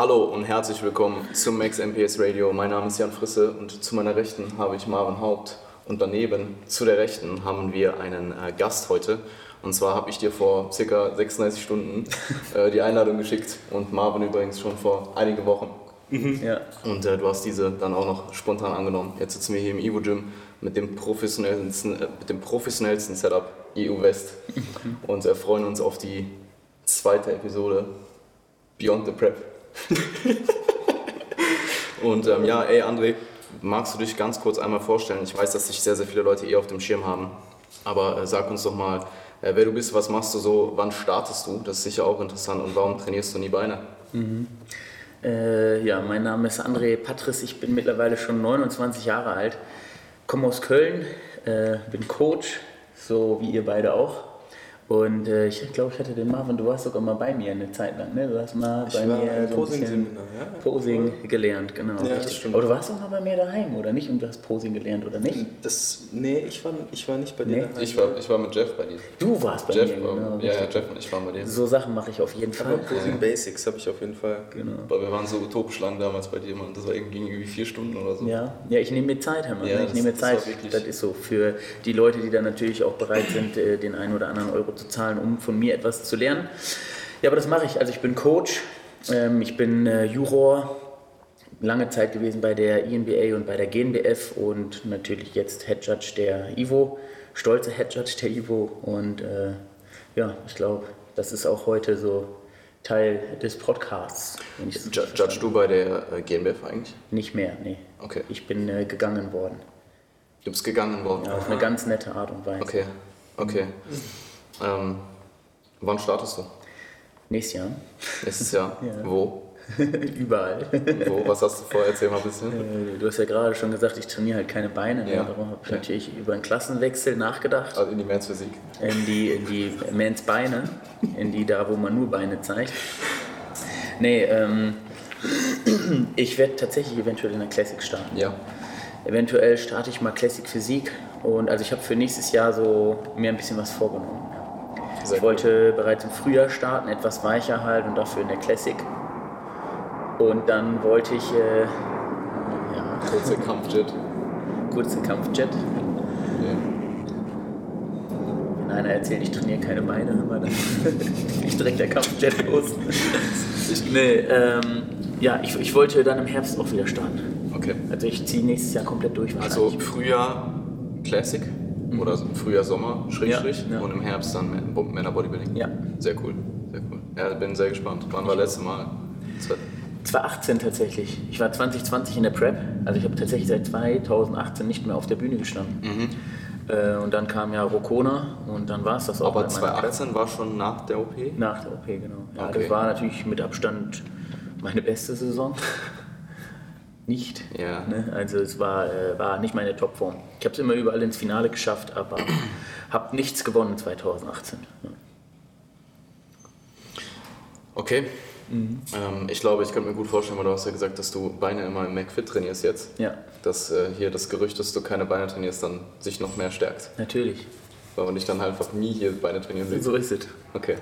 Hallo und herzlich willkommen zum Max MPS Radio. Mein Name ist Jan Frisse und zu meiner Rechten habe ich Marvin Haupt und daneben zu der Rechten haben wir einen äh, Gast heute. Und zwar habe ich dir vor circa 36 Stunden äh, die Einladung geschickt und Marvin übrigens schon vor einigen Wochen. Mhm. Ja. Und äh, du hast diese dann auch noch spontan angenommen. Jetzt sitzen wir hier im Evo Gym mit dem professionellsten, äh, mit dem professionellsten Setup EU West und äh, freuen uns auf die zweite Episode Beyond the Prep. und ähm, ja, ey André, magst du dich ganz kurz einmal vorstellen? Ich weiß, dass sich sehr, sehr viele Leute eh auf dem Schirm haben, aber äh, sag uns doch mal, äh, wer du bist, was machst du so, wann startest du? Das ist sicher auch interessant und warum trainierst du nie Beine? Mhm. Äh, ja, mein Name ist André Patris, ich bin mittlerweile schon 29 Jahre alt, komme aus Köln, äh, bin Coach, so wie ihr beide auch. Und äh, ich glaube, ich hatte den Marvin, du warst sogar mal bei mir eine Zeit lang, ne? Du hast mal Ich bei mir so ein Posing bisschen Seminar, ja. Posing gelernt, genau. Ja, das richtig. Aber du warst auch mal bei mir daheim, oder nicht? Und du hast Posing gelernt, oder nicht? Das, nee, ich war, ich war nicht bei dir Nee? daheim. Ich war, ich war mit Jeff bei dir. Du warst bei Jeff, mir, war, genau. ja, ja. Jeff und ich waren bei dir. So Sachen mache ich auf jeden Aber Fall. Posing Basics habe ich auf jeden Fall. Genau. Aber wir waren so utopisch lang damals bei dir, Mann. Das war irgendwie, irgendwie vier Stunden oder so. Ja, ja ich nehme mir Zeit, Herr Mann. Ja, ich das- nehme mir Zeit. Das ist so für die Leute, die dann natürlich auch bereit sind, äh, den einen oder anderen Euro zu zahlen, um von mir etwas zu lernen. Ja, aber das mache ich. Also ich bin Coach, ähm, ich bin äh, Juror, lange Zeit gewesen bei der INBA und bei der GNBF und natürlich jetzt Head Judge der IVO, stolzer Head Judge der IVO und äh, ja, ich glaube, das ist auch heute so Teil des Podcasts. Wenn Judge du bei der äh, GmbF eigentlich? Nicht mehr, nee. Okay. Ich bin äh, gegangen worden. Du bist gegangen worden. Ja, auf eine ganz nette Art und Weise. Okay, okay. Ähm, wann startest du? Nächstes Jahr. Nächstes Jahr? Ja. Wo? Überall. Wo? Was hast du vor? Erzähl mal ein bisschen. Äh, Du hast ja gerade schon gesagt, ich trainiere halt keine Beine. Ne? Ja. Darum habe ich Ja. natürlich über einen Klassenwechsel nachgedacht. Also in die Men's Physik. In die, in die Mans Beine. In die da, wo man nur Beine zeigt. Nee, ähm, ich werde tatsächlich eventuell in der Classic starten. Ja. Eventuell starte ich mal Classic Physik. Und also ich habe für nächstes Jahr so mir ein bisschen was vorgenommen. Sehr ich wollte bereits im Frühjahr starten, etwas weicher halt und dafür in der Classic. Und dann wollte ich äh, ja, Kurze Kampfjet. kurzen Kampfjet. Ja. Wenn einer erzählt, ich trainiere keine Beine, aber dann ich direkt der Kampfjet los. nee, ähm, ja, ich, ich wollte dann im Herbst auch wieder starten. Okay. Also ich ziehe nächstes Jahr komplett durch Also. Frühjahr Classic oder so Frühjahr Sommer, Schrägstrich Ja, ja. und im Herbst dann Män- Männer Bodybuilding. Ja. Sehr cool, sehr cool. Ja, bin sehr gespannt. Wann war letzte Mal? Zwei- 2018 tatsächlich. Ich war 2020 in der Prep. Also ich habe tatsächlich seit 2018 nicht mehr auf der Bühne gestanden. Äh, und dann kam ja Rokona und dann war es das auch. Aber mit meiner Prep. 2018 war schon nach der OP? Nach der OP, genau. Ja, Okay. Das war natürlich mit Abstand meine beste Saison. Nicht. Ja. Ne? Also es war, äh, war nicht meine Topform. Ich habe es immer überall ins Finale geschafft, aber habe nichts gewonnen 2018. Ja. Okay. Mhm. Ähm, ich glaube, ich könnte mir gut vorstellen, weil du hast ja gesagt, dass du Beine immer im McFit trainierst jetzt. ja, Dass äh, hier das Gerücht, dass du keine Beine trainierst, dann sich noch mehr stärkt. natürlich. Weil man dich dann halt einfach nie hier Beine trainieren sieht. So ist es. Okay.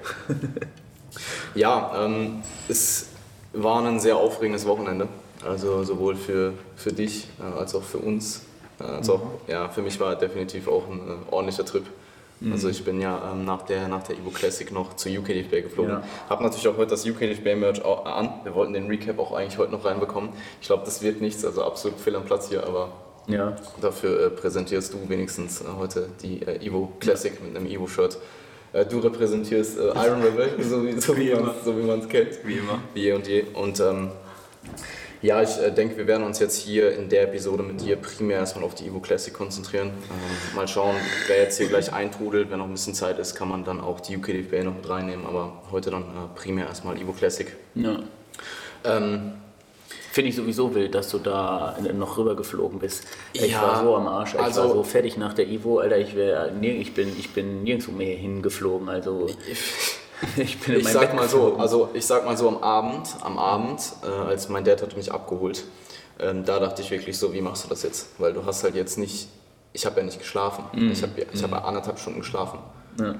ja, ähm, es war ein sehr aufregendes Wochenende. Also sowohl für, für dich äh, als auch für uns. Äh, als auch, ja, für mich war definitiv auch ein äh, ordentlicher Trip. Also ich bin ja ähm, nach der, nach der Evo Classic noch zu UK DFB geflogen. Ja. Hab natürlich auch heute das UK DFB Merch au- an. Wir wollten den Recap auch eigentlich heute noch reinbekommen. Ich glaube, das wird nichts, also absolut fehl am Platz hier, aber Ja. Dafür äh, präsentierst du wenigstens äh, heute die äh, Evo Classic mit einem Evo-Shirt. Äh, du repräsentierst äh, Iron Rebel, so wie, so wie Wie man es so kennt. Wie immer. Wie je und je. Und ähm, ja, ich äh, denke, wir werden uns jetzt hier in der Episode mit dir primär erstmal auf die Evo Classic konzentrieren. Ähm, mal schauen, wer jetzt hier gleich eintrudelt. Wenn noch ein bisschen Zeit ist, kann man dann auch die UKDFB noch mit reinnehmen. Aber heute dann äh, primär erstmal Evo Classic. ja. Ähm, Finde ich sowieso wild, dass du da noch rübergeflogen bist. Ich Ja, war so am Arsch. Ich also- war so fertig nach der Ivo, Alter. Ich, wär, nee, ich, bin, ich bin nirgendwo mehr hingeflogen. Also ich bin in Ich sag Bett mal so, also ich sag mal so am Abend, am Abend, äh, als mein Dad hat mich abgeholt, ähm, da dachte ich wirklich so, wie machst du das jetzt? Weil du hast halt jetzt nicht, ich habe ja nicht geschlafen. Ich habe ich hab ja anderthalb Stunden geschlafen. Ja.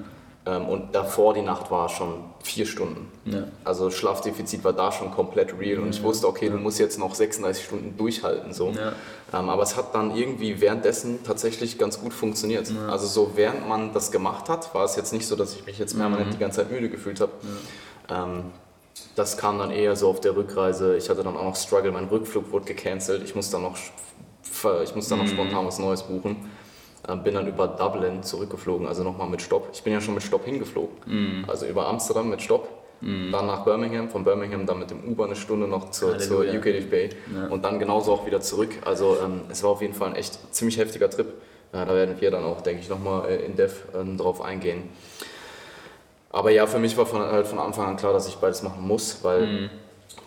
Ähm, und davor die Nacht war schon vier Stunden. Ja. Also Schlafdefizit war da schon komplett real und ich wusste, okay, du musst jetzt noch 36 Stunden durchhalten. So. Ja. Ähm, aber es hat dann irgendwie währenddessen tatsächlich ganz gut funktioniert. Also so während man das gemacht hat, war es jetzt nicht so, dass ich mich jetzt permanent die ganze Zeit müde gefühlt habe. Ähm, das kam dann eher so auf der Rückreise. Ich hatte dann auch noch Struggle, mein Rückflug wurde gecancelt. Ich musste dann noch, ich musste dann noch spontan was Neues buchen. Ähm, bin dann über Dublin zurückgeflogen, also nochmal mit Stopp. Ich bin ja schon mit Stopp hingeflogen. Also über Amsterdam mit Stopp, dann nach Birmingham, von Birmingham dann mit dem Uber eine Stunde noch zur, zur Halleluja. UK Bay und dann genauso auch wieder zurück. Also ähm, es war auf jeden Fall ein echt ziemlich heftiger Trip. Ja, da werden wir dann auch, denke ich, nochmal äh, in Dev ähm, drauf eingehen. Aber ja, für mich war von, halt von Anfang an klar, dass ich beides machen muss, weil Mhm.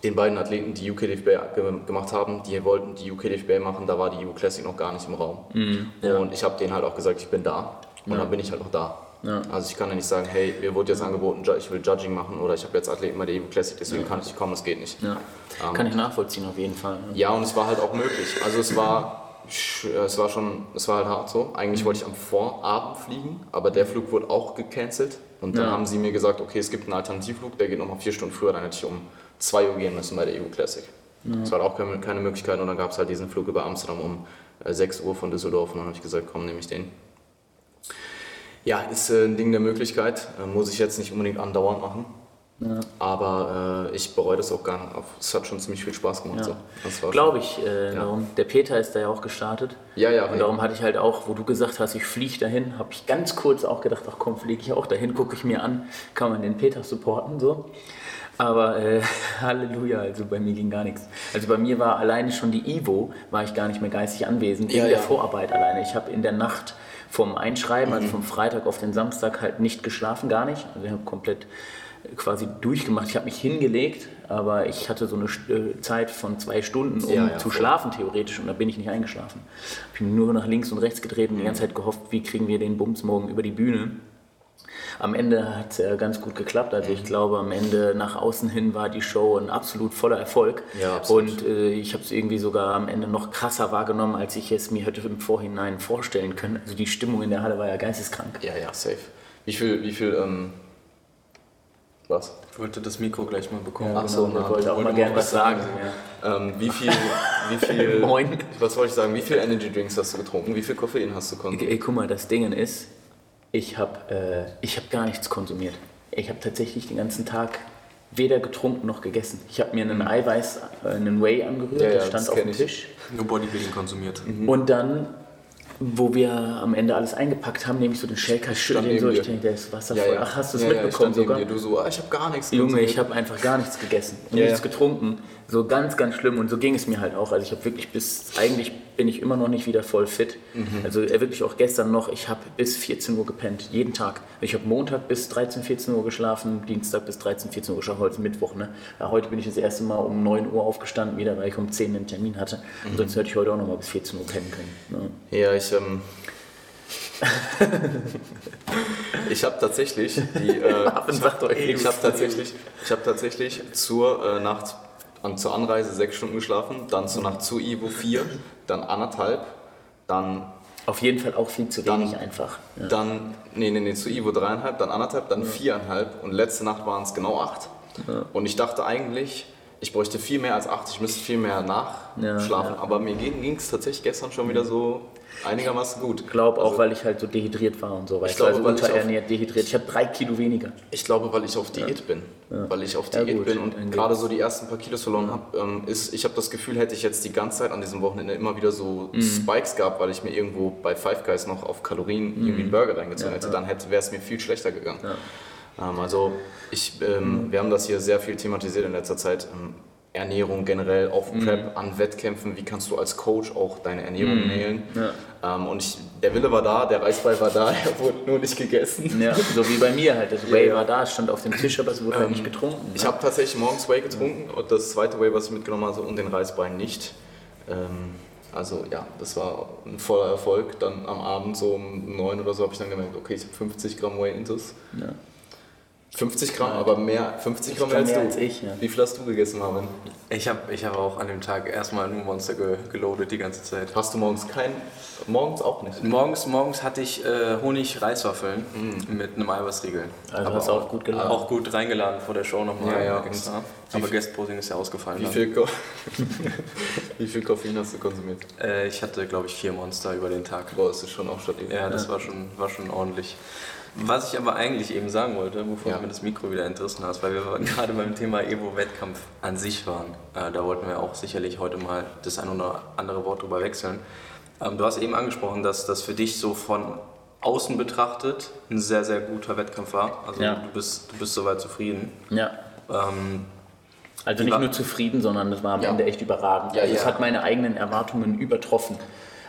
Den beiden Athleten, die UKDFB ge gemacht haben, die wollten die UKDFB machen, da war die EU Classic noch gar nicht im Raum. Mhm. Und ich habe denen halt auch gesagt, ich bin da. Und dann bin ich halt auch da. Ja. Also ich kann ja nicht sagen, hey, mir wurde jetzt angeboten, ich will Judging machen oder ich habe jetzt Athleten bei der EU Classic, deswegen kann ich nicht kommen, das geht nicht. Ja. Ähm, Kann ich nachvollziehen auf jeden Fall. ja, und es war halt auch möglich. Also es war, äh, es war schon, es war halt hart so. Eigentlich wollte ich am Vorabend fliegen, aber der Flug wurde auch gecancelt. Und dann Ja. haben sie mir gesagt, okay, es gibt einen Alternativflug, der geht nochmal vier Stunden früher, dann hätte ich um 2 Uhr gehen müssen bei der EU Classic. Das war auch keine, keine Möglichkeit und dann gab es halt diesen Flug über Amsterdam um äh, 6 Uhr von Düsseldorf und dann habe ich gesagt, komm, nehme ich den. Ja, ist äh, ein Ding der Möglichkeit, äh, muss ich jetzt nicht unbedingt andauernd machen. Aber äh, ich bereue das auch gar nicht. Es hat schon ziemlich viel Spaß gemacht. Ja. So. Glaube ich. Äh, darum, der Peter ist da ja auch gestartet. Ja, ja, Und darum hatte ich halt auch, wo du gesagt hast, ich fliege dahin, habe ich ganz kurz auch gedacht, ach komm, fliege ich auch dahin, gucke ich mir an, kann man den Peter supporten so. Aber äh, Halleluja, also bei mir ging gar nichts. Also bei mir war alleine schon die Ivo, war ich gar nicht mehr geistig anwesend, wegen Ja, der ja. Vorarbeit alleine. Ich habe in der Nacht vom Einschreiben, Mhm. also vom Freitag auf den Samstag halt nicht geschlafen, gar nicht. Also ich habe komplett äh, quasi durchgemacht. Ich habe mich hingelegt, aber ich hatte so eine äh, Zeit von zwei Stunden, um Ja, ja, zu voll. schlafen theoretisch und da bin ich nicht eingeschlafen. Ich bin nur nach links und rechts gedreht und die ganze Zeit gehofft, wie kriegen wir den Bums morgen über die Bühne. Am Ende hat es äh, ganz gut geklappt. Also Mhm. ich glaube, am Ende nach außen hin war die Show ein absolut voller Erfolg. Ja, absolut. Und äh, ich habe es irgendwie sogar am Ende noch krasser wahrgenommen, als ich es mir hätte im Vorhinein vorstellen können. Also die Stimmung in der Halle war ja geisteskrank. Ja, ja, safe. Wie viel, wie viel, ähm, was? Ich wollte das Mikro gleich mal bekommen. Ach so, Genau, na, ich wollte auch mal gerne was sagen. sagen. Ähm, wie viel, wie viel, Moin. was wollte ich sagen, wie viel Energy Drinks hast du getrunken? Wie viel Koffein hast du Ja. konsumiert? Ey, guck mal, das Ding ist, ich habe äh, ich hab gar nichts konsumiert. Ich habe tatsächlich den ganzen Tag weder getrunken noch gegessen. Ich habe mir einen Eiweiß, äh, einen Whey angerührt, Ja, ja, der stand auf dem ich. Tisch. Nur Bodybuilding konsumiert. Und dann, wo wir am Ende alles eingepackt haben, nehme ich so den Shaker, schüttel den so, ich denke, der ist wasservoll. ja. Ach, hast du es mitbekommen sogar? Dir, du so, ah, ich habe gar nichts Junge, ich habe einfach gar nichts gegessen und nichts getrunken. So ganz, ganz schlimm. Und so ging es mir halt auch. Also ich habe wirklich bis, eigentlich bin ich immer noch nicht wieder voll fit. Mhm. Also äh, wirklich auch gestern noch, ich habe bis 14 Uhr gepennt, jeden Tag. Ich habe Montag bis 13, 14 Uhr geschlafen, Dienstag bis 13, 14 Uhr geschlafen, heute ist Mittwoch. Ne? Ja, heute bin ich das erste Mal um 9 Uhr aufgestanden wieder, weil ich um 10 einen Termin hatte. Mhm. Sonst hätte ich heute auch noch mal bis 14 Uhr pennen können. Ne? Ja, ich, ähm, ich habe tatsächlich die, äh, ich habe tatsächlich, ich habe tatsächlich zur äh, Nacht, an, zur Anreise sechs Stunden geschlafen, dann zur Nacht zu Ivo vier, dann anderthalb, dann Auf jeden Fall auch viel zu Dann- wenig einfach. Ja. Dann, nee, nee, nee, zu Ivo dreieinhalb, dann anderthalb, dann viereinhalb und letzte Nacht waren es genau acht. Und ich dachte eigentlich, ich bräuchte viel mehr als acht, ich müsste viel mehr nachschlafen. Ja, Aber mir ging es tatsächlich gestern schon wieder so einigermaßen gut. Ich glaube auch, Also, weil ich halt so dehydriert war und so. Weißt glaube, du, also weil ich unterernährt, dehydriert. Ich habe drei Kilo weniger. Ich glaube, weil ich auf Diät bin. Weil ich auf Ja, Diät gut, bin und gerade so die ersten paar Kilos verloren habe, ähm, ist, ich habe das Gefühl, hätte ich jetzt die ganze Zeit an diesem Wochenende immer wieder so Mhm. Spikes gehabt, weil ich mir irgendwo bei Five Guys noch auf Kalorien irgendwie einen Burger reingezogen hätte, dann hätte, wäre es mir viel schlechter gegangen. Ähm, also ich, ähm, wir haben das hier sehr viel thematisiert in letzter Zeit. Ähm, Ernährung generell auf Prep, an Wettkämpfen, wie kannst du als Coach auch deine Ernährung nailen. Ähm, und ich, der Wille war da, der Reisball war da, er wurde nur nicht gegessen. Ja, so wie bei mir halt. Das Whey ja. war da, stand auf dem Tisch, aber es wurde halt nicht getrunken. Ich habe tatsächlich morgens Whey getrunken und das zweite Whey, was ich mitgenommen habe, und den Reisbein nicht. Ähm, also ja, das war ein voller Erfolg. Dann am Abend so um neun oder so habe ich dann gemerkt, okay, ich habe 50 Gramm Whey intus. Ja. 50 Gramm, aber mehr, 50 Gramm als mehr du. als ich, ja. Wie viel hast du gegessen, Marvin? Ich habe ich hab auch an dem Tag erstmal nur Monster ge geloadet die ganze Zeit. Hast du morgens kein, morgens auch nicht? Morgens, morgens hatte ich äh, Honig-Reiswaffeln mit einem Eiweißriegel. Also hast du auch gut geladen. Auch gut reingeladen vor der Show nochmal Ja, ja. extra. Aber Guest-Posing ist ja ausgefallen. Wie viel, Wie viel Koffein hast du konsumiert? Äh, ich hatte, glaube ich, vier Monster über den Tag. Boah, das ist schon auch stabil. Ja, das War, schon, war schon ordentlich. Was ich aber eigentlich eben sagen wollte, bevor Ja. du mir das Mikro wieder entrissen hast, weil wir gerade beim Thema Evo-Wettkampf an sich waren, äh, da wollten wir auch sicherlich heute mal das ein oder andere Wort drüber wechseln. Ähm, du hast eben angesprochen, dass das für dich so von außen betrachtet ein sehr, sehr guter Wettkampf war. Also Ja. du, bist, du bist soweit zufrieden. Ja. Ähm, Also nicht nur zufrieden, sondern das war am Ja. Ende echt überragend. Ja, also es hat meine eigenen Erwartungen übertroffen.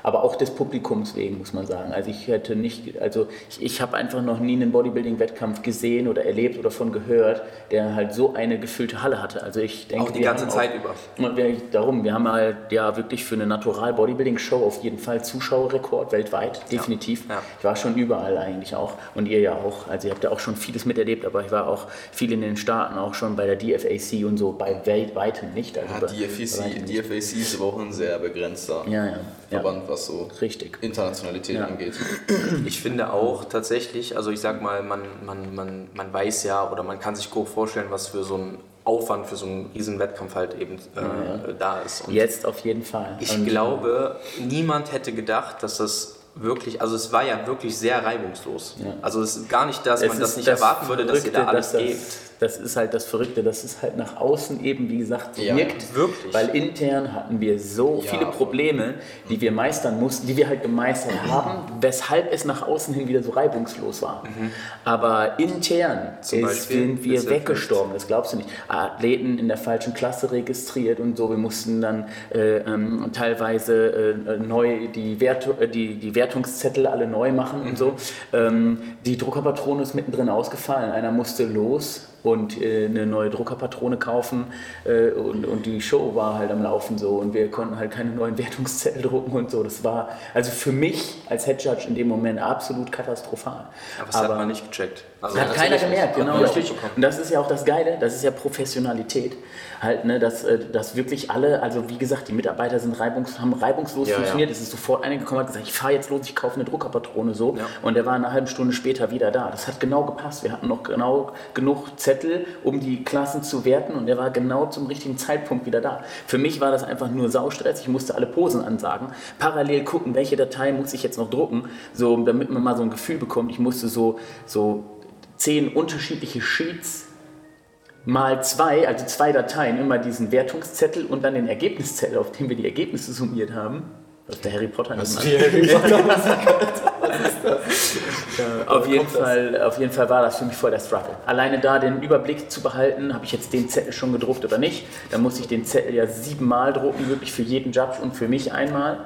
Aber auch des Publikums wegen, muss man sagen. Also ich hätte nicht, also ich, ich habe einfach noch nie einen Bodybuilding-Wettkampf gesehen oder erlebt oder von gehört, der halt so eine gefüllte Halle hatte. Also ich denke, Auch die ganze Zeit auch, über. Wir, darum, wir haben halt ja wirklich für eine Natural Bodybuilding Show auf jeden Fall Zuschauerrekord weltweit, definitiv. Ja. Ich war schon überall eigentlich auch und ihr ja auch. Also ihr habt ja auch schon vieles miterlebt, aber ich war auch viel in den Staaten, auch schon bei der DFAC und so, bei weit, weitem nicht. Also Ja, bei- die bei weitem FAC, nicht. die FAC ist aber auch ein sehr begrenzter Ja, ja, ja. Verband, was so Richtig. Internationalität Ja. angeht. Ich finde auch tatsächlich, also ich sag mal, man, man, man, man weiß ja oder man kann sich grob vorstellen, was für so ein Aufwand für so einen riesen Wettkampf halt eben äh, da ist. Und Jetzt auf jeden Fall. ich Und- glaube, niemand hätte gedacht, dass das wirklich, also es war ja wirklich sehr reibungslos. Also es ist gar nicht, dass Es man das nicht erwarten würde, dass ihr da alles dass gebt. Das, das ist halt das Verrückte, dass es halt nach außen eben, wie gesagt, so Ja, wirkt. wirklich. Weil intern hatten wir so Ja, viele Probleme, die wir meistern mussten, die wir halt gemeistert haben, weshalb es nach außen hin wieder so reibungslos war. Aber intern ist, sind wir weggestorben, das glaubst du nicht. Athleten in der falschen Klasse registriert und so. Wir mussten dann äh, ähm, teilweise äh, neu die, Wert, äh, die, die Wertungszettel alle neu machen und so. Ähm, die Druckerpatrone ist mittendrin ausgefallen. Einer musste los und äh, eine neue Druckerpatrone kaufen äh, und, und die Show war halt am Laufen so und wir konnten halt keine neuen Wertungszettel drucken und so. Das war also für mich als Head Judge in dem Moment absolut katastrophal. Aber das hat man nicht gecheckt. Also Hat keiner gemerkt, genau. Und das ist ja auch das Geile, das ist ja Professionalität. Halt, ne, dass, äh, dass wirklich alle, also wie gesagt, die Mitarbeiter sind reibungs, haben reibungslos Ja, funktioniert. ja. Es ist sofort einer gekommen und hat gesagt, ich fahre jetzt los, ich kaufe eine Druckerpatrone so. Ja. Und der war eine halbe Stunde später wieder da. Das hat genau gepasst. Wir hatten noch genau genug Zettel, um die Klassen zu werten und der war genau zum richtigen Zeitpunkt wieder da. Für mich war das einfach nur Saustress. Ich musste alle Posen ansagen, parallel gucken, welche Datei muss ich jetzt noch drucken, so, damit man mal so ein Gefühl bekommt. Ich musste so, so zehn unterschiedliche Sheets mal zwei, also zwei Dateien, immer diesen Wertungszettel und dann den Ergebniszettel, auf dem wir die Ergebnisse summiert haben. Was der Harry Potter Was wie Harry Potter. Auf jeden, Fall, auf jeden Fall war das für mich voll der Struggle. Alleine da den Überblick zu behalten, habe ich jetzt den Zettel schon gedruckt oder nicht. Dann musste ich den Zettel ja siebenmal drucken, wirklich für jeden Judge und für mich einmal.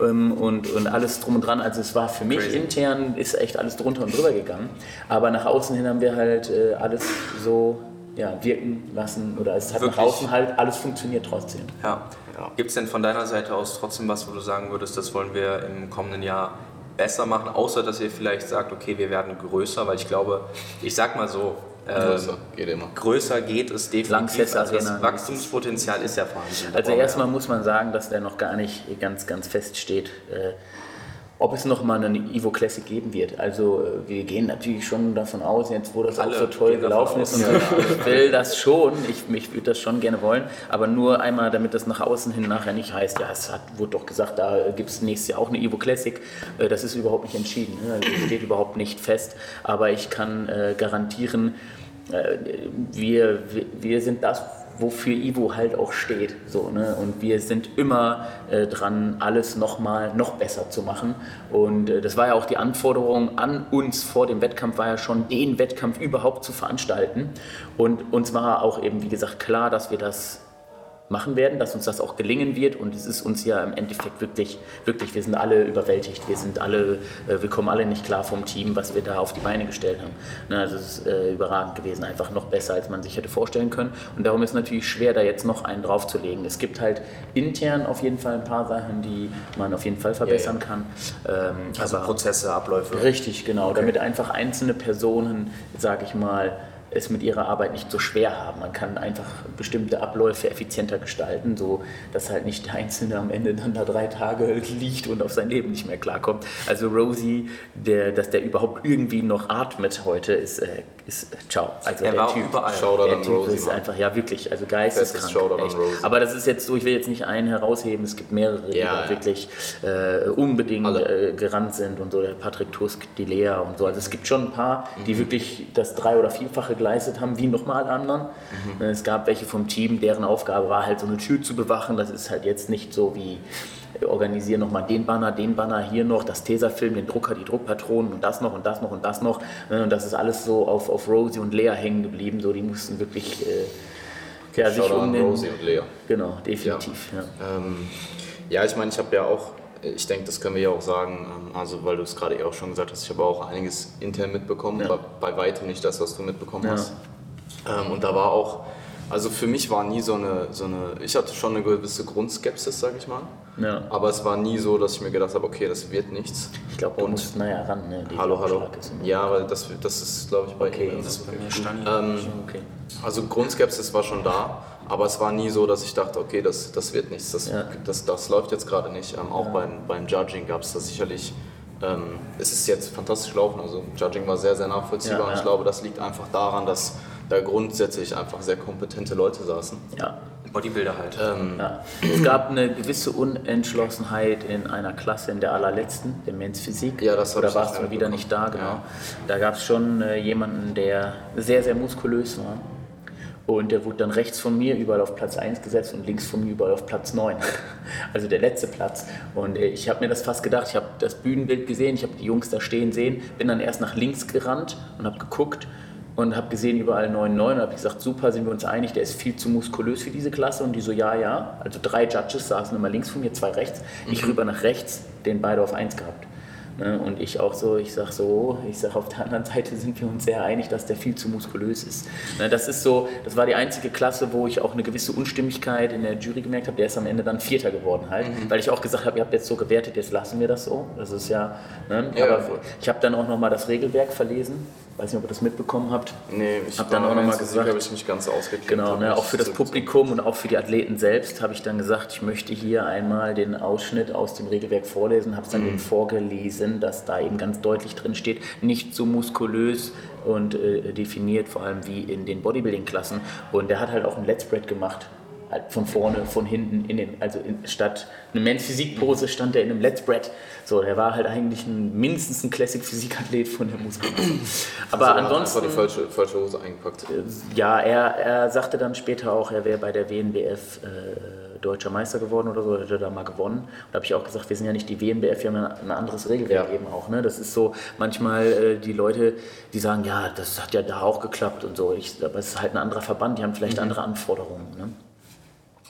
Ähm, Und, und alles drum und dran. Also es war für mich Crazy. intern ist echt alles drunter und drüber gegangen. Aber nach außen hin haben wir halt äh, alles so ja, wirken lassen. Oder es hat Wirklich? nach außen halt alles funktioniert trotzdem. Ja. Ja. Gibt es denn von deiner Seite aus trotzdem was, wo du sagen würdest, das wollen wir im kommenden Jahr besser machen, außer dass ihr vielleicht sagt, okay, wir werden größer, weil ich glaube, ich sag mal so, Größer, geht immer. größer geht es definitiv. Also das. Wachstumspotenzial ist ja vorhanden. Also erstmal muss man sagen, dass der noch gar nicht ganz, ganz fest steht, äh, ob es noch mal eine Evo Classic geben wird. Also äh, wir gehen natürlich schon davon aus, jetzt wo das Alle auch so toll gelaufen ist und so, ich will das schon, ich, ich würde das schon gerne wollen, aber nur einmal, damit das nach außen hin nachher nicht heißt, ja, es hat, wurde doch gesagt, da gibt es nächstes Jahr auch eine Evo Classic. Äh, das ist überhaupt nicht entschieden, ne? also, steht überhaupt nicht fest, aber ich kann äh, garantieren, äh, wir, wir, wir sind das, wofür Ivo halt auch steht. So, ne? Und wir sind immer äh, dran, alles nochmal noch besser zu machen. Und äh, das war ja auch die Anforderung an uns vor dem Wettkampf, war ja schon den Wettkampf überhaupt zu veranstalten. Und uns war auch eben, wie gesagt, klar, dass wir das machen werden, dass uns das auch gelingen wird und es ist uns ja im Endeffekt wirklich, wirklich, wir sind alle überwältigt, wir sind alle, äh, wir kommen alle nicht klar vom Team, was wir da auf die Beine gestellt haben. Ne, also es ist äh, überragend gewesen, einfach noch besser, als man sich hätte vorstellen können und darum ist natürlich schwer, da jetzt noch einen draufzulegen. Es gibt halt intern auf jeden Fall ein paar Sachen, die man auf jeden Fall verbessern ja. kann. Ähm, also Prozesse, Abläufe. Richtig, genau. Damit einfach einzelne Personen, sage ich mal, es mit ihrer Arbeit nicht so schwer haben. Man kann einfach bestimmte Abläufe effizienter gestalten, so dass halt nicht der Einzelne am Ende dann da drei Tage liegt und auf sein Leben nicht mehr klarkommt. Also Rosie, der, dass der überhaupt irgendwie noch atmet heute, ist, äh, ist ciao. Also Er der war Typ, überall. Shoutout der Typ Rosie, ist einfach, ja wirklich, also geisteskrank. Aber das ist jetzt so, ich will jetzt nicht einen herausheben, es gibt mehrere, die Ja, wirklich äh, unbedingt äh, gerannt sind und so, der Patrick Tusk, die Lea und so. Also es gibt schon ein paar, die Mhm. wirklich das drei- oder vierfache geleistet haben, wie nochmal anderen. Mhm. Es gab welche vom Team, deren Aufgabe war halt so eine Tür zu bewachen. Das ist halt jetzt nicht so wie organisieren nochmal den Banner, den Banner, hier noch, das Tesafilm, den Drucker, die Druckpatronen und das noch und das noch und das noch. Ne, Und das ist alles so auf, auf Rosie und Lea hängen geblieben. So, die mussten wirklich äh, ja, sich um an den... Rosie und Lea. Genau, definitiv. Ja. Ähm, ja, ich meine, ich habe ja auch, ich denke, das können wir ja auch sagen, ähm, also weil du es gerade eh auch schon gesagt hast, ich habe auch einiges intern mitbekommen, Ja. aber bei weitem nicht das, was du mitbekommen Ja. hast. Ähm, und da war auch, also für mich war nie so eine, so eine, ich hatte schon eine gewisse Grundskepsis, sage ich mal. Ja. Aber es war nie so, dass ich mir gedacht habe, okay, das wird nichts. Ich glaube, du Und- musst näher ran. Ne? Die Hallo, hallo. Ja, weil das, das ist, glaube ich, bei Okay. ihm. Das ist bei mir Stani. Ähm, Okay. also Grundskepsis war schon da, aber es war nie so, dass ich dachte, okay, das, das wird nichts, das, Ja. das, das läuft jetzt gerade nicht. Ähm, auch beim, beim Judging gab es da sicherlich, ähm, es ist jetzt fantastisch gelaufen, also Judging war sehr, sehr nachvollziehbar Ja, und ich ja. glaube, das liegt einfach daran, dass da grundsätzlich einfach sehr kompetente Leute saßen. Ja. Bodybuilder halt. Ähm, Ja. Es gab eine gewisse Unentschlossenheit in einer Klasse, in der allerletzten, der Men's Physik. Ja, das Da warst du wieder nicht da, genau. Ja. Da gab es schon äh, jemanden, der sehr, sehr muskulös war. Und der wurde dann rechts von mir überall auf Platz 1 gesetzt und links von mir überall auf Platz 9. Also der letzte Platz. Und äh, ich habe mir das fast gedacht, ich habe das Bühnenbild gesehen, ich habe die Jungs da stehen sehen, bin dann erst nach links gerannt und habe geguckt und habe gesehen überall 9-9 und habe gesagt, super, sind wir uns einig, der ist viel zu muskulös für diese Klasse. Und die so, ja, ja. Also drei Judges saßen immer links von mir, zwei rechts. Ich rüber nach rechts, den beide auf 1 gehabt. Ne, Und ich auch so, ich sag so, ich sag auf der anderen Seite sind wir uns sehr einig, dass der viel zu muskulös ist. Ne, Das ist so, das war die einzige Klasse, wo ich auch eine gewisse Unstimmigkeit in der Jury gemerkt habe. Der ist am Ende dann Vierter geworden halt, weil ich auch gesagt habe, ihr habt jetzt so gewertet, jetzt lassen wir das so. Das ist ja, ne? Ja, aber ich habe dann auch noch mal das Regelwerk verlesen. Weiß nicht, ob ihr das mitbekommen habt. nee, ich Hab dann auch noch mir mal jetzt nicht gesagt- habe ich nicht ganz ausgeklickt. Genau, habe ne, auch für das. Publikum und auch für die Athleten selbst habe ich dann gesagt, ich möchte hier einmal den Ausschnitt aus dem Regelwerk vorlesen, habe es dann eben vorgelesen, dass da eben ganz deutlich drin steht, nicht so muskulös und äh, definiert, vor allem wie in den Bodybuilding-Klassen. Und der hat halt auch ein Let's Spread gemacht. Halt von vorne, von hinten, in den, also in, statt eine Men's Physik-Pose stand er in einem Let's Spread. So, der war halt eigentlich ein, mindestens ein Classic-Physik-Athlet von der Muskelmasse. Aber Also er hat ansonsten. Einfach die falsche, falsche Hose eingepackt. Ja, er, er sagte dann später auch, er wäre bei der WNBF äh, deutscher Meister geworden oder so, er hätte da mal gewonnen. Und da habe ich auch gesagt, wir sind ja nicht die WNBF, wir haben ja ein anderes Regelwerk Ja. eben auch. Ne? Das ist so, manchmal äh, die Leute, die sagen, ja, das hat ja da auch geklappt und so. Ich, aber es ist halt ein anderer Verband, die haben vielleicht andere Anforderungen. Ne?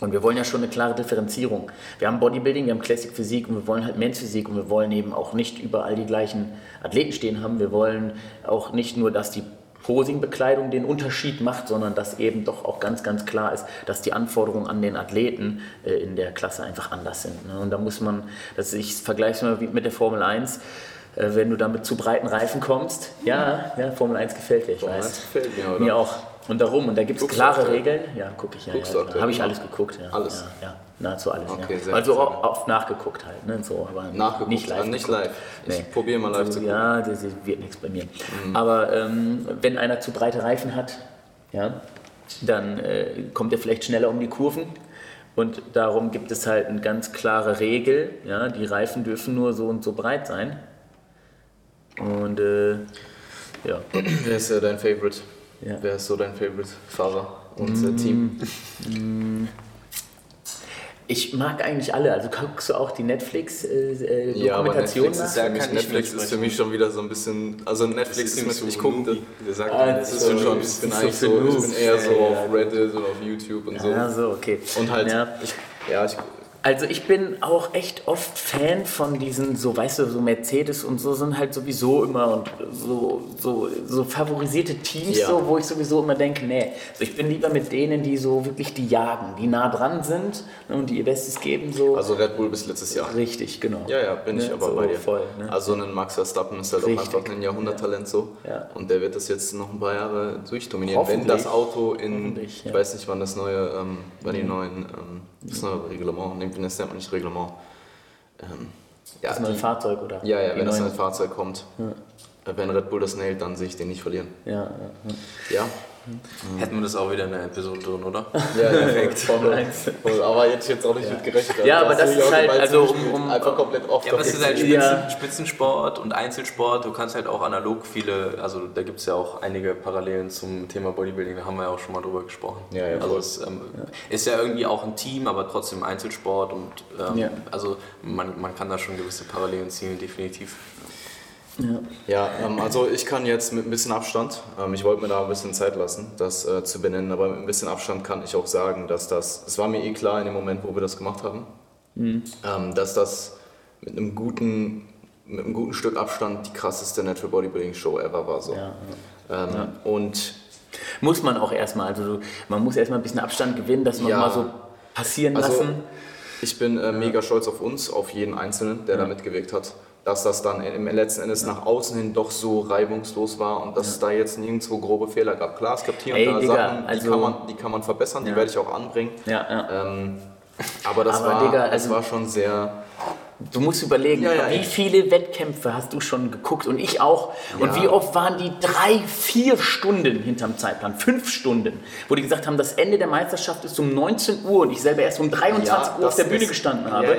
Und wir wollen ja schon eine klare Differenzierung. Wir haben Bodybuilding, wir haben Classic Physik und wir wollen halt Men's Physik und wir wollen eben auch nicht überall die gleichen Athleten stehen haben. Wir wollen auch nicht nur, dass die Posing-Bekleidung den Unterschied macht, sondern dass eben doch auch ganz, ganz klar ist, dass die Anforderungen an den Athleten äh, in der Klasse einfach anders sind. Ne? Und da muss man, das, ich vergleiche es mal mit der Formel 1, äh, wenn du da mit zu breiten Reifen kommst, ja, ja Formel 1 gefällt dir, ich Formel weiß. 1 gefällt mir, oder? Mir auch. Und darum, und da gibt es du klare? Regeln. Ja, gucke ich ja. Guckst ja aktuell Habe ich alles geguckt, ja. Alles? Ja, ja nahezu alles. Okay, ja. Also auch oft nachgeguckt halt, ne? so, aber Nachgeguckt, nicht live. äh, nicht live. Ich probiere mal live also, zu gucken. Mhm. Ja, das wird nichts bei mir. Aber ähm, wenn einer zu breite Reifen hat, ja, dann äh, kommt er vielleicht schneller um die Kurven. Und darum gibt es halt eine ganz klare Regel. Ja, die Reifen dürfen nur so und so breit sein. Und äh, ja. Wer ist äh, dein Favorite? Ja. Wer ist so dein Favorite-Fahrer und äh, Team? Ich mag eigentlich alle. Also guckst du auch die Netflix-Dokumentation äh, Ja, aber Netflix, ist ich Netflix ist für mich schon wieder so ein bisschen. Also Netflix ist, Bisschen mit, ich gucke. Der sagt, Ah, Das ist schon, schon, ich bin So so, ich bin eher so Ja, ja. auf Reddit und auf YouTube und so. Ja, so, okay. Und halt, Ja. ich, ja, ich Also ich bin auch echt oft Fan von diesen, so weißt du, so Mercedes und so sind halt sowieso immer und so, so, so favorisierte Teams, Ja. so, wo ich sowieso immer denke, nee, also ich bin lieber mit denen, die so wirklich die jagen, die nah dran sind ne, und die ihr Bestes geben, so Also Red Bull bis letztes Jahr. richtig, genau. Ja, ja, bin ich Ne, aber so bei dir. Voll, ne? Also ein Max Verstappen ist halt Richtig. auch einfach ein Jahrhunderttalent so. Ja. Und der wird das jetzt noch ein paar Jahre durchdominieren. Wenn das Auto in, ich ja. weiß nicht wann das neue, ähm, wann die neuen, ähm, das neue Reglement, nee, das nennt man nicht Reglement. Ähm, ja, das neue die, Fahrzeug, oder? ja, ja, wenn das neuen- neue Fahrzeug kommt. Äh, Wenn Red Bull das nailt, dann sehe ich den nicht verlieren. Ja, ja, Ja, Hätten wir das auch wieder in der Episode drin, oder? ja, perfekt. Formel 1. Aber jetzt jetzt auch nicht mit gerechnet. Ja, aber hast das dich ist halt, also, um- um- einfach komplett off Ja, aber es ist halt Ja. Spitzen, Spitzensport und Einzelsport. Du kannst halt auch analog viele, also da gibt es ja auch einige Parallelen zum Thema Bodybuilding, da haben wir ja auch schon mal drüber gesprochen. Ja, ja, also es ähm, ist ja irgendwie auch ein Team, aber trotzdem Einzelsport und ähm, Ja. also man, man kann da schon gewisse Parallelen ziehen, definitiv. Ja. Ja, ähm, also ich kann jetzt mit ein bisschen Abstand, ähm, ich wollte mir da ein bisschen Zeit lassen, das äh, zu benennen, aber mit ein bisschen Abstand kann ich auch sagen, dass das, es war mir eh klar in dem Moment, wo wir das gemacht haben, ähm, dass das mit einem guten, mit einem guten Stück Abstand die krasseste Natural Bodybuilding Show ever war. So. Ja, Ähm, Und Muss man auch erstmal, also so- man muss erstmal ein bisschen Abstand gewinnen, das Ja. nochmal so passieren Also, lassen. Ich bin äh, mega stolz auf uns, auf jeden Einzelnen, der da mitgewirkt hat. Dass das dann im letzten Endes nach außen hin doch so reibungslos war und dass es da jetzt nirgendwo grobe Fehler gab. Klar, es gab hier und Ey, da Digga, Sachen, die, also- kann man, die kann man verbessern, die Ja. werde ich auch anbringen. Ja, ja. Ähm, aber das, Aber, war, Digga, das also- war schon sehr. Du musst überlegen, Ja, ja, wie viele Wettkämpfe hast du schon geguckt und ich auch. Und Ja. wie oft waren die drei, vier Stunden hinterm Zeitplan? Fünf Stunden. Wo die gesagt haben, das Ende der Meisterschaft ist um 19 Uhr und ich selber erst um 23 Ja, Uhr auf der Bühne ist- gestanden ja, habe.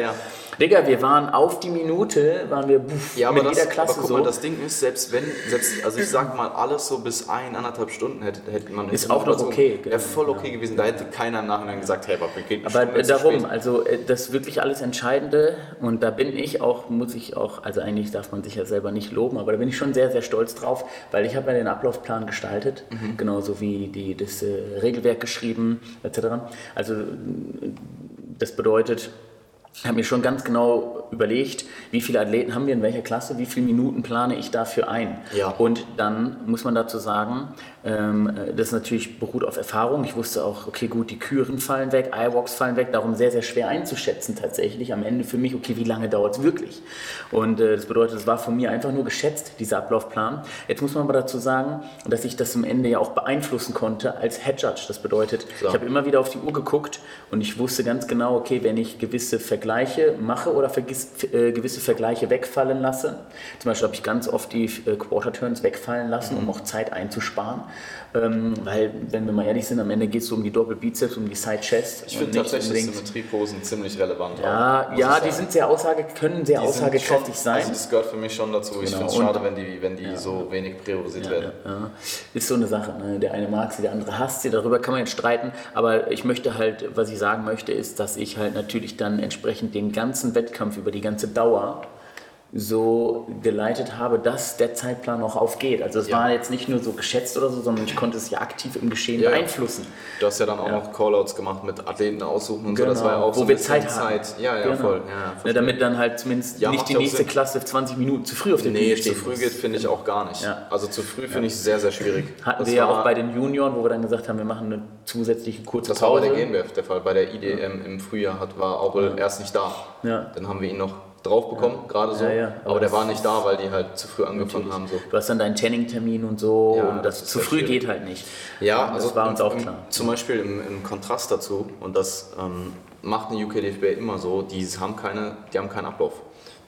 Digga, wir waren auf die Minute, waren wir buff, Ja, aber, mit das, jeder Klasse aber guck so. mal, das Ding ist, selbst wenn, selbst, also ich sag mal, alles so bis ein, anderthalb Stunden hätte, hätte man. Ist auch noch okay, Wäre genau, voll okay gewesen. Da hätte keiner im Nachhinein gesagt, hey, aber wir gehen Aber Stunde darum, also äh, das ist wirklich alles Entscheidende und da bin ich auch, muss ich auch, also eigentlich darf man sich ja selber nicht loben, aber da bin ich schon sehr, sehr stolz drauf, weil ich habe ja den Ablaufplan gestaltet, Mhm. genauso wie die, das äh, Regelwerk geschrieben etc. Also das bedeutet, habe mir schon ganz genau überlegt, wie viele Athleten haben wir in welcher Klasse, wie viele Minuten plane ich dafür ein. Ja. Und dann muss man dazu sagen, ähm, das natürlich beruht auf Erfahrung. Ich wusste auch, okay, gut, die Küren fallen weg, iWalks fallen weg, darum sehr, sehr schwer einzuschätzen tatsächlich. Am Ende für mich, okay, wie lange dauert es wirklich? Und äh, das bedeutet, es war von mir einfach nur geschätzt, dieser Ablaufplan. Jetzt muss man aber dazu sagen, dass ich das am Ende ja auch beeinflussen konnte als Head Judge. Das bedeutet, So. ich habe immer wieder auf die Uhr geguckt und ich wusste ganz genau, okay, wenn ich gewisse Vergleiche mache oder vergiss, äh, gewisse Vergleiche wegfallen lasse, zum Beispiel habe ich ganz oft die äh, Quarter Turns wegfallen lassen, um auch Zeit einzusparen, ähm, weil, wenn wir mal ehrlich sind, am Ende geht es so um die Doppelbizeps, um die Side Chest. Ich finde tatsächlich Symmetrieposen ziemlich relevant. ja, auch, ja, ich die sind sehr aussage, können sehr aussagekräftig schon, sein. Also das gehört für mich schon dazu. Ich Genau. finde es schade, wenn die, wenn die so wenig priorisiert werden. Ja, ist so eine Sache. Ne? Der eine mag sie, der andere hasst sie. Darüber kann man jetzt streiten. Aber ich möchte halt, was ich sagen möchte, ist, dass ich halt natürlich dann entsprechend den ganzen Wettkampf über die ganze Dauer so geleitet habe, dass der Zeitplan auch aufgeht. Also es Ja. war jetzt nicht nur so geschätzt oder so, sondern ich konnte es ja aktiv im Geschehen Ja, ja. beeinflussen. Du hast ja dann auch noch Callouts gemacht mit Athleten aussuchen und so. Das war ja auch Genau. wo so wir Zeit haben. Ja, ja, Genau. voll. Ja, damit dann halt zumindest Ja, nicht die ja auch nächste Sinn. Klasse 20 Minuten zu früh auf der Nee, Bühne zu stehen früh geht, finde ich auch gar nicht. Ja. Also zu früh finde ich sehr, sehr schwierig. Hatten Das wir ja auch bei den Junioren, wo wir dann gesagt haben, wir machen eine zusätzliche kurze Das war bei Pause. der GmbF der Fall. Bei der IDM im Frühjahr hat, war Aurel erst nicht da. Ja. Dann haben wir ihn noch drauf bekommen, gerade so. Ja, ja. Aber, Aber der war nicht da, weil die halt zu früh angefangen haben. So. Du hast dann deinen Tanning-Termin und so Ja, und das, das zu früh schwierig. geht halt nicht. Ja, das also war uns im, auch klar. Zum Beispiel im, im Kontrast dazu, und das ähm, macht eine UKDFB immer so, die haben, keine, die haben keinen Ablauf.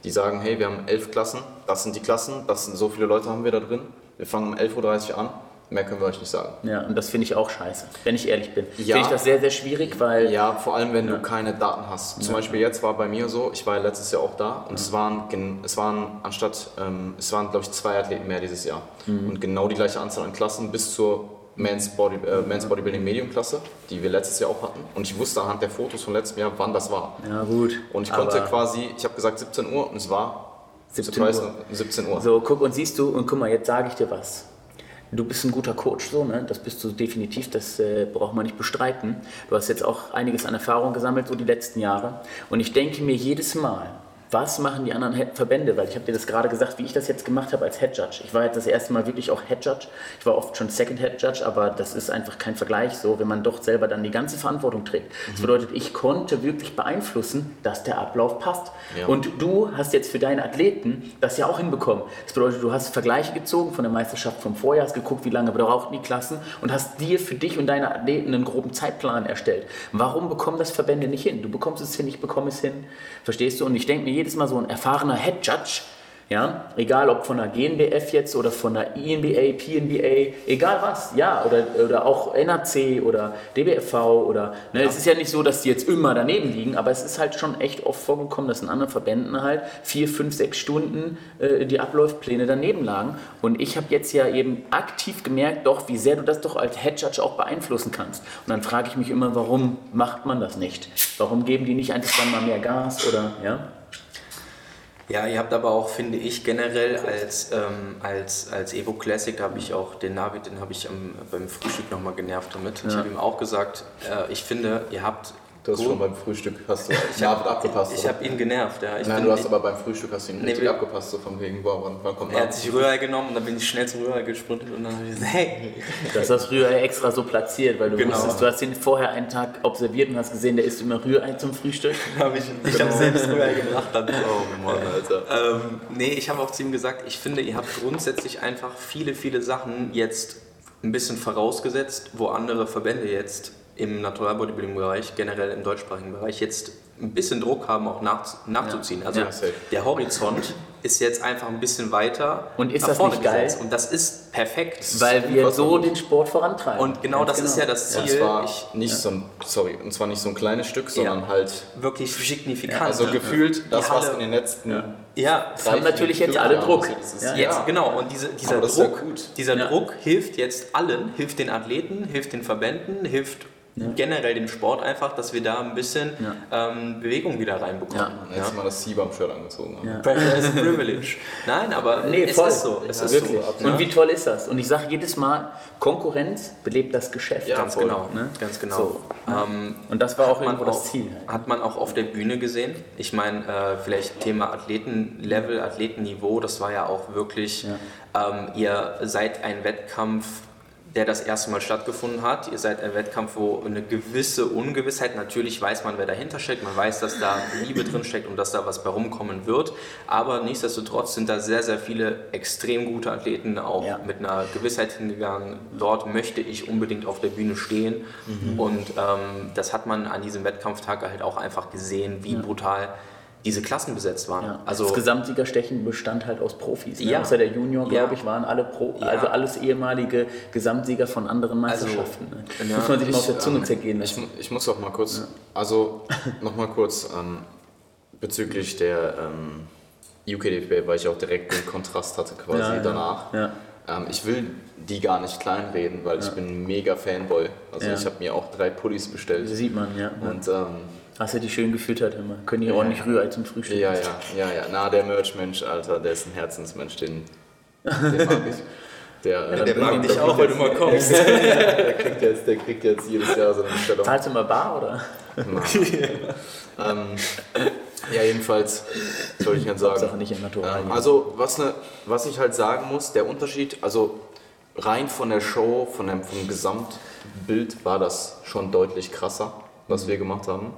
Die sagen, hey, wir haben elf Klassen, das sind die Klassen, das sind so viele Leute haben wir da drin. Wir fangen um 11.30 Uhr an, mehr können wir euch nicht sagen. Ja, und das finde ich auch scheiße, wenn ich ehrlich bin. Ja. Finde ich das sehr, sehr schwierig, weil Ja, vor allem wenn du keine Daten hast. Zum Beispiel jetzt war bei mir so, ich war ja letztes Jahr auch da und es waren, es waren anstatt, ähm, es waren glaube ich zwei Athleten mehr dieses Jahr. Mhm. Und genau die gleiche Anzahl an Klassen bis zur Men's, Body, äh, Men's Bodybuilding Medium Klasse, die wir letztes Jahr auch hatten. Und ich wusste anhand der Fotos von letztem Jahr, wann das war. ja gut. Und ich konnte quasi, ich habe gesagt 17 Uhr und es war 17 surprise, Uhr. 17 Uhr. So, guck und siehst du, und guck mal, jetzt sage ich dir was. Du bist ein guter Coach, so, ne? das bist du definitiv, das äh, braucht man nicht bestreiten. Du hast jetzt auch einiges an Erfahrung gesammelt, so die letzten Jahre. Und ich denke mir jedes Mal, was machen die anderen Verbände? Weil ich habe dir das gerade gesagt, wie ich das jetzt gemacht habe als Head Judge. Ich war jetzt das erste Mal wirklich auch Head Judge. Ich war oft schon Second Head Judge, aber das ist einfach kein Vergleich so, wenn man doch selber dann die ganze Verantwortung trägt. Das mhm. bedeutet, ich konnte wirklich beeinflussen, dass der Ablauf passt. Ja. Und du hast jetzt für deine Athleten das ja auch hinbekommen. Das bedeutet, du hast Vergleiche gezogen von der Meisterschaft vom Vorjahr, hast geguckt, wie lange brauchten die Klassen und hast dir für dich und deine Athleten einen groben Zeitplan erstellt. Warum bekommen das Verbände nicht hin? Du bekommst es hin, ich bekomme es hin. Verstehst du? Und ich denke mir jedes Mal so ein erfahrener Head Judge, ja, egal ob von der GNBF jetzt oder von der INBA, PNBA, egal was, ja, oder, oder auch NAC oder DBFV oder, ne, ja. es ist ja nicht so, dass die jetzt immer daneben liegen, aber es ist halt schon echt oft vorgekommen, dass in anderen Verbänden halt vier, fünf, sechs Stunden äh, die Abläufpläne daneben lagen und ich habe jetzt ja eben aktiv gemerkt, doch, wie sehr du das doch als Head Judge auch beeinflussen kannst und dann frage ich mich immer, warum macht man das nicht? Warum geben die nicht einfach mal mehr Gas oder, ja? Ja, ihr habt aber auch, finde ich, generell als, ähm, als, als Evo Classic, da habe ich auch den Navid, den habe ich am, beim Frühstück nochmal genervt damit. Ja. Ich habe ihm auch gesagt, äh, ich finde, ihr habt Du hast schon beim Frühstück hast du ich hab, abgepasst. Ich, habe ihn genervt, ja. Ich Nein, du hast aber beim Frühstück hast ihn nee, abgepasst, so von wegen, boah, wann, wann kommt Er hat sich Rührei genommen und dann bin ich schnell zum Rührei gesprintet und dann habe ich gesagt, hey. Das hast Rührei extra so platziert, weil du genau. wusstest, du hast ihn vorher einen Tag observiert und hast gesehen, der isst immer Rührei zum Frühstück. hab ich ich genau. habe selbst Rührei gebracht dann. Oh Mann, Alter. ähm, nee, ich habe auch zu ihm gesagt, ich finde, ihr habt grundsätzlich einfach viele, viele Sachen jetzt ein bisschen vorausgesetzt, wo andere Verbände jetzt im Natural Bodybuilding Bereich, generell im deutschsprachigen Bereich, jetzt ein bisschen Druck haben, auch nach, nachzuziehen. Also ja, der Horizont ist jetzt einfach ein bisschen weiter. Und ist das nicht geil? Gesetzt. Und das ist perfekt. Weil wir so den Sport vorantreiben. Und genau das genau. ist ja das Ziel. Ja, und zwar nicht ja. so ein, sorry, und zwar nicht so ein kleines Stück, sondern halt wirklich signifikant. Also gefühlt das, was in den letzten ja, das haben natürlich jetzt alle Druck. Ja, jetzt, genau. Und diese, dieser Druck, dieser Druck hilft jetzt allen, hilft den Athleten, hilft den Verbänden, hilft ja. generell dem Sport einfach, dass wir da ein bisschen ja. ähm, Bewegung wieder reinbekommen. Ja. Jetzt mal das Seabum-Shirt angezogen haben. Ja. Pressure is a privilege. Nein, aber nee, es voll. ist so. Es ist wirklich. so. Und wie toll ist das? Und ich sage jedes Mal, Konkurrenz belebt das Geschäft. Ja, ganz voll. genau. Ne? Ganz genau. So. Ähm, und das war auch irgendwo das Ziel. Hat man auch auf der Bühne gesehen. Ich meine, äh, vielleicht Thema Athletenlevel, Athletenniveau, das war ja auch wirklich, ähm, ihr seid ein Wettkampf der das erste Mal stattgefunden hat. Ihr seid ein Wettkampf, wo eine gewisse Ungewissheit, natürlich weiß man, wer dahinter steckt, man weiß, dass da Liebe drin steckt und dass da was bei rumkommen wird, aber nichtsdestotrotz sind da sehr, sehr viele extrem gute Athleten auch ja. mit einer Gewissheit hingegangen, dort möchte ich unbedingt auf der Bühne stehen mhm. und ähm, das hat man an diesem Wettkampftag halt auch einfach gesehen, wie ja. brutal diese Klassen besetzt waren. Ja. Also das Gesamtsiegerstechen bestand halt aus Profis. Ne? Ja. Außer der Junior, glaube ich, waren alle Pro, ja. also alles ehemalige Gesamtsieger von anderen also, Meisterschaften. Also, ne? Muss man sich ich, mal auf der Zunge ähm, zergehen lassen. Ich, ich, muss auch mal kurz, also noch mal kurz ähm, bezüglich der ähm, UKDFB, weil ich auch direkt den Kontrast hatte quasi danach. Ähm, ich will die gar nicht kleinreden, weil ich bin ein mega Fanboy. Also ich habe mir auch drei Pullis bestellt. Das sieht man, ja. Und ähm, Hast du die schön gefüttert immer? Können die ja. ordentlich Rührei zum Frühstück? Ja, ja, ja, ja. Na, der Merch-Mensch, Alter, der ist ein Herzensmensch, den, den mag ich. Der, ja, der mag dich auch, weil du mal kommst. der, kriegt jetzt, der kriegt jetzt jedes Jahr so eine Bestellung. Zahlst du mal bar, oder? ähm, ja, jedenfalls, soll ich jetzt sagen. nicht in Natural. Ähm, also, was, ne, was ich halt sagen muss, der Unterschied, also rein von der Show, von dem, vom Gesamtbild war das schon deutlich krasser, was mhm. wir gemacht haben.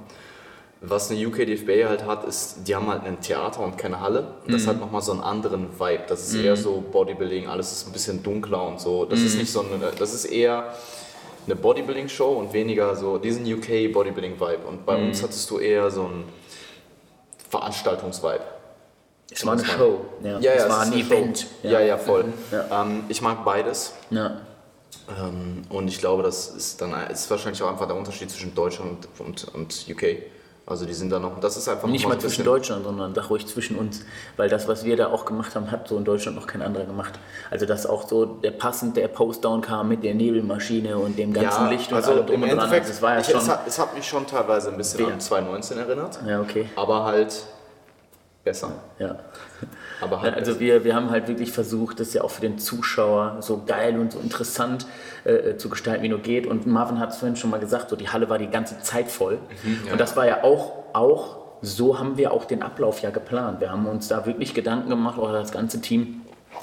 Was eine UKDFB halt hat, ist, die haben halt ein Theater und keine Halle. Das mhm. hat nochmal so einen anderen Vibe. Das ist mhm. eher so Bodybuilding, alles ist ein bisschen dunkler und so. Das mhm. ist nicht so eine, das ist eher eine Bodybuilding-Show und weniger so diesen UK Bodybuilding-Vibe. Und bei uns mhm. hattest du eher so einen Veranstaltungs-Vibe. Es war eine Show. Ja, ja, es war ein Event. Ja. ja, ja, voll. Mhm. Ja. Ähm, ich mag beides. Ja. Ähm, und ich glaube, das ist dann ist wahrscheinlich auch einfach der Unterschied zwischen Deutschland und, und, und UK. Also die sind da noch, das ist einfach Nicht mal zwischen Deutschland, sondern da ruhig zwischen uns. Weil das, was wir da auch gemacht haben, hat so in Deutschland noch kein anderer gemacht. Also dass auch so der passend der Postdown kam mit der Nebelmaschine und dem ganzen ja, Licht und also allem drum im und dran. Also das war ja ich, schon es, hat, es hat mich schon teilweise ein bisschen ja. an 2019 erinnert. Ja, okay. Aber halt besser. Ja. Aber Ja, halt also wir, wir haben halt wirklich versucht, das ja auch für den Zuschauer so geil und so interessant äh, zu gestalten, wie nur geht. Und Marvin hat es vorhin schon mal gesagt, so die Halle war die ganze Zeit voll. Und das war ja auch, auch, so haben wir auch den Ablauf ja geplant. Wir haben uns da wirklich Gedanken gemacht, oder das ganze Team,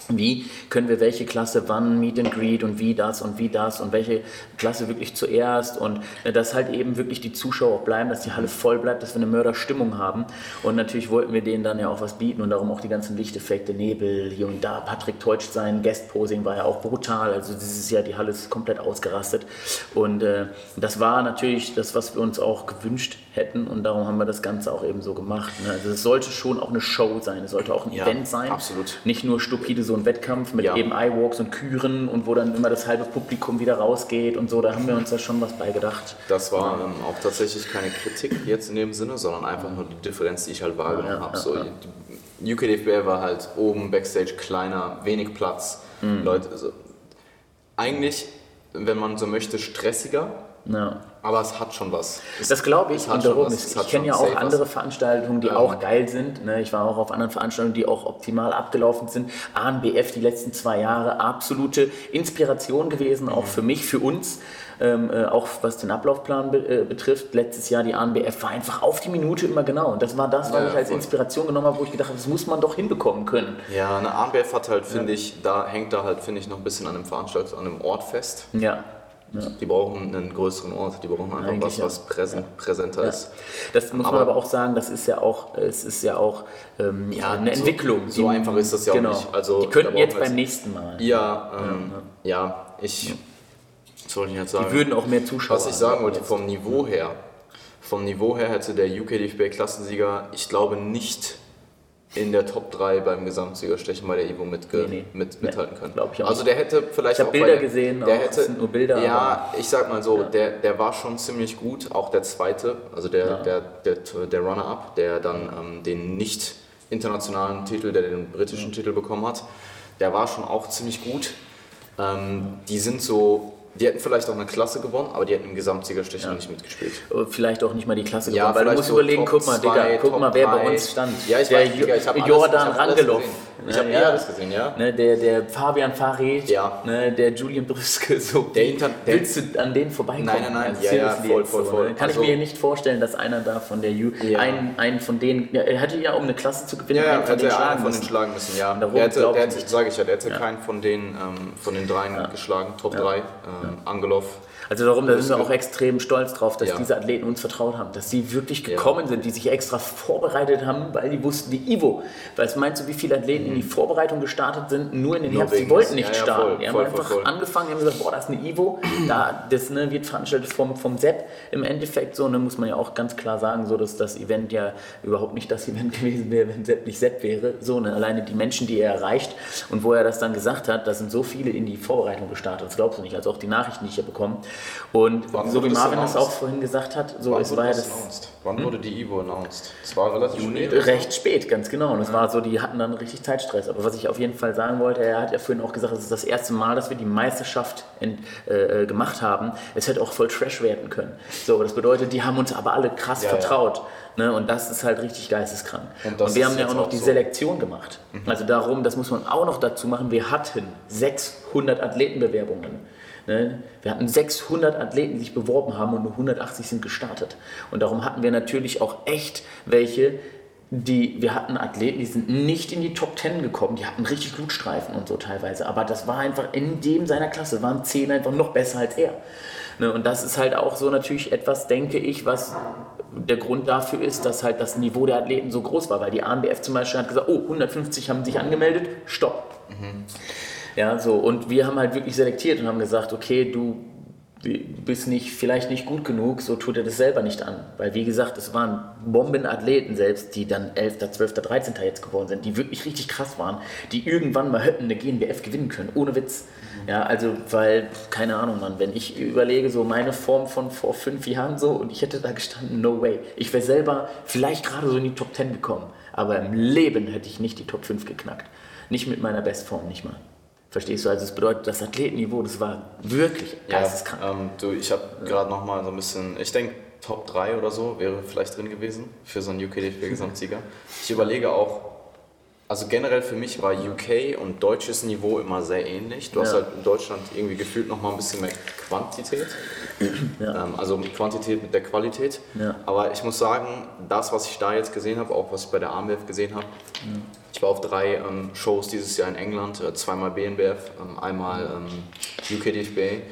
wie können wir welche Klasse wann Meet and Greet und wie das und wie das und welche Klasse wirklich zuerst und äh, dass halt eben wirklich die Zuschauer auch bleiben, dass die Halle voll bleibt, dass wir eine Mörderstimmung haben. Und natürlich wollten wir denen dann ja auch was bieten und darum auch die ganzen Lichteffekte, Nebel hier und da, Patrick täuscht sein Guest-Posing war ja auch brutal, also dieses Jahr die Halle ist komplett ausgerastet. Und äh, das war natürlich das, was wir uns auch gewünscht hätten und darum haben wir das Ganze auch eben so gemacht. Ne? Also es sollte schon auch eine Show sein, es sollte auch ein Ja, Event sein, absolut. nicht nur stupide so ein Wettkampf mit Ja. eben Eye-Walks und Küren und wo dann immer das halbe Publikum wieder rausgeht und so. Da haben wir uns ja schon was bei gedacht. Das war ähm, auch tatsächlich keine Kritik jetzt in dem Sinne, sondern einfach nur die Differenz, die ich halt wahrgenommen Ja, habe. So, ja. die UKDFB war halt oben Backstage kleiner, wenig Platz. Mhm. Leute, also, eigentlich, wenn man so möchte, stressiger, Ja. aber es hat schon was. Es, Das glaube ich. es ich hat kenne ja auch safe was. andere Veranstaltungen, die Ja. auch geil sind. Ne? Ich war auch auf anderen Veranstaltungen, die auch optimal abgelaufen sind. ANBF die letzten zwei Jahre absolute Inspiration gewesen, auch für mich, für uns. Ähm, äh, auch was den Ablaufplan be äh, betrifft. Letztes Jahr die ANBF war einfach auf die Minute immer genau. Und das war das, was Ja, ich als. Inspiration genommen habe, wo ich gedacht habe, das muss man doch hinbekommen können. Ja, eine ANBF hat halt, finde ich, da hängt da halt, finde ich, noch ein bisschen an dem Veranstalter, an dem Ort fest. Ja. Die brauchen einen größeren Ort, die brauchen einfach Eigentlich was, ja. was präsent, präsenter ist. Das muss Aber- man aber auch sagen, das ist ja auch, es ist ja auch ähm, Ja, eine so- Entwicklung. so einfach ist das ja auch genau. nicht. Also, die könnten jetzt beim nächsten Mal. Ja, ähm, ja, ich, was soll ich jetzt sagen? Die würden auch mehr Zuschauer Was ich sagen wollte, vom Niveau her, vom Niveau her hätte der UKDFB-Klassensieger, ich glaube, nicht in der Top 3 beim Gesamtsiegerstechen bei der Ivo mitge Nee, nee. mit, Nee, mithalten können. auch also der hätte vielleicht Ich auch Bilder der, gesehen, der hätte, sind nur Bilder, Ja, ich sag mal so, der, der war schon ziemlich gut, auch der zweite, also der, Ja. der, der, der Runner-Up, der dann ähm, den nicht internationalen Titel, der den britischen Titel bekommen hat, der war schon auch ziemlich gut. Ähm, die sind so, die hätten vielleicht auch eine Klasse gewonnen, aber die hätten im Gesamtsiegerstechen nicht mitgespielt. Äh, Vielleicht auch nicht mal die Klasse Ja, gewonnen, weil du musst so überlegen, guck mal, Digga, guck mal, wer bei uns stand. Ja, ich der weiß, Digga, ich hab alles- Jordan ich hab alles. Ich hab eh alles gesehen, ja. Ne, der, der Fabian Farid, Ja. ne, der Julian Brüske, so. Der Inter- der- willst du an denen vorbeikommen? Nein, nein, nein, Also ja, ja, voll, voll, voll. ne? Kann Also- ich mir nicht vorstellen, dass einer da von der U, Ja. einen, einen von denen, ja, er hatte ja, um eine Klasse zu gewinnen, Ja, ja, einen von hätte denen er einen schlagen von denen schlagen müssen, ja. Der hätte, sage ich ja, der hätte keinen von den, ähm, von den dreien geschlagen, Top 3. Ähm, Angelov. Also darum, da sind wir Brüske. auch extrem stolz drauf, dass Ja. diese Athleten uns vertraut haben, dass sie wirklich gekommen sind, die sich extra vorbereitet haben, weil die wussten, wie Ivo. Weißt du, meinst du, wie viele Athleten in die Vorbereitung gestartet sind, nur in den Mhm. Herbst, die wollten nicht ja, ja, starten. voll, die haben voll, einfach voll, angefangen, die haben gesagt, boah, das ist eine Ivo, da, das ne, wird veranstaltet vom, vom Sepp. Im Endeffekt so, ne, muss man ja auch ganz klar sagen, so, dass das Event ja überhaupt nicht das Event gewesen wäre, wenn Sepp nicht Sepp wäre. So, ne, alleine die Menschen, die er erreicht und wo er das dann gesagt hat, da sind so viele in die Vorbereitung gestartet, das glaubst du nicht, also auch die Nachrichten, die ich hier bekomme. Und Wann so wie Marvin das auch vorhin gesagt hat, so Wann es wurde war ja das announced? Wann wurde die Ivo announced? Es war relativ spät. recht spät, ganz genau. Und es war so, die hatten dann richtig Zeitstress. Aber was ich auf jeden Fall sagen wollte, er hat ja vorhin auch gesagt, es ist das erste Mal, dass wir die Meisterschaft ent, äh, äh, gemacht haben. Es hätte auch voll Trash werden können. So, das bedeutet, die haben uns aber alle krass Ja, ja. vertraut. Ne? Und das ist halt richtig geisteskrank. Und Und, wir haben ja auch noch auch die so. Selektion gemacht. Also darum, das muss man auch noch dazu machen, wir hatten 600 Athletenbewerbungen. Ne? Wir hatten 600 Athleten, die sich beworben haben und nur 180 sind gestartet. Und darum hatten wir natürlich auch echt welche, die, wir hatten Athleten, die sind nicht in die Top 10 gekommen, die hatten richtig Blutstreifen und so teilweise. Aber das war einfach in dem seiner Klasse, waren 10 einfach noch besser als er. Ne? Und das ist halt auch so natürlich etwas, denke ich, was der Grund dafür ist, dass halt das Niveau der Athleten so groß war, weil die ANBF zum Beispiel hat gesagt, oh, 150 haben sich angemeldet, stopp. Ja, so. Und wir haben halt wirklich selektiert und haben gesagt, okay, du bist nicht, vielleicht nicht gut genug, so tut er das selber nicht an. Weil, wie gesagt, es waren Bombenathleten selbst, die dann 11., 12., 13. jetzt geworden sind, die wirklich richtig krass waren, die irgendwann mal hätten eine GNBF gewinnen können, ohne Witz. Ja, also, weil, keine Ahnung, Mann, wenn ich überlege, so meine Form von vor fünf Jahren so und ich hätte da gestanden, no way. Ich wäre selber vielleicht gerade so in die Top 10 gekommen, aber im Leben hätte ich nicht die Top 5 geknackt. Nicht mit meiner Bestform, nicht mal. Verstehst du? Also es bedeutet, das Athletenniveau, das war wirklich Ja, geisteskrank. ähm, du, ich habe gerade noch mal so ein bisschen, ich denke, Top 3 oder so wäre vielleicht drin gewesen für so einen UK-DFB-Gesamtsieger. Ich überlege auch, also generell für mich war UK und deutsches Niveau immer sehr ähnlich. Du hast Ja. halt in Deutschland irgendwie gefühlt noch mal ein bisschen mehr Quantität. Ja. Ähm, also Quantität mit der Qualität. Ja. Aber ich muss sagen, das, was ich da jetzt gesehen habe, auch was ich bei der AMBF gesehen habe, ich war auf drei ähm, Shows dieses Jahr in England, äh, zweimal BNBF, ähm, einmal ähm, UK DFB.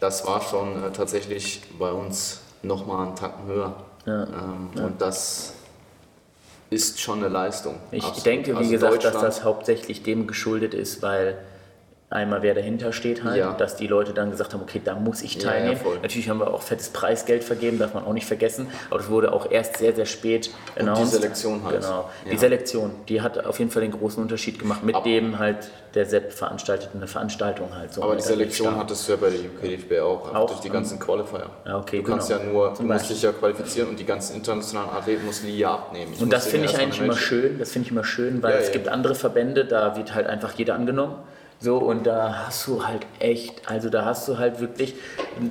Das war schon äh, tatsächlich bei uns nochmal einen Tacken höher. Ja. Ähm, Und das ist schon eine Leistung. Ich Absolut. denke, wie Also gesagt, dass das hauptsächlich dem geschuldet ist, weil einmal wer dahinter steht halt, Ja. dass die Leute dann gesagt haben, okay, da muss ich Ja, ja, teilnehmen. voll. Natürlich haben wir auch fettes Preisgeld vergeben, darf man auch nicht vergessen, aber das wurde auch erst sehr, sehr spät die announced. Selektion halt. Genau, die Ja. Selektion, die hat auf jeden Fall den großen Unterschied gemacht, mit Ab- dem halt der Sepp veranstaltet eine Veranstaltung halt. So Aber die Selektion Start. hattest du ja bei der UK DFB auch, Auch, durch die ähm, ganzen Qualifier. Ja, okay, du kannst genau. ja nur, du musst Beispiel. dich ja qualifizieren und die ganzen internationalen Athleten musst du die ja abnehmen. Und das finde ich eigentlich immer schön, das finde ich immer schön, weil Ja, es ja. gibt andere Verbände, da wird halt einfach jeder angenommen. So, und da hast du halt echt, also da hast du halt wirklich,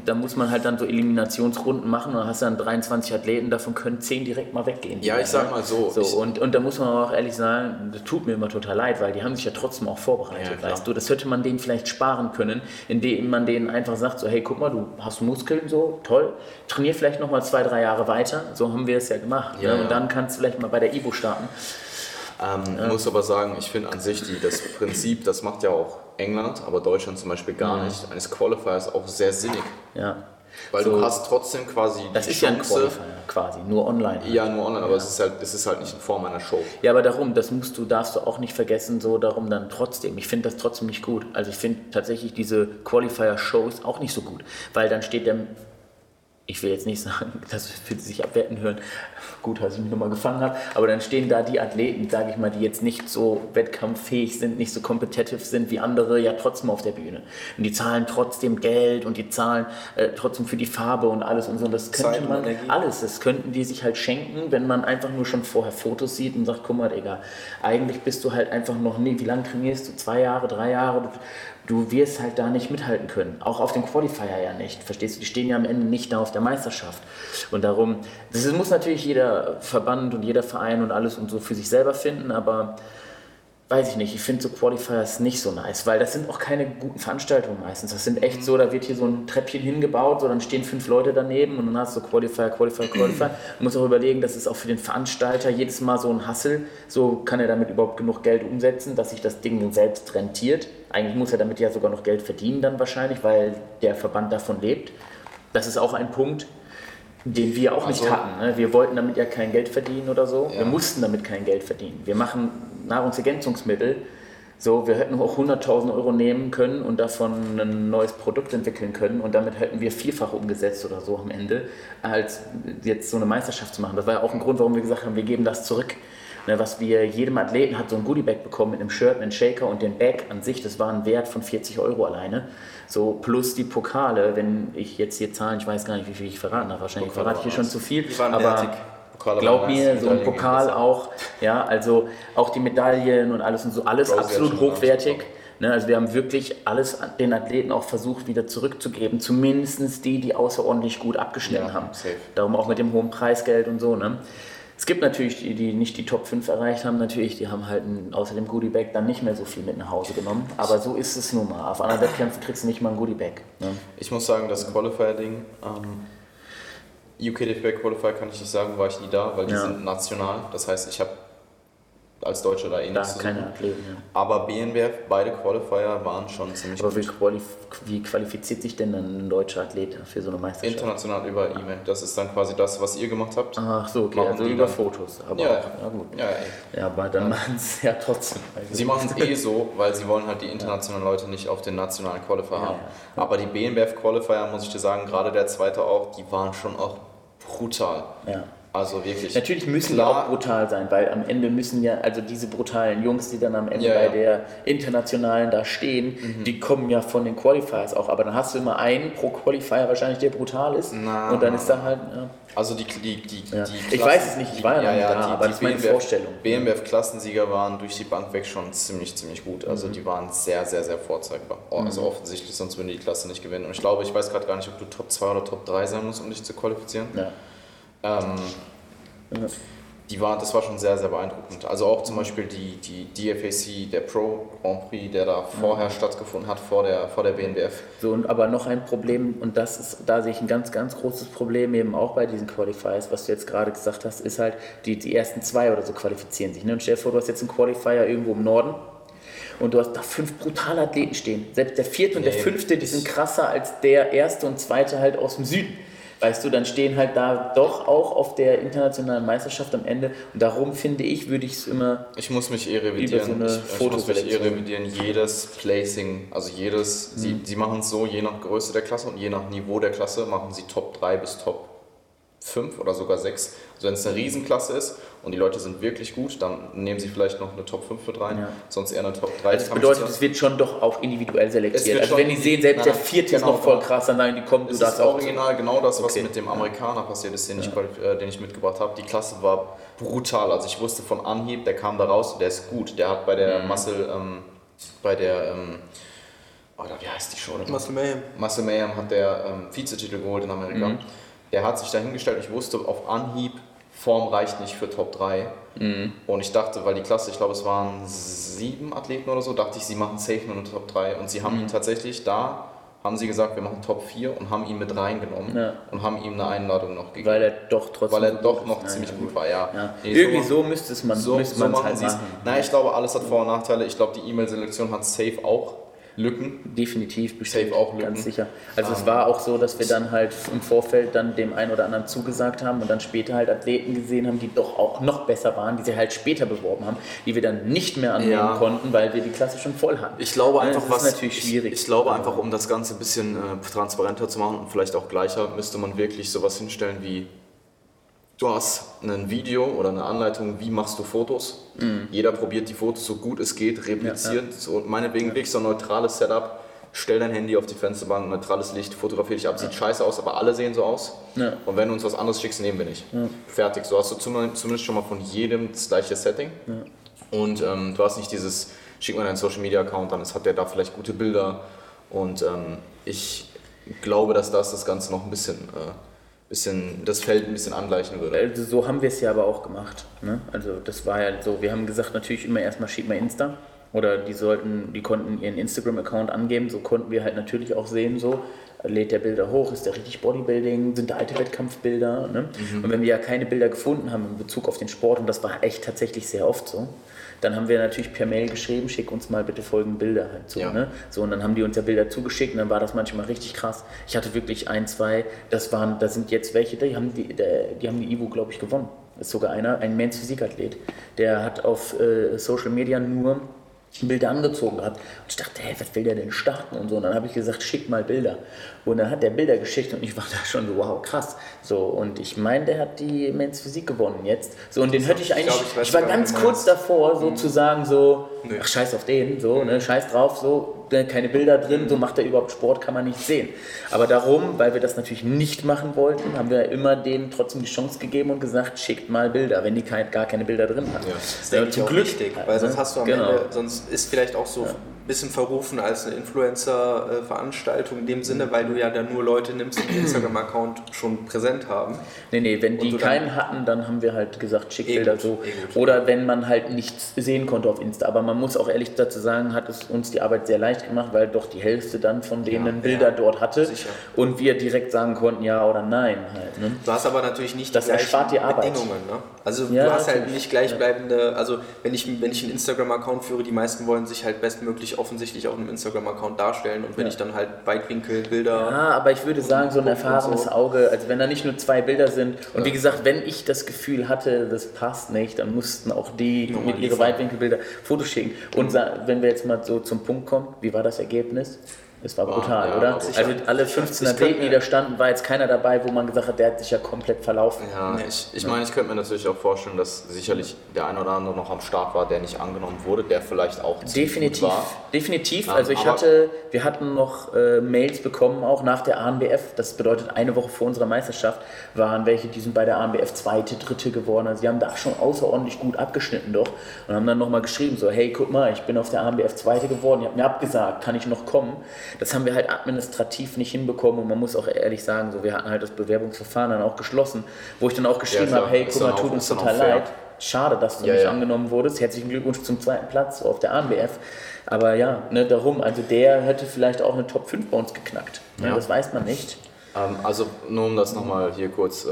da muss man halt dann so Eliminationsrunden machen und hast dann 23 Athleten, davon können 10 direkt mal weggehen. Ja, ich sag mal so, so ich- und, und da muss man auch ehrlich sagen, das tut mir immer total leid, weil die haben sich ja trotzdem auch vorbereitet, Ja, weißt du. Das hätte man denen vielleicht sparen können, indem man denen einfach sagt, so, hey, guck mal, du hast Muskeln, so, toll, trainier vielleicht noch mal zwei, drei Jahre weiter. So haben wir es ja gemacht. Ja, ne? ja. Und dann kannst du vielleicht mal bei der Ivo starten. Ähm, Muss aber sagen, ich finde an sich die, das Prinzip, das macht ja auch England, aber Deutschland zum Beispiel gar nicht, eines Qualifiers auch sehr sinnig. Ja. Weil So, du hast trotzdem quasi Das die ist ja ein Chance, Qualifier quasi, nur online. ja nur online, aber es ist halt, es ist halt nicht in Form einer Show. Ja, aber darum, das musst du, darfst du auch nicht vergessen, so darum dann trotzdem. Ich finde das trotzdem nicht gut. Also ich finde tatsächlich diese Qualifier-Shows auch nicht so gut, weil dann steht der, ich will jetzt nicht sagen, das wird sich abwerten hören, gut, dass ich mich nochmal gefangen habe, aber dann stehen da die Athleten, sage ich mal, die jetzt nicht so wettkampffähig sind, nicht so competitive sind wie andere, ja trotzdem auf der Bühne. Und die zahlen trotzdem Geld und die zahlen äh, trotzdem für die Farbe und alles und so. Und das könnte man, alles, das könnten die sich halt schenken, wenn man einfach nur schon vorher Fotos sieht und sagt, guck mal, Digga, eigentlich bist du halt einfach noch nie, wie lange trainierst du? Zwei Jahre, drei Jahre? Du, du wirst halt da nicht mithalten können. Auch auf dem Qualifier ja nicht. Verstehst du? Die stehen ja am Ende nicht da auf der Meisterschaft. Und darum, das muss natürlich jeder Verband und jeder Verein und alles und so für sich selber finden, aber weiß ich nicht, ich finde so Qualifiers nicht so nice, weil das sind auch keine guten Veranstaltungen meistens. Das sind echt so, da wird hier so ein Treppchen hingebaut, so dann stehen fünf Leute daneben und dann hast du Qualifier, Qualifier, Qualifier. Man muss auch überlegen, das ist auch für den Veranstalter jedes Mal so ein Hassel. So kann er damit überhaupt genug Geld umsetzen, dass sich das Ding selbst rentiert. Eigentlich muss er damit ja sogar noch Geld verdienen dann wahrscheinlich, weil der Verband davon lebt. Das ist auch ein Punkt, den wir auch nicht Also- hatten. Ne? Wir wollten damit ja kein Geld verdienen oder so. Ja. Wir mussten damit kein Geld verdienen. Wir machen Nahrungsergänzungsmittel. So, wir hätten auch 100.000 Euro nehmen können und davon ein neues Produkt entwickeln können und damit hätten wir vierfach umgesetzt oder so am Ende, als jetzt so eine Meisterschaft zu machen. Das war ja auch ein Grund, warum wir gesagt haben, wir geben das zurück. Ne, was wir, jedem Athleten hat so ein Goodiebag bekommen mit einem Shirt, einem Shaker und den Bag an sich, das war ein Wert von 40 Euro alleine. So plus die Pokale, wenn ich jetzt hier Zahlen, ich weiß gar nicht, wie viel ich verraten habe, wahrscheinlich Pokale verrate ich hier schon zu viel, Die waren aber wertig. Pokale glaub mir, so ein Pokal auch, ja, also auch die Medaillen und alles und so, alles Bro, absolut hochwertig. Ne, also wir haben wirklich alles den Athleten auch versucht wieder zurückzugeben, zumindest die, die außerordentlich gut abgeschnitten Ja, haben. safe. Darum auch mit dem hohen Preisgeld und so. Ne? Es gibt natürlich die, die nicht die Top 5 erreicht haben, natürlich, die haben halt ein, außer dem Goodiebag dann nicht mehr so viel mit nach Hause genommen. Aber so ist es nun mal. Auf anderen Wettkämpfen kriegst du nicht mal ein Goodiebag. Ne? Ich muss sagen, das Qualifier-Ding, ähm, UK DFB Qualifier kann ich nicht sagen, war ich nie da, weil die Ja. sind national. Das heißt, ich habe als Deutscher da eh Da nichts keine. Athleten. Ja. Aber BNBF, beide Qualifier waren schon ziemlich Aber wie, qualif wie qualifiziert sich denn ein deutscher Athlet für so eine Meisterschaft? International über E-Mail. Das ist dann quasi das, was ihr gemacht habt. Ach so, okay, Machen also über dann. Fotos. Aber Ja, ja. ja gut. Ja, ey. Ja, aber dann machen sie ja trotzdem. Also, Sie machen es eh so, weil sie wollen halt die internationalen Leute nicht auf den nationalen Qualifier Ja, haben. ja. Aber die BNBF Qualifier, muss ich dir sagen, gerade der zweite auch, die waren schon auch brutal. Ja. Also wirklich. Natürlich müssen wir auch brutal sein, weil am Ende müssen ja, also diese brutalen Jungs, die dann am Ende Ja, bei ja. der internationalen da stehen, die kommen ja von den Qualifiers auch. Aber dann hast du immer einen pro Qualifier wahrscheinlich, der brutal ist. Na, und dann ist da halt, ja. Also die, die, die, Ja. die Ich weiß es nicht, ich war ja noch nicht da, aber das ist meine Vorstellung. BMWF-Klassensieger waren durch die Bank weg schon ziemlich, ziemlich gut. Also Mhm. die waren sehr, sehr, sehr vorzeigbar. Oh, Also offensichtlich, sonst würden die die Klasse nicht gewinnen. Und ich glaube, ich weiß gerade gar nicht, ob du Top 2 oder Top 3 sein musst, um dich zu qualifizieren. ja. Ähm, Ja. die war, das war schon sehr, sehr beeindruckend. Also auch zum Beispiel die, die DFAC, der Pro Grand Prix, der da vorher stattgefunden hat, vor der, vor der BNBF. So, und aber noch ein Problem, und das ist, da sehe ich ein ganz, ganz großes Problem eben auch bei diesen Qualifiers, was du jetzt gerade gesagt hast, ist halt, die, die ersten zwei oder so qualifizieren sich. Ne? Und stell dir vor, du hast jetzt einen Qualifier irgendwo im Norden und du hast da fünf brutale Athleten stehen. Selbst der vierte und der fünfte, die sind krasser als der erste und zweite halt aus dem Süden. Weißt du, dann stehen halt da doch auch auf der internationalen Meisterschaft am Ende. Und darum finde ich, würde ich es immer Ich muss mich eh revidieren. So ich, ich muss mich eh revidieren. Jedes Placing, also jedes, sie, Mhm. sie machen es so, je nach Größe der Klasse und je nach Niveau der Klasse, machen sie Top 3 bis Top 5 oder sogar 6. Also wenn es eine Riesenklasse ist und die Leute sind wirklich gut, dann nehmen sie vielleicht noch eine Top 5 mit rein, Ja. sonst eher eine Top 3. Das kann mich bedeutet, es wird schon doch auch individuell Es selektiert. wird Also schon wenn die sehen, selbst nein, der vierte ist genau, noch voll genau. krass, dann sagen die, komm, du ist auch. original genau das, was Okay. mit dem Amerikaner passiert ist, den, ich, qualif- äh, den ich mitgebracht habe. Die Klasse war brutal. Also ich wusste von Anhieb, der kam da raus, der ist gut. Der hat bei der Mhm. Muscle, ähm, bei der, ähm, oh, wie heißt die Show? nochmal? Muscle Mayhem. Muscle Mayhem hat der ähm, Vizetitel geholt in Amerika. Mhm. Der hat sich da hingestellt. Ich wusste auf Anhieb, Form reicht nicht für Top 3. Mhm. Und ich dachte, weil die Klasse, ich glaube, es waren sieben Athleten oder so, dachte ich, sie machen safe nur eine Top 3. Und sie haben Mhm. ihn tatsächlich da, haben sie gesagt, wir machen Top 4 und haben ihn mit reingenommen Ja. und haben ihm eine Einladung noch gegeben. Weil er doch trotzdem. Weil er doch noch ist. ziemlich gut war, ja. Ja. Nee, Irgendwie so, so müsste es man so, müsste so machen halt machen. Nein, ich glaube, alles hat Vor- und Nachteile. Ich glaube, die E-Mail-Selektion hat safe auch Lücken. Definitiv, bestimmt, Safe auch Lücken. ganz sicher. Also es Ähm, war auch so, dass wir dann halt im Vorfeld dann dem einen oder anderen zugesagt haben und dann später halt Athleten gesehen haben, die doch auch noch besser waren, die sie halt später beworben haben, die wir dann nicht mehr annehmen Ja. konnten, weil wir die Klasse schon voll hatten. Ich glaube Ja, einfach, was, natürlich schwierig. Ich, ich glaube einfach, um das Ganze ein bisschen äh, transparenter zu machen und vielleicht auch gleicher, müsste man wirklich sowas hinstellen wie du hast ein Video oder eine Anleitung, wie machst du Fotos. Jeder probiert die Fotos so gut es geht, repliziert. So, meinetwegen wirklich so ein neutrales Setup. Stell dein Handy auf die Fensterbank, neutrales Licht, fotografier dich ab, sieht scheiße aus, aber alle sehen so aus. Ja. Und wenn du uns was anderes schickst, nehmen wir nicht. Fertig. So hast du zum- zumindest schon mal von jedem das gleiche Setting. Und ähm, du hast nicht dieses, schick mal deinen Social Media Account, dann hat der da vielleicht gute Bilder. Und ähm, ich glaube, dass das das Ganze noch ein bisschen, äh, bisschen das Feld ein bisschen angleichen würde. Also so haben wir es ja aber auch gemacht. Ne? Also das war ja so, wir haben gesagt, natürlich immer erstmal schick mal Insta. Oder die sollten, die konnten ihren Instagram-Account angeben, so konnten wir halt natürlich auch sehen, so, lädt der Bilder hoch, ist der richtig Bodybuilding, sind da alte Wettkampfbilder. Ne? Und wenn wir ja keine Bilder gefunden haben in Bezug auf den Sport, und das war echt tatsächlich sehr oft so, dann haben wir natürlich per Mail geschrieben, schick uns mal bitte folgende Bilder halt zu. Ja. Ne? So, und dann haben die uns ja Bilder zugeschickt und dann war das manchmal richtig krass. Ich hatte wirklich ein, zwei, das waren, da sind jetzt welche, die haben die, die haben die Ivo, glaube ich, gewonnen. Das ist sogar einer, ein Men's Physikathlet. Der hat auf äh, Social Media nur Bilder angezogen gehabt. Und ich dachte, hey, was will der denn starten und so. Und dann habe ich gesagt, schick mal Bilder. Und dann hat der Bilder geschickt und ich war da schon so, wow, krass. So, und ich meine, der hat die Men's Physik gewonnen jetzt. So, und den hätte ich eigentlich, glaub, ich, ich war sogar, ganz kurz davor, so zu sagen, so, Nö. ach, scheiß auf den, so, ne, scheiß drauf, so, ne, keine Bilder drin, so macht er überhaupt Sport, kann man nicht sehen. Aber darum, weil wir das natürlich nicht machen wollten, haben wir immer denen trotzdem die Chance gegeben und gesagt, schickt mal Bilder, wenn die kein, gar keine Bilder drin haben. Ja. Das ist, denke ich, zum Glück. wichtig, weil sonst Ne? hast du am Genau. Ende, sonst ist vielleicht auch so ein bisschen verrufen als eine Influencer-Veranstaltung in dem Sinne, weil du ja dann nur Leute nimmst, die den Instagram-Account schon präsent haben. Nee, nee, wenn die keinen hatten, dann haben wir halt gesagt, schick Eh Bilder so. eh. Oder wenn man halt nichts sehen konnte auf Insta. Aber man muss auch ehrlich dazu sagen, hat es uns die Arbeit sehr leicht gemacht, weil doch die Hälfte dann von denen Ja, Bilder ja, dort hatte sicher. und wir direkt sagen konnten, ja oder nein halt. Ne? Du hast aber natürlich nicht Das die erspart Arbeit. Bedingungen. Ne? Also Ja, du hast halt nicht gleichbleibende, also wenn ich, wenn ich einen Instagram-Account führe, die meisten wollen sich halt bestmöglich offensichtlich auf einem Instagram-Account darstellen und wenn Ja. ich dann halt Weitwinkelbilder Ja, aber ich würde sagen, so ein erfahrenes so. Auge, also wenn da nicht nur zwei Bilder sind, und wie gesagt, wenn ich das Gefühl hatte, das passt nicht, dann mussten auch die mit ihre liefern. Weitwinkelbilder Fotos schicken. Und sa- wenn wir jetzt mal so zum Punkt kommen, wie war das Ergebnis? Es war brutal, ja, oder? Also alle 15 Ich könnte Athleten, die da standen, war jetzt keiner dabei, wo man gesagt hat, der hat sich ja komplett verlaufen. Ja, ich, ich meine, ich könnte mir natürlich auch vorstellen, dass sicherlich der eine oder andere noch am Start war, der nicht angenommen wurde, der vielleicht auch Definitiv, gut war. definitiv. Ähm, Also ich hatte, wir hatten noch äh, Mails bekommen, auch nach der ANBF, das bedeutet eine Woche vor unserer Meisterschaft, waren welche, die sind bei der ANBF zweite, dritte geworden. Also die haben da schon außerordentlich gut abgeschnitten doch und haben dann nochmal geschrieben, so hey, guck mal, ich bin auf der ANBF zweite geworden, ihr habt mir abgesagt, kann ich noch kommen? Das haben wir halt administrativ nicht hinbekommen und man muss auch ehrlich sagen, so wir hatten halt das Bewerbungsverfahren dann auch geschlossen, wo ich dann auch geschrieben klar, habe, hey, guck mal, tut uns total leid. Schade, dass du Ja, nicht ja. angenommen wurdest. Herzlichen Glückwunsch zum zweiten Platz auf der ANBF. Aber ja, ne, darum, also der hätte vielleicht auch eine Top 5 bei uns geknackt. Ne, Ja. Das weiß man nicht. Ähm, also nur um das nochmal hier kurz äh,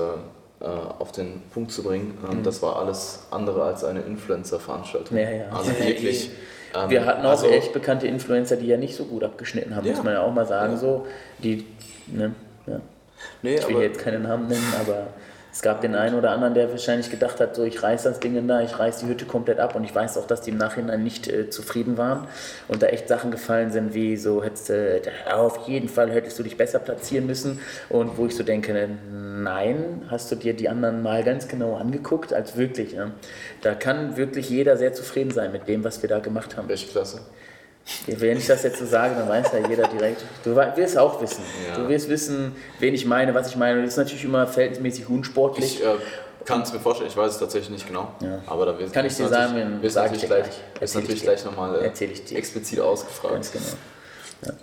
äh, auf den Punkt zu bringen, ähm, das war alles andere als eine Influencer-Veranstaltung. Ja, ja. Also Ja, wirklich. ähm, Wir hatten auch also, echt bekannte Influencer, die ja nicht so gut abgeschnitten haben, Ja. muss man ja auch mal sagen. Ja. So, die, ne, ja. Nee, Ich will hier jetzt keinen Namen nennen, aber es gab den einen oder anderen, der wahrscheinlich gedacht hat, so ich reiß das Ding da, ich reiß die Hütte komplett ab und ich weiß auch, dass die im Nachhinein nicht äh, zufrieden waren und da echt Sachen gefallen sind, wie so hättest du, ja, auf jeden Fall hättest du dich besser platzieren müssen und wo ich so denke, nein, hast du dir die anderen mal ganz genau angeguckt, als wirklich, ne? da kann wirklich jeder sehr zufrieden sein mit dem, was wir da gemacht haben. welche Klasse? Wenn ich das jetzt so sage, dann weiß ja jeder direkt. Du wirst auch wissen. Ja. Du wirst wissen, wen ich meine, was ich meine. Das ist natürlich immer verhältnismäßig unsportlich. Ich äh, kann es mir vorstellen, ich weiß es tatsächlich nicht genau. Ja. Aber da Kann ich dir sagen, wenn- sag natürlich ich gleich, gleich. ich natürlich dir. gleich nochmal dir. explizit ausgefragt. Ganz genau. Ja.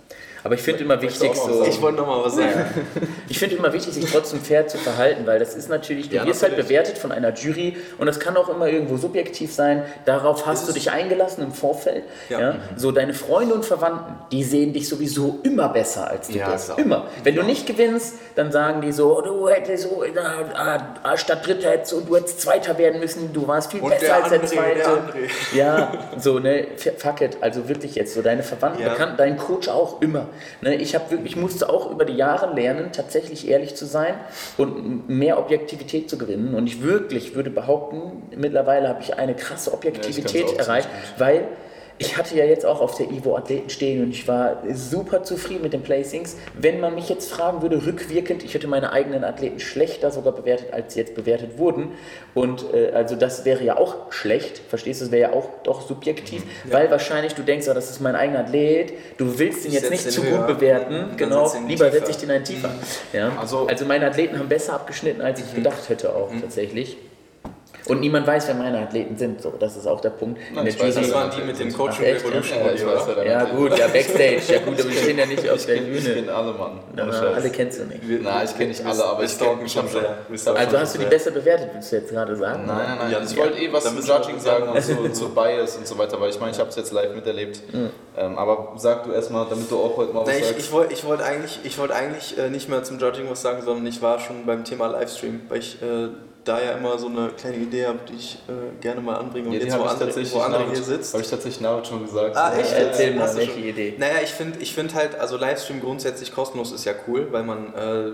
Aber ich finde immer wichtig, so. Ich wollte noch mal was sagen. Ich finde immer wichtig, sich trotzdem fair zu verhalten, weil das ist natürlich, du Ja, wirst halt natürlich. bewertet von einer Jury und das kann auch immer irgendwo subjektiv sein. Darauf hast Ist du dich eingelassen im Vorfeld. Ja. Ja. So deine Freunde und Verwandten, die sehen dich sowieso immer besser als du Ja, klar. Immer. Wenn du nicht gewinnst, dann sagen die so, du hättest so äh, statt Dritter hättest du, du hättest Zweiter werden müssen, du warst viel Und besser der als der André, Zweite. der. Ja, so, ne, fuck it, also wirklich jetzt, so deine Verwandten. Bekannten, dein Coach auch immer. Ne, ich habe wirklich, musste auch über die Jahre lernen, tatsächlich ehrlich zu sein und mehr Objektivität zu gewinnen. Und ich wirklich würde behaupten, mittlerweile habe ich eine krasse Objektivität Ja, ich erreicht, weil ich hatte ja jetzt auch auf der Ivo Athleten stehen und ich war super zufrieden mit den Placings. Wenn man mich jetzt fragen würde, rückwirkend, ich hätte meine eigenen Athleten schlechter sogar bewertet, als sie jetzt bewertet wurden. Und äh, also das wäre ja auch schlecht, verstehst du, das wäre ja auch doch subjektiv, Mhm. weil wahrscheinlich du denkst, oh, das ist mein eigener Athlet, du willst ihn jetzt nicht zu höher. gut bewerten, Dann genau, lieber setze ich den einen tiefer. Ja? Also- also meine Athleten haben besser abgeschnitten, als ich gedacht hätte auch tatsächlich. Und niemand weiß, wer meine Athleten sind. So, das ist auch der Punkt. In Nein, der ich weiß, Das waren die mit dem Coaching Ach, echt, Revolution Ja, Body, ich weiß ja, Ja gut, ja Backstage, ja gut, aber wir stehen ja nicht auf Ich der kenn- Ich Bühne. kenne alle, Mann. Scheiß. alle kennst du nicht. Nein, ich kenne nicht alle, aber ich kenne schon sehr. Also hast du die besser bewertet, willst du jetzt gerade sagen? Nein, nein, nein. Ja, ich wollte eh was zum Judging sagen und zu, zu Bias und so weiter, weil ich meine, ich habe es jetzt live miterlebt. Ähm, aber sag du erstmal, damit du auch heute mal was ich, sagst. ich wollte ich wollt eigentlich, ich wollt eigentlich äh, nicht mehr zum Judging was sagen, sondern ich war schon beim Thema Livestream, weil ich äh, da ja immer so eine kleine Idee habe, die ich äh, gerne mal anbringe und Ja, jetzt, wo André, tatsächlich wo André hier sitzt. Habe ich tatsächlich Navid schon gesagt. Ah, echt? Ja, erzähl mal, welche? Idee? Naja, ich finde ich find halt, also Livestream grundsätzlich kostenlos ist ja cool, weil man äh,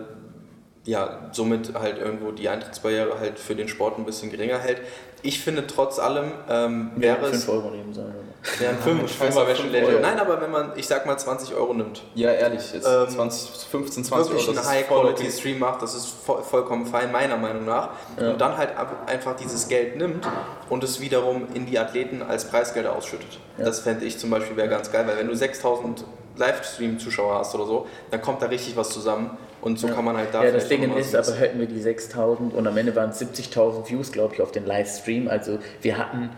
ja somit halt irgendwo die Eintrittsbarriere halt für den Sport ein bisschen geringer hält. Ich finde trotz allem ähm, wäre hätten es 5 Euro nehmen sollen. scheiß fünfer auf wäre schon. Euro. Nein, aber wenn man, ich sag mal 20 Euro nimmt, Ja, ehrlich, jetzt Ähm, 20, 15, 20 wirklich Euro. einen voll okay. High-Quality-Stream macht, das ist voll, vollkommen fein, meiner Meinung nach. Und dann halt einfach dieses Geld nimmt und es wiederum in die Athleten als Preisgelder ausschüttet. Das fände ich zum Beispiel wäre ganz geil, weil wenn du 6000 Livestream-Zuschauer hast oder so, dann kommt da richtig was zusammen und so kann man halt da Ja, das Ding ist, aber hätten wir die 6000 und am Ende waren es 70.000 Views, glaube ich, auf den Livestream. Also wir hatten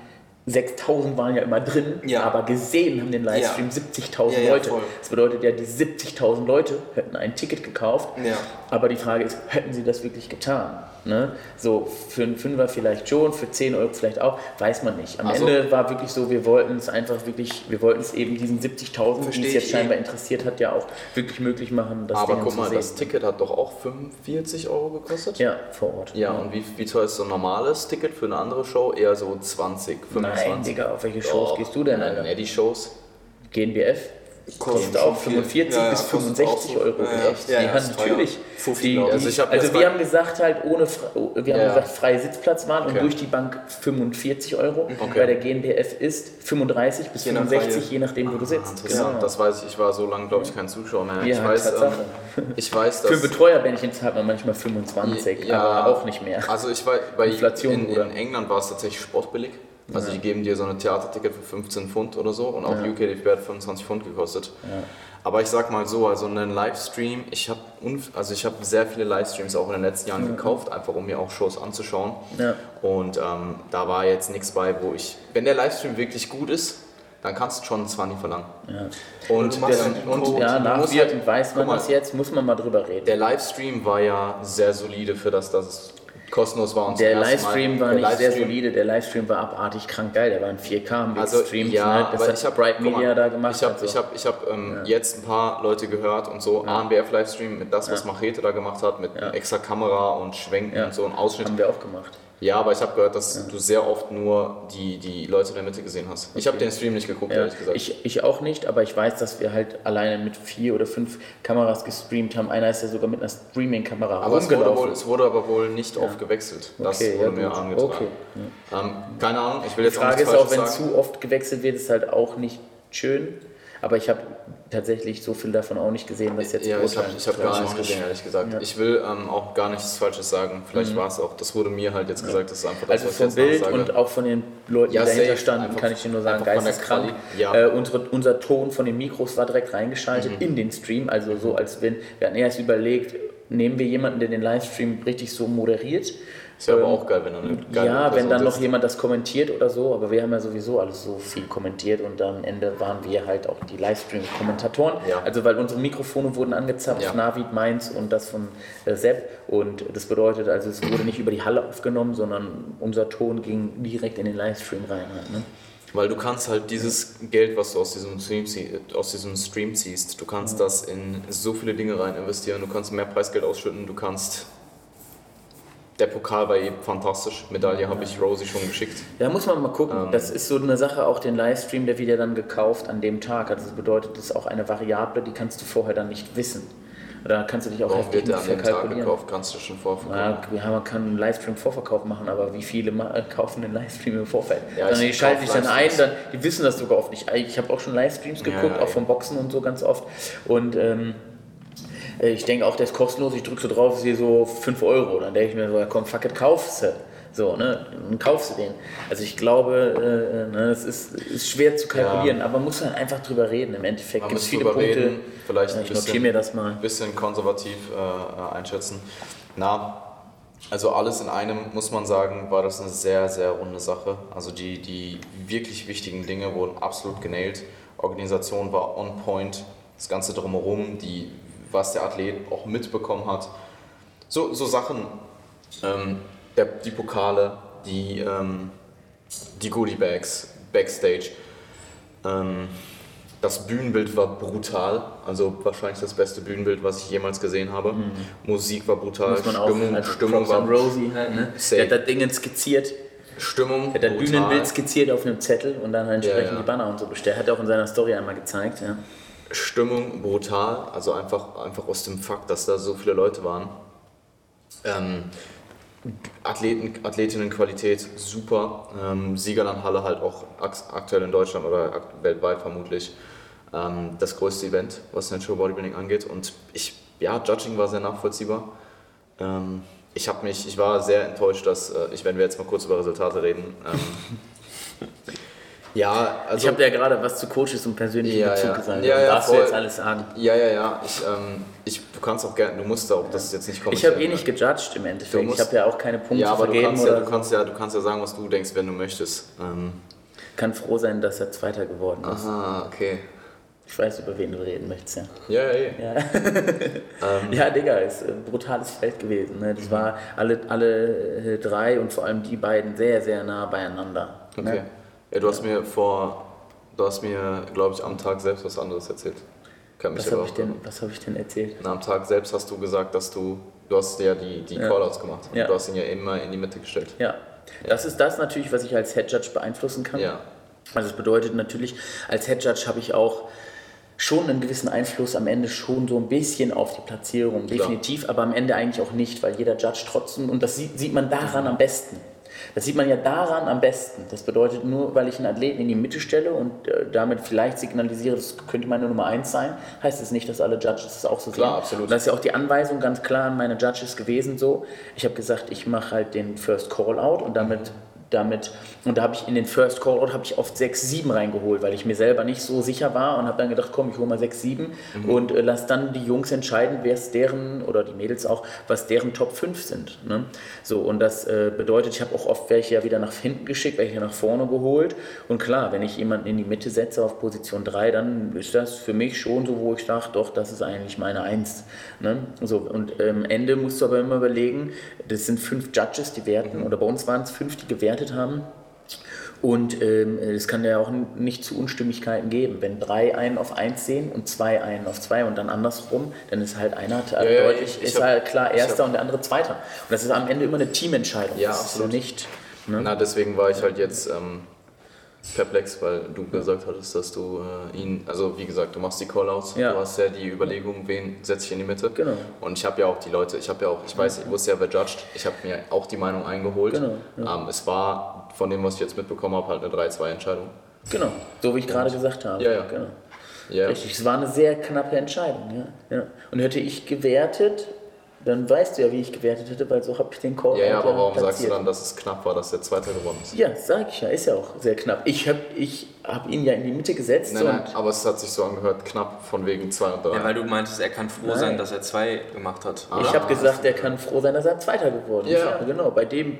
6000 waren ja immer drin, Ja. aber gesehen haben den Livestream Ja. 70.000 Ja, ja, Leute. voll. Das bedeutet ja, die 70.000 Leute hätten ein Ticket gekauft. Ja. Aber die Frage ist, hätten sie das wirklich getan? Ne? So, für einen Fünfer vielleicht schon, für 10 Euro vielleicht auch, weiß man nicht. Am Also- Ende war wirklich so, wir wollten es einfach wirklich, wir wollten es eben diesen 70.000, die es jetzt scheinbar interessiert hat, ja auch wirklich möglich machen, das Aber Ding guck mal, sehen. das Ticket hat doch auch 45 Euro gekostet? Ja, vor Ort. Ja, und wie, wie teuer ist so ein normales Ticket für eine andere Show? Eher so 20, 25. Nein, Digga, auf welche Shows Doch. gehst du denn, Nein, Alter? Eddie-Shows. GNBF? Kostet auch 45 Ja, bis kostet 65 auch so. Euro. Ja. Echt? Ja, die ja, natürlich. 50, Die. Also ich hab also wir haben gesagt halt ohne, Fre- wir haben gesagt freie Sitzplatz waren und Okay. durch die Bank 45 Euro. Okay. Bei der GNBF ist 35 bis Je nach 65, Reihe. je nachdem wo du Ah, sitzt. interessant. Genau. Das weiß ich. Ich war so lange, glaube ich, kein Zuschauer mehr. Ich, weiß, ähm, ich weiß, dass... Für Betreuerbändchen zahlt man manchmal 25, Ja. aber auch nicht mehr. Also ich war bei Inflation, in, in England war es tatsächlich sportbillig. Also die geben dir so ein Theaterticket für 15 Pfund oder so und auch Ja. UK DFB hat 25 Pfund gekostet. Ja. Aber ich sag mal so, also einen Livestream, ich habe also ich habe sehr viele Livestreams auch in den letzten Jahren gekauft, einfach um mir auch Shows anzuschauen. Ja. Und ähm, da war jetzt nichts bei, wo ich, wenn der Livestream wirklich gut ist, dann kannst du schon 20 verlangen. Ja. Und, machst der, und Code. Ja, musst halt- weiß man mal, das jetzt, muss man mal drüber reden. Der Livestream war ja sehr solide für das, dass es kostenlos war. Und Der Mal- Livestream war der nicht sehr Livestream- solide, der Livestream war abartig krank geil, der war in 4K, haben wir Also gestreamt, ja, ne? das hat ich habe Bright Media da gemacht. Ich habe also. ich hab, ich hab, ähm, jetzt ein paar Leute gehört und so ANBF Livestream mit das, was Machete da gemacht hat, mit Ja. extra Kamera und Schwenken Ja. und so ein Ausschnitt. haben wir auch gemacht. Ja, aber ich habe gehört, dass du sehr oft nur die, die Leute in der Mitte gesehen hast. Ich habe den Stream nicht geguckt, Ja, ehrlich gesagt. ich, ich auch nicht, aber ich weiß, dass wir halt alleine mit vier oder fünf Kameras gestreamt haben. Einer ist ja sogar mit einer Streaming-Kamera aber es wurde, wohl, es wurde aber wohl nicht oft gewechselt. Das Okay, wurde ja, mir gut. angetragen. Okay, Ähm, keine Ahnung, ich will Die jetzt Frage auch ist auch, wenn sagen. zu oft gewechselt wird, ist halt auch nicht schön. Aber ich habe tatsächlich so viel davon auch nicht gesehen, dass jetzt Ja, ich habe hab gar nichts gesehen, ehrlich gesagt. Ja. Mhm. Ich will ähm, auch gar nichts Falsches sagen. Vielleicht war es auch, das wurde mir halt jetzt gesagt, das ist einfach das, Also vom Bild nachsage. und auch von den Leuten, Ja, die dahinter safe. standen, Einfach- kann ich dir nur sagen, geisteskrank. Ja. Äh, unsere, unser Ton von den Mikros war direkt reingeschaltet Mhm. in den Stream, also so als wenn, wir hatten erst überlegt, nehmen wir jemanden, der den Livestream richtig so moderiert. Ist ja aber Ähm, auch geil, wenn du eine geile Ja, wenn Person dann noch jemand das kommentiert oder so, aber wir haben ja sowieso alles so viel kommentiert und am Ende waren wir halt auch die Livestream-Kommentatoren. Ja. Also weil unsere Mikrofone wurden angezapft, Ja. Navid, meins und das von äh, Sepp und das bedeutet also, es wurde nicht über die Halle aufgenommen, sondern unser Ton ging direkt in den Livestream rein. Halt, ne? Weil du kannst halt dieses Geld, was du aus diesem Stream, aus diesem Stream ziehst, du kannst das in so viele Dinge rein investieren, du kannst mehr Preisgeld ausschütten, du kannst... Der Pokal war eben fantastisch. Medaille habe ich Rosie schon geschickt. Da muss man mal gucken. Ähm. das ist so eine Sache, auch den Livestream, der wird ja dann gekauft an dem Tag. Also das bedeutet, das ist auch eine Variable, die kannst du vorher dann nicht wissen. Da kannst du dich auch Warum heftig wird an dem Tag gekauft? Kannst du schon vorverkaufen. Ja, man kann einen Livestream-Vorverkauf machen, aber wie viele äh, kaufen den Livestream im Vorfeld? Ja, dann ich die schalten sich dann ein, dann, die wissen das sogar oft nicht. Ich habe auch schon Livestreams Ja, geguckt, ja, auch vom eben. Boxen und so ganz oft. Und ähm, äh, ich denke auch, der ist kostenlos. Ich drücke so drauf, sehe so 5 Euro. Dann denke ich mir so, ja komm, fuck it, kaufst du. So, ne? Dann kaufst du den. Also ich glaube, äh, ne, es ist, ist schwer zu kalkulieren, aber man muss dann einfach drüber reden. Im Endeffekt Man gibt es muss viele drüber Punkte. reden, vielleicht Ja, ein ich notiere bisschen- mir das mal. ein bisschen konservativ äh, äh, einschätzen. Na, also alles in einem muss man sagen, war das eine sehr, sehr runde Sache. Also die, die wirklich wichtigen Dinge wurden absolut genäht. Organisation war on point, das Ganze drumherum, die, was der Athlet auch mitbekommen hat. So, so Sachen, ähm, der, die Pokale, die, ähm, die Goodie Bags, Backstage. Ähm, das Bühnenbild war brutal, also wahrscheinlich das beste Bühnenbild, was ich jemals gesehen habe. Musik war brutal, Mhm. Stimmung, also Stimmung war Rosie halt, ne? Der hat das Ding skizziert, Stimmung der hat das. Bühnenbild skizziert auf einem Zettel und dann halt entsprechend Ja, ja. die Banner und so bestellt. Hat er auch in seiner Story einmal gezeigt, ja. Stimmung brutal, also einfach, einfach aus dem Fakt, dass da so viele Leute waren. Ähm, Athleten, Athletinnenqualität super. Ähm, Siegerlandhalle halt auch ak- aktuell in Deutschland oder weltweit vermutlich ähm, das größte Event, was Natural Bodybuilding angeht. Und ich, ja, Judging war sehr nachvollziehbar. Ähm, ich habe mich, ich war sehr enttäuscht, dass äh, ich, wenn wir jetzt mal kurz über Resultate reden. Ähm, ja, also ich habe ja gerade was zu Coaches und persönlichen Ja, Bezug ja. gesagt. Ja, ja, Darfst du voll. jetzt alles sagen? Ja, ja, ja. Ich, ähm, ich, du kannst auch gerne, du musst auch das jetzt nicht Ich kommentieren. habe eh nicht gejudged im Du Endeffekt. musst- Ich habe ja auch keine Punkte Ja, aber du vergeben kannst ja, du kannst ja, du kannst ja sagen, was du denkst, wenn du möchtest. Ähm, kann froh sein, dass er Zweiter geworden ist. aha, okay. Ich weiß, über wen du reden möchtest, ja. Ja, ja, eh. Ja, ja Digga, ist ein brutales Feld gewesen. Ne? Mhm. Das war alle, alle drei und vor allem die beiden sehr, sehr nah beieinander. Okay. Ne? Ja, du hast mir vor, du hast mir, glaube ich, am Tag selbst was anderes erzählt. Kann mich Was habe ich, denn- was hab ich denn erzählt? Na, am Tag selbst hast du gesagt, dass du, du hast ja die, die Ja. Callouts gemacht. Und Ja. Du hast ihn ja immer in die Mitte gestellt. Ja, das ist das natürlich, was ich als Head Judge beeinflussen kann. Ja. Also es bedeutet natürlich, als Head Judge habe ich auch schon einen gewissen Einfluss am Ende schon so ein bisschen auf die Platzierung, definitiv, aber am Ende eigentlich auch nicht, weil jeder Judge trotzdem, und das sieht, sieht man daran am besten. Das sieht man ja daran am besten. Das bedeutet, nur weil ich einen Athleten in die Mitte stelle und äh, damit vielleicht signalisiere, das könnte meine Nummer 1 sein, heißt es das nicht, dass alle Judges das auch so Klar, sehen. absolut. Und das ist ja auch die Anweisung ganz klar an meine Judges gewesen so. Ich habe gesagt, ich mache halt den First Call-Out und damit damit und da habe ich in den First Call Out habe ich oft 6 7 reingeholt, weil ich mir selber nicht so sicher war und habe dann gedacht, komm, ich hole mal 6 7 Mhm. und äh, lass dann die Jungs entscheiden, wer es deren oder die Mädels auch, was deren Top 5 sind, ne? So und das äh, bedeutet, ich habe auch oft welche ja wieder nach hinten geschickt, welche nach vorne geholt und klar, wenn ich jemanden in die Mitte setze auf Position 3, dann ist das für mich schon so, wo ich sage, doch, das ist eigentlich meine 1, ne? So und am Ende musst du aber immer überlegen, das sind fünf Judges, die werten oder bei uns waren es fünf, die gewertet haben. Und ähm, es kann ja auch nicht zu Unstimmigkeiten geben. Wenn drei einen auf eins sehen und zwei einen auf zwei und dann andersrum, dann ist halt einer Ja, ja, deutlich, ich- ich ist hab- halt klar erster hab- und der andere zweiter. Und das ist am Ende immer eine Teamentscheidung. Ja, das absolut. So nicht. Ne? Na, deswegen war ich halt jetzt ähm, perplex, weil du gesagt hattest, dass du äh, ihn, also wie gesagt, du machst die Callouts, Ja. du hast ja die Überlegung, wen setze ich in die Mitte. Genau. Und ich habe ja auch die Leute, ich habe ja auch, ich weiß, ich wusste ja, wer judged, ich habe mir auch die Meinung eingeholt. Genau, Ähm, es war von dem, was ich jetzt mitbekommen habe, halt eine 3-2-Entscheidung. Genau, so wie ich gerade gesagt habe. Ja, ja. Genau. Ja. Richtig, es war eine sehr knappe Entscheidung. Ja. Ja. Und hätte ich gewertet, dann weißt du ja, wie ich gewertet hätte, weil so habe ich den Call Ja, ja, aber warum sagst du platziert. dann, dass es knapp war, dass der Zweite gewonnen ist? Ja, sag ich ja, ist ja auch sehr knapp. Ich habe ich hab ihn ja in die Mitte gesetzt Nein, nein, und aber es hat sich so angehört, knapp von wegen 2 und 3. Ja, weil du meintest, er kann froh Nein. sein, dass er zwei gemacht hat. ich habe gesagt, er kann froh sein, dass er Zweiter geworden ist. Ja. Genau, bei dem,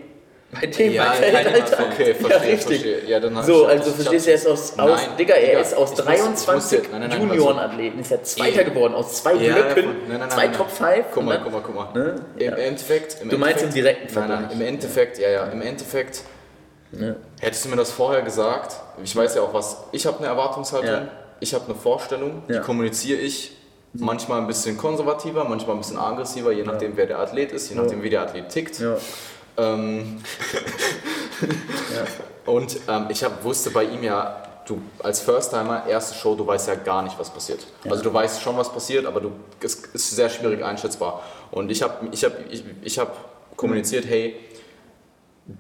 bei dem Ja, Alter. Okay, verstehe, ja, richtig. verstehe. Ja, dann So, ich- also verstehst du, er ist aus, aus Nein, Digga, er Digga, ist aus ich muss- ich muss 23 dir- nein, nein, nein, Juniorenathleten, ist er Zweiter Eben. geworden, aus zwei Ja, Blöcken, Nein, nein, zwei. Top 5. Guck mal, guck mal, guck mal. Ne? Im Ja. Endeffekt. Im Du meinst Endeffekt, im direkten Nein, nein, Vergleich. im Endeffekt, ja, ja, im Endeffekt. Hättest du mir das vorher gesagt, ich weiß ja auch was, ich habe eine Erwartungshaltung, Ja. ich habe eine Vorstellung, Ja. die kommuniziere ich manchmal ein bisschen konservativer, manchmal ein bisschen aggressiver, je nachdem wer der Athlet ist, je nachdem wie der Athlet tickt. Ja. Ähm, Und ähm, ich hab, wusste bei ihm ja, du als First-Timer, erste Show, du weißt ja gar nicht, was passiert. Also du weißt schon, was passiert, aber du, es ist sehr schwierig einschätzbar. Und ich habe ich hab, ich, ich hab kommuniziert, hey,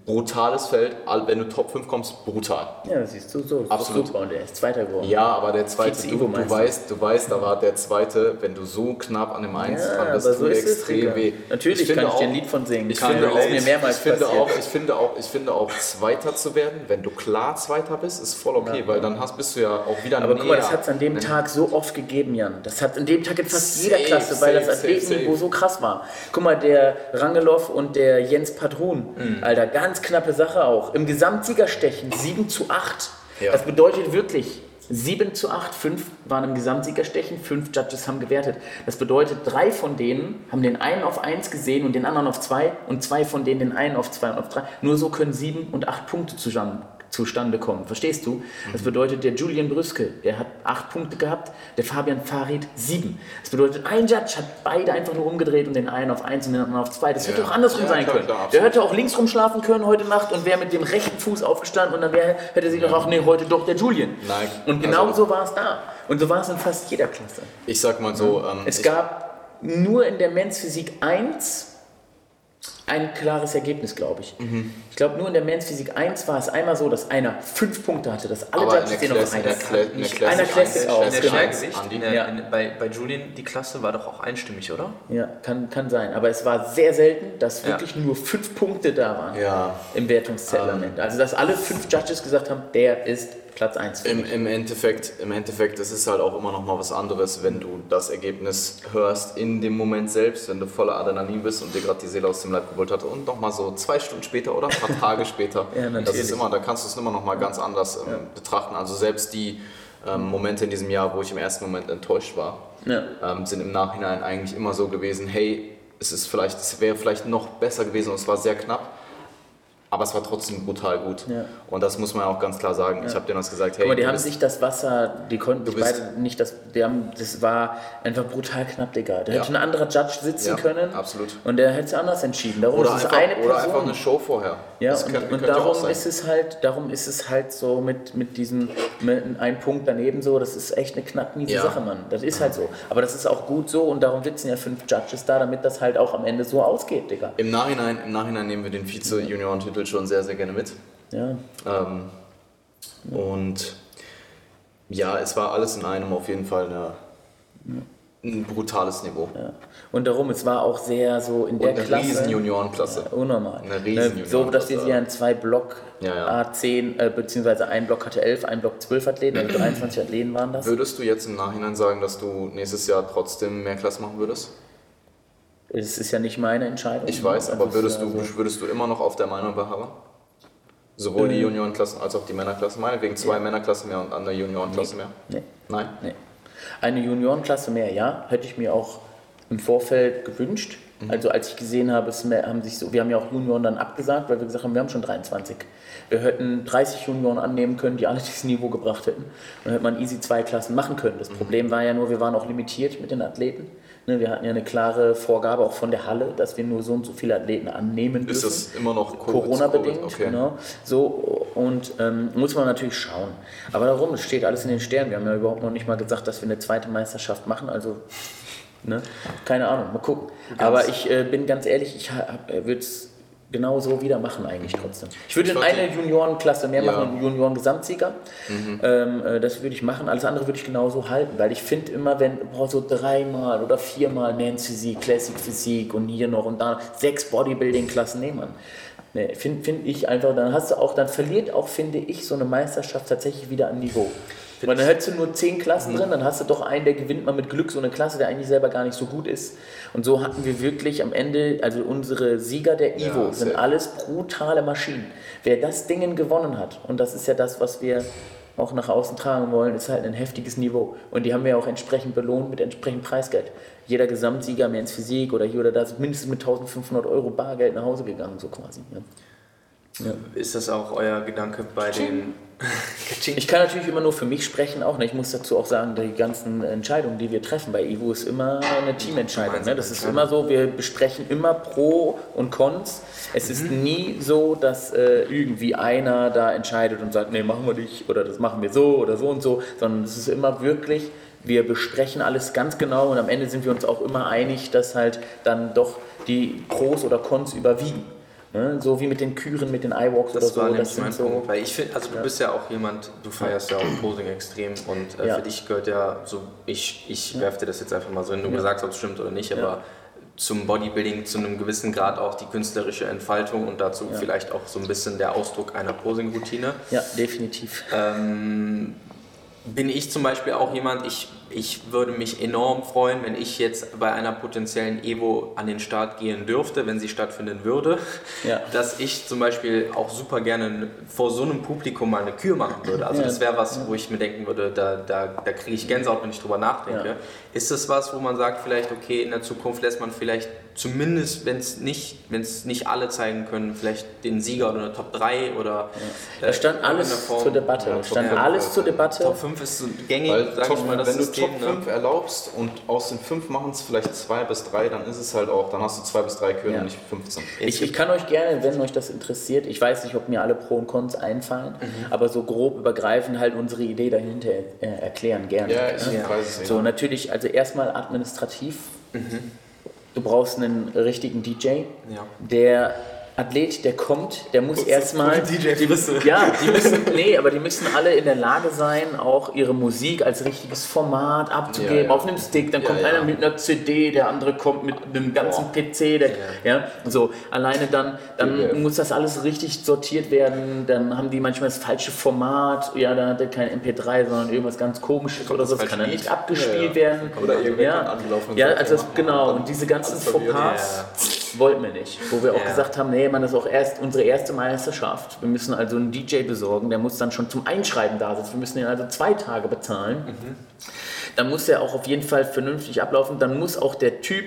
brutales Feld, wenn du Top 5 kommst, brutal. ja, das siehst du so. Absolut. Super und er ist Zweiter geworden. Ja, aber der zweite, du, du, weißt, du weißt, da war der zweite, wenn du so knapp an dem Eins Ja, dran bist, so es, extrem Digga. weh. Natürlich Ich kann ich dir ein auch- Lied von singen. Ich Kann finde, auch, auch mir mehrmals ich, finde passiert. auch, ich, finde auch, ich finde auch, Zweiter zu werden, wenn du klar Zweiter bist, ist voll okay, weil dann hast, bist du ja auch wieder Aber guck mal, näher. das hat es an dem Tag so oft gegeben, Jan. Das hat an dem Tag in fast Safe, jeder Klasse, weil das safe, safe, Athletenniveau so krass war. Guck mal, der Rangelow und der Jens Padrun, Mhm. Alter, ganz knappe Sache auch. Im Gesamtsiegerstechen 7 zu 8. Ja. Das bedeutet wirklich 7 zu 8, 5 waren im Gesamtsiegerstechen, 5 Judges haben gewertet. Das bedeutet, drei von denen haben den einen auf 1 gesehen und den anderen auf 2 und zwei von denen den einen auf 2 und auf 3. Nur so können 7 und 8 Punkte zusammen zustande kommen. Verstehst du? Das bedeutet, der Julian Brüske, der hat acht Punkte gehabt, der Fabian Farid sieben. Das bedeutet, ein Judge hat beide einfach nur umgedreht und den einen auf eins und den anderen auf zwei. Das hätte Ja. auch andersrum Ja, sein klar, können. klar, der hätte auch links rumschlafen können heute Nacht und wäre mit dem rechten Fuß aufgestanden und dann wär, hätte sie doch auch, nee, heute doch der Julian. Nein, Und genau also- so war es da. Und so war es in fast jeder Klasse. Ich sag mal so, ähm, Es gab nur in der Men's Physik 1 ein klares Ergebnis, glaube ich. Mhm. Ich glaube, nur in der Men's Physik 1 war es einmal so, dass einer fünf Punkte hatte, dass alle Aber Judges den auf Classic- in der 1 Cla- in der Classic Einer auch, In der Classic genau. in der, Ja. in, bei, bei Julian, die Klasse war doch auch einstimmig, oder? Ja, kann, kann sein. Aber es war sehr selten, dass Ja. wirklich nur fünf Punkte da waren ja, im Wertungszettel Ende. Also, dass alle fünf Judges gesagt haben, der ist Platz 1 für Im, im Endeffekt, im Endeffekt, es ist halt auch immer noch mal was anderes, wenn du das Ergebnis hörst in dem Moment selbst, wenn du voller Adrenalin bist und dir gerade die Seele aus dem Leib geholt hat und noch mal so zwei Stunden später oder ein paar Tage später. Ja, das natürlich. ist immer, da kannst du es immer noch mal ganz anders ähm, betrachten. Also selbst die ähm, Momente in diesem Jahr, wo ich im ersten Moment enttäuscht war, Ja. ähm, sind im Nachhinein eigentlich immer so gewesen, hey, es ist vielleicht, es wäre vielleicht noch besser gewesen und es war sehr knapp. Aber es war trotzdem brutal gut. Ja. Und das muss man auch ganz klar sagen. Ich habe denen das gesagt, hey, Guck mal, die haben sich das Wasser, die konnten Du sich bist- beide nicht das, die haben, das war einfach brutal knapp, Digga. Da Ja. hätte ein anderer Judge sitzen Ja, können. absolut. Und der hätte es anders entschieden. Darum oder, einfach, eine oder Person. einfach eine Show vorher. Ja, Das und, könnte- und ja darum ist es halt, darum ist es halt so mit, mit diesem, mit ein Punkt daneben so, das ist echt eine knapp miese Ja. Sache, Mann. Das ist halt so. Aber das ist auch gut so und darum sitzen ja fünf Judges da, damit das halt auch am Ende so ausgeht, Digga. Im Nachhinein, Im Nachhinein nehmen wir den Vize-Junioren-Titel schon sehr, sehr gerne mit. Ja. Ähm, und ja, es war alles in einem auf jeden Fall eine, ein brutales Niveau. Ja. Und darum, es war auch sehr so in der Und eine Klasse. riesen Juniorenklasse. Ja, unnormal. Eine riesen Ne, So, dass Juniorenklasse. ja in zwei Block Ja, ja. A10, äh, beziehungsweise ein Block hatte 11, ein Block 12 Athleten, also 23 Athleten waren das. Würdest du jetzt im Nachhinein sagen, dass du nächstes Jahr trotzdem mehr Klasse machen würdest? Es ist ja nicht meine Entscheidung. Ich weiß, Also aber es würdest du, ja so- würdest du immer noch auf der Meinung beharren? Sowohl die Ähm. Juniorenklassen als auch die Männerklassen? Meinetwegen zwei Männerklassen mehr und eine Juniorenklasse mehr? Nee. Nein? Nee. Eine Juniorenklasse mehr, ja, hätte ich mir auch im Vorfeld gewünscht. Mhm. Also als ich gesehen habe, mehr, haben sich so, wir haben ja auch Junioren dann abgesagt, weil wir gesagt haben, wir haben schon 23. Wir hätten 30 Junioren annehmen können, die alle dieses Niveau gebracht hätten. Und dann hätte man easy zwei Klassen machen können. Mhm. Das Problem war ja nur, wir waren auch limitiert mit den Athleten. Ne, Wir hatten ja eine klare Vorgabe auch von der Halle, dass wir nur so und so viele Athleten annehmen Ist dürfen. das immer noch Corona-bedingt? Okay. genau. So, und ähm, muss man natürlich schauen. Aber darum, es steht alles in den Sternen. Wir haben ja überhaupt noch nicht mal gesagt, dass wir eine zweite Meisterschaft machen. Also, ne? keine Ahnung, mal gucken. Aber ich äh, bin ganz ehrlich, ich würde es genau so wieder machen eigentlich trotzdem. Ich würde Ich in wollte- eine Juniorenklasse mehr Ja. machen, Junioren-Gesamtsieger. Ähm, äh, das würde ich machen. Alles andere würde ich genauso halten, weil ich finde immer, wenn boah, so dreimal oder viermal Men's Physik, Classic Physik und hier noch und da sechs Bodybuilding-Klassen nehmen. Nee, finde find ich einfach, dann hast du auch, dann verliert auch, finde ich, so eine Meisterschaft tatsächlich wieder an Niveau. Weil dann hättest du nur zehn Klassen drin, dann hast du doch einen, der gewinnt mal mit Glück so eine Klasse, der eigentlich selber gar nicht so gut ist. Und so hatten wir wirklich am Ende, also unsere Sieger der Ja, Ivo sind safe. alles brutale Maschinen. Wer das Dingen gewonnen hat, und das ist ja das, was wir auch nach außen tragen wollen, ist halt ein heftiges Niveau. Und die haben wir auch entsprechend belohnt mit entsprechendem Preisgeld. Jeder Gesamtsieger mehr ins Physik oder hier oder da ist mindestens mit 1500 Euro Bargeld nach Hause gegangen, so quasi. Ja. Ist das auch euer Gedanke bei den. Ich kann natürlich immer nur für mich sprechen, auch. Ne? Ich muss dazu auch sagen, die ganzen Entscheidungen, die wir treffen bei Ivo, ist immer eine Teamentscheidung. Ne? Das ist immer so, wir besprechen immer Pro und Cons. Es ist nie so, dass äh, irgendwie einer da entscheidet und sagt, nee, machen wir nicht oder das machen wir so oder so und so, sondern es ist immer wirklich, wir besprechen alles ganz genau und am Ende sind wir uns auch immer einig, dass halt dann doch die Pros oder Cons überwiegen. Ne? So wie mit den Küren, mit den iWalks oder Das so. war Das mein sind so. Punkt. Weil ich finde, also du bist ja auch jemand, du feierst ja auch Posing extrem und äh, Ja. für dich gehört ja so, ich, ich werfe dir das jetzt einfach mal so hin, du Ja. sagst, ob es stimmt oder nicht, Ja. aber zum Bodybuilding zu einem gewissen Grad auch die künstlerische Entfaltung und dazu Ja. vielleicht auch so ein bisschen der Ausdruck einer Posing-Routine. Ja, definitiv. Ähm, bin ich zum Beispiel auch jemand, ich, ich würde mich enorm freuen, wenn ich jetzt bei einer potenziellen Evo an den Start gehen dürfte, wenn sie stattfinden würde, Ja. dass ich zum Beispiel auch super gerne vor so einem Publikum mal eine Kür machen würde. Also Ja. das wäre was, wo ich mir denken würde, da, da, da kriege ich Gänsehaut, wenn ich drüber nachdenke. Ja. Ist das was, wo man sagt, vielleicht, okay, in der Zukunft lässt man vielleicht zumindest, wenn es nicht, wenn's nicht alle zeigen können, vielleicht den Sieger oder eine Top 3 oder... Da stand äh, alles in der Form- zur Debatte. Ja, Da stand Top alles zur Debatte. Top 5 ist so gängig, Weil sag Top, ich mal, das wenn du System. Top ne? 5 erlaubst und aus den 5 machen es vielleicht 2 bis 3, dann ist es halt auch, dann hast du 2 bis 3 Kühe Ja. und nicht 15. Ich, ich kann euch gerne, wenn euch das interessiert, ich weiß nicht, ob mir alle Pro und Cons einfallen, aber so grob übergreifend halt unsere Idee dahinter äh, erklären gerne. Ja, ich ne? Ja. weiß es nicht. So, natürlich, also erstmal administrativ. Du brauchst einen richtigen DJ. Ja. Der Athlet, der kommt, der muss erstmal. DJ Frisse. Ja, die müssen, nee, aber die müssen alle in der Lage sein, auch ihre Musik als richtiges Format abzugeben, Ja, ja. auf einem Stick. Dann Ja, kommt einer mit einer CD, der andere kommt mit einem ganzen PC. Der, ja. so alleine dann, dann muss das alles richtig sortiert werden. Dann haben die manchmal das falsche Format. Ja, da hat er kein MP3, sondern irgendwas ganz Komisches oder so. Das kann dann nicht abgespielt werden. Oder irgendwer ja. ja, also das, genau. Und diese ganzen. Fauxpas wollten wir nicht. Wo wir auch gesagt haben, nee, man, das ist auch erst unsere erste Meisterschaft. Wir müssen also einen DJ besorgen, der muss dann schon zum Einschreiben da sitzen. Wir müssen ihn also zwei Tage bezahlen. Dann muss er auch auf jeden Fall vernünftig ablaufen. Dann muss auch der Typ,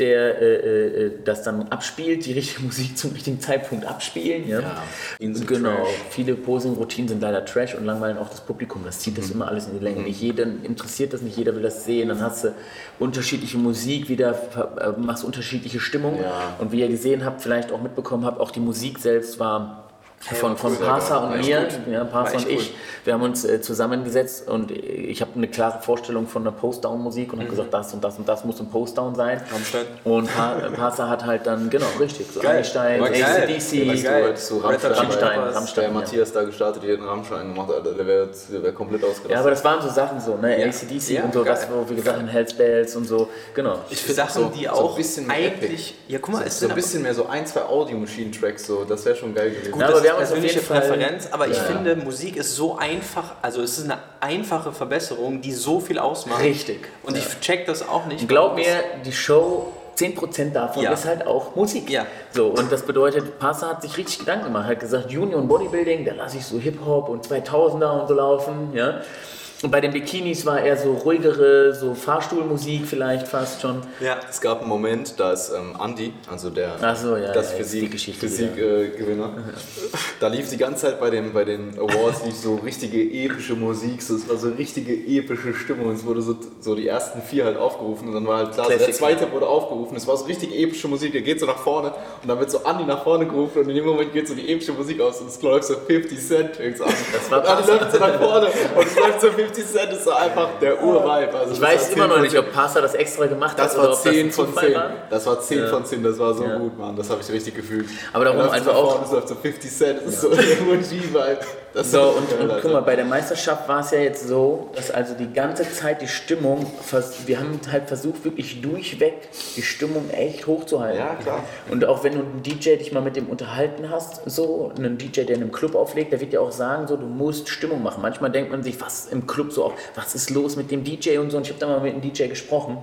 der äh, äh, das dann abspielt, die richtige Musik zum richtigen Zeitpunkt abspielen. Ja? Ja, genau. Trash. Viele Posing-Routinen sind leider Trash und langweilen auch das Publikum. Das zieht das immer alles in die Länge. Nicht jeden interessiert das, nicht jeder will das sehen. Dann hast du unterschiedliche Musik, wieder äh, machst unterschiedliche Stimmungen. Ja. Und wie ihr gesehen habt, vielleicht auch mitbekommen habt, auch die Musik selbst war von, von Parsa und mir, ja, Parsa und ich, wir haben uns äh, zusammengesetzt und ich habe eine klare Vorstellung von der Post-Down-Musik und habe gesagt, das und das und das muss ein Post-Down sein. Rammstein. Und pa Parsa hat halt dann, genau, richtig, so Geil. Einstein. ACDC, so Red Hot Rammstein, Rammstein. Rammstein. der ja. Matthias da gestartet, die hätten Rammstein gemacht, Alter, der wäre wär komplett ausgerastet. Ja, aber das waren so Sachen so, ne? Ja. ACDC Ja, und so, das, geil. wo wir gesagt haben, Hells Bells und so, genau. Ich find Sachen, so- die so auch ein bisschen mehr eigentlich. Ja, guck mal, es so sind ein bisschen mehr so ein, zwei Audio-Machine-Tracks, so, das wäre schon geil gewesen. Gut, das wir haben persönliche Präferenz, aber ich Ja. finde, Musik ist so einfach, also es ist eine einfache Verbesserung, die so viel ausmacht. Richtig. Und ich check das auch nicht. Glaub mir, die Show, 10% davon Ja. ist halt auch Musik. Ja. So, und das bedeutet, Parsa hat sich richtig Gedanken gemacht, hat gesagt, Union Bodybuilding, da lasse ich so Hip-Hop und 2000er und so laufen, ja. Und bei den Bikinis war eher so ruhigere, so Fahrstuhlmusik vielleicht fast schon. Ja. Es gab einen Moment, da ist ähm, Andy, also der so, ja, das ja, Physik, Geschichte Physik äh, da lief die ganze Zeit bei den, bei den Awards lief so richtige epische Musik, so, es war so richtige epische Stimmung. Es wurde so, so die ersten vier halt aufgerufen und dann war halt klar, so der Classic. zweite wurde aufgerufen. Es war so richtig epische Musik, der geht so nach vorne und dann wird so Andy nach vorne gerufen und in dem Moment geht so die epische Musik aus und es läuft so 50 Cent an. Das war und Andy läuft so nach vorne und es läuft so 50 Cent, ist so einfach der Urvibe. Also Ich das weiß immer noch 10 nicht, ob Parsa das extra gemacht das hat war oder ob das 10 ein von Zufall 10. war. Das war 10 Ja. von 10, das war so Ja. gut, Mann. Das habe ich richtig gefühlt. Aber darum läuft also auch- Es läuft so 50 Cent, das ist so der Emoji-Vibe. Das So, und, und guck mal, bei der Meisterschaft war es ja jetzt so, dass also die ganze Zeit die Stimmung, wir haben halt versucht, wirklich durchweg die Stimmung echt hochzuhalten. Ja, klar. Und auch wenn du einen DJ dich mal mit dem unterhalten hast, so, einen DJ, der in einem Club auflegt, der wird dir auch sagen, so, du musst Stimmung machen. Manchmal denkt man sich, was im Club so auch, was ist los mit dem DJ und so. Und ich habe da mal mit einem DJ gesprochen.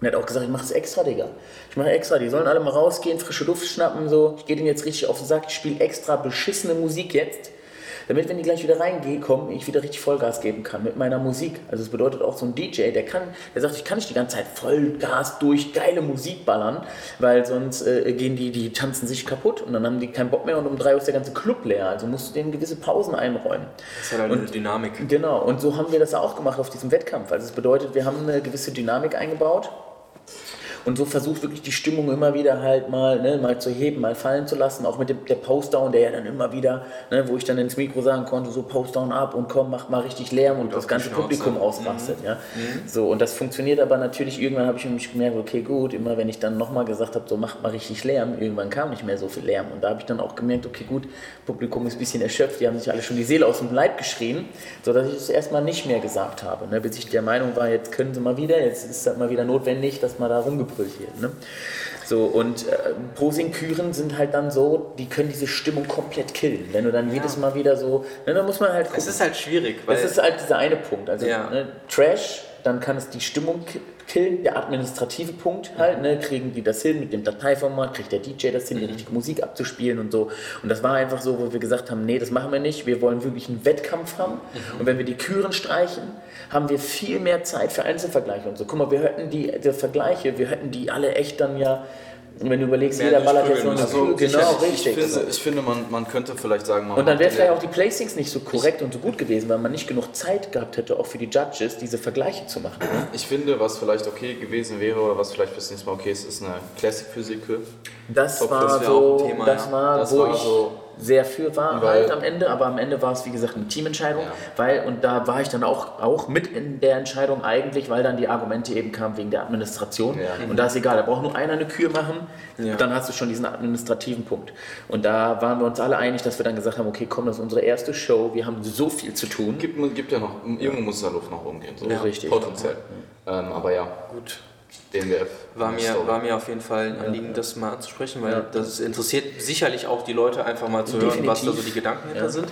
Und er hat auch gesagt, ich mache es extra, Digga. Ich mache extra. Die sollen alle mal rausgehen, frische Luft schnappen, so. Ich gehe denen jetzt richtig auf den Sack. Ich spiele extra beschissene Musik jetzt. Damit, wenn die gleich wieder reingehen, kommen, ich wieder richtig Vollgas geben kann mit meiner Musik. Also es bedeutet auch so ein DJ, der kann, der sagt, ich kann nicht die ganze Zeit Vollgas durch geile Musik ballern, weil sonst äh, gehen die, die tanzen sich kaputt und dann haben die keinen Bock mehr und um drei Uhr ist der ganze Club leer. Also musst du denen gewisse Pausen einräumen. Das ist halt eine Dynamik. Genau, und so haben wir das auch gemacht auf diesem Wettkampf. Also es bedeutet, wir haben eine gewisse Dynamik eingebaut und so versucht wirklich die Stimmung immer wieder halt mal, ne, mal zu heben, mal fallen zu lassen. Auch mit dem, der Postdown, der ja dann immer wieder, ne, wo ich dann ins Mikro sagen konnte, so Postdown ab und komm, mach mal richtig Lärm und, das auf die ganze. Publikum ausrastet. Ja. So, und das funktioniert aber natürlich, irgendwann habe ich mich gemerkt, okay gut, immer wenn ich dann nochmal gesagt habe, so macht mal richtig Lärm, irgendwann kam nicht mehr so viel Lärm. Und da habe ich dann auch gemerkt, okay gut, Publikum ist ein bisschen erschöpft, die haben sich alle schon die Seele aus dem Leib geschrien, sodass ich es erstmal nicht mehr gesagt habe. Ne, bis ich der Meinung war, jetzt können sie mal wieder, jetzt ist es mal wieder notwendig, dass mal da rumgebrüllt wird. Ne? So, und äh, Posing-Küren sind halt dann so, die können diese Stimmung komplett killen. Wenn du dann jedes Mal wieder so, ne, dann muss man halt gucken. Es ist halt schwierig, weil Das ist halt dieser eine Punkt. Also Ja. ne, Trash, dann kann es die Stimmung killen, der administrative Punkt halt, ne, kriegen die das hin mit dem Dateiformat, kriegt der DJ das hin, die richtige Musik abzuspielen und so. Und das war einfach so, wo wir gesagt haben, nee, das machen wir nicht, wir wollen wirklich einen Wettkampf haben. Und wenn wir die Küren streichen, haben wir viel mehr Zeit für Einzelvergleiche und so. Guck mal, wir hätten die, die Vergleiche, wir hätten die alle echt dann ja, wenn du überlegst, jeder ballert jetzt müssen. Kür, Also, genau, ich, richtig. Ich finde, ich finde man, man könnte vielleicht sagen, man Und dann wäre macht vielleicht auch die Placings nicht so korrekt und so gut gewesen, weil man nicht genug Zeit gehabt hätte, auch für die Judges, diese Vergleiche zu machen. Ich finde, was vielleicht okay gewesen wäre oder was vielleicht fürs nächste Mal okay ist, ist eine Classic Physik. Das war so, auch ein Thema, das ja. war, Das wo war ich so- sehr für war Weil- halt am Ende, aber am Ende war es wie gesagt eine Teamentscheidung, Ja. weil und da war ich dann auch, auch mit in der Entscheidung eigentlich, weil dann die Argumente eben kamen wegen der Administration Ja. und da ist egal, da braucht nur einer eine Kür machen, Ja. dann hast du schon diesen administrativen Punkt und da waren wir uns alle einig, dass wir dann gesagt haben, okay, komm, das ist unsere erste Show, wir haben so viel zu tun. Gibt, gibt ja noch, irgendwo muss da Luft nach oben gehen. So. Ja, richtig. Potenziell. Ähm, aber ja, gut. DNBF. War mir, Story. war mir auf jeden Fall ein Anliegen, das mal anzusprechen, weil Ja. das interessiert sicherlich auch die Leute einfach mal zu hören, was da so Definitiv. die Gedanken hinter Ja. sind.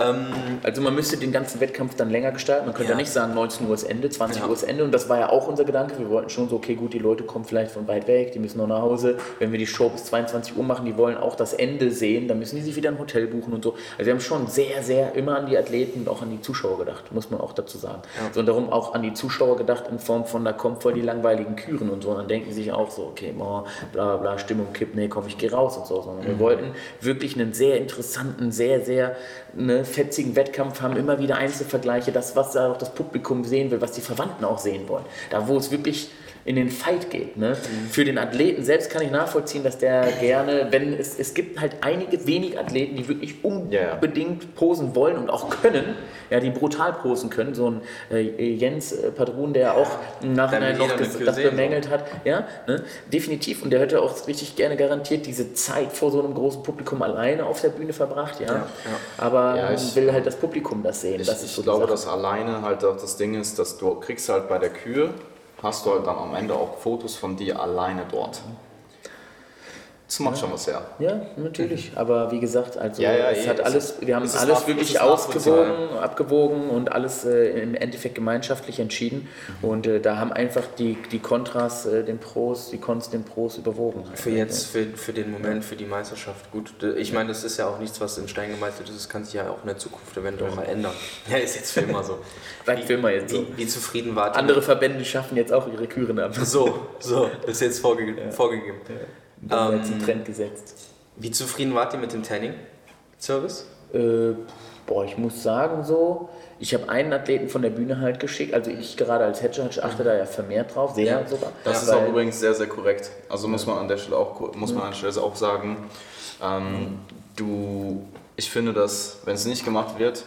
Ähm, Also man müsste den ganzen Wettkampf dann länger gestalten. Man könnte ja, Ja. nicht sagen, 19 Uhr ist Ende, 20 Ja. Uhr ist Ende. Und das war ja auch unser Gedanke. Wir wollten schon so, okay, gut, die Leute kommen vielleicht von weit weg, die müssen noch nach Hause. Wenn wir die Show bis 22 Uhr machen, die wollen auch das Ende sehen, dann müssen die sich wieder ein Hotel buchen und so. Also wir haben schon sehr, sehr immer an die Athleten und auch an die Zuschauer gedacht, muss man auch dazu sagen. So, und darum auch an die Zuschauer gedacht in Form von, da kommen voll die langweiligen langweiligen Küren und so. Und dann denken sie sich auch so, okay, boah, bla bla bla, Stimmung kippt, nee, komm, ich gehe raus und so. Sondern wir wollten wirklich einen sehr interessanten, sehr, sehr ne, fetzigen Wettkampf haben, immer wieder Einzelvergleiche, das, was da auch das Publikum sehen will, was die Verwandten auch sehen wollen. Da, wo es wirklich in den Fight geht. Ne? Für den Athleten selbst kann ich nachvollziehen, dass der gerne, wenn es, es gibt halt einige wenige Athleten, die wirklich Ja, ja. unbedingt posen wollen und auch können, ja, die brutal posen können. So ein äh, Jens äh, Padrun, der auch im Nachhinein noch das, das bemängelt hat. Ja, ne? definitiv. Und der hätte auch richtig gerne garantiert diese Zeit vor so einem großen Publikum alleine auf der Bühne verbracht. Ja, ja. aber Ja, ich- will halt das Publikum das sehen. Ich, das ich so glaube, dass alleine halt auch das Ding ist, dass du kriegst halt bei der Kühe, hast du halt dann am Ende auch Fotos von dir alleine dort. Das macht schon was her. Ja, natürlich. Aber wie gesagt, also Ja, ja, es hat es alles, ist- wir haben alles nach- wirklich ausgewogen, abgewogen und alles äh, im Endeffekt gemeinschaftlich entschieden. Und äh, da haben einfach die, die Kontras äh, den Pros, die Cons den Pros überwogen. Für jetzt, für, für den Moment, für die Meisterschaft, gut. Ich meine, das ist ja auch nichts, was in Stein gemeißelt ist. Das kann sich ja auch in der Zukunft eventuell mal ändern. Ja, ist jetzt für immer so. Bleibt für immer jetzt so. Wie, wie zufrieden wart ihr? Andere Verbände schaffen jetzt auch ihre Küren ab. So, so, ist jetzt vorge vorgegeben. Haben wir jetzt Ähm, einen Trend gesetzt. Wie zufrieden wart ihr mit dem Tanning-Service? Äh, boah, ich muss sagen so, ich habe einen Athleten von der Bühne halt geschickt, also ich gerade als Head Judge achte da ja vermehrt drauf, sehr Ja. sogar. Das ist auch übrigens sehr, sehr korrekt. Also muss man an der Stelle auch, muss man an der Stelle auch sagen, ähm, du, ich finde, dass, wenn es nicht gemacht wird,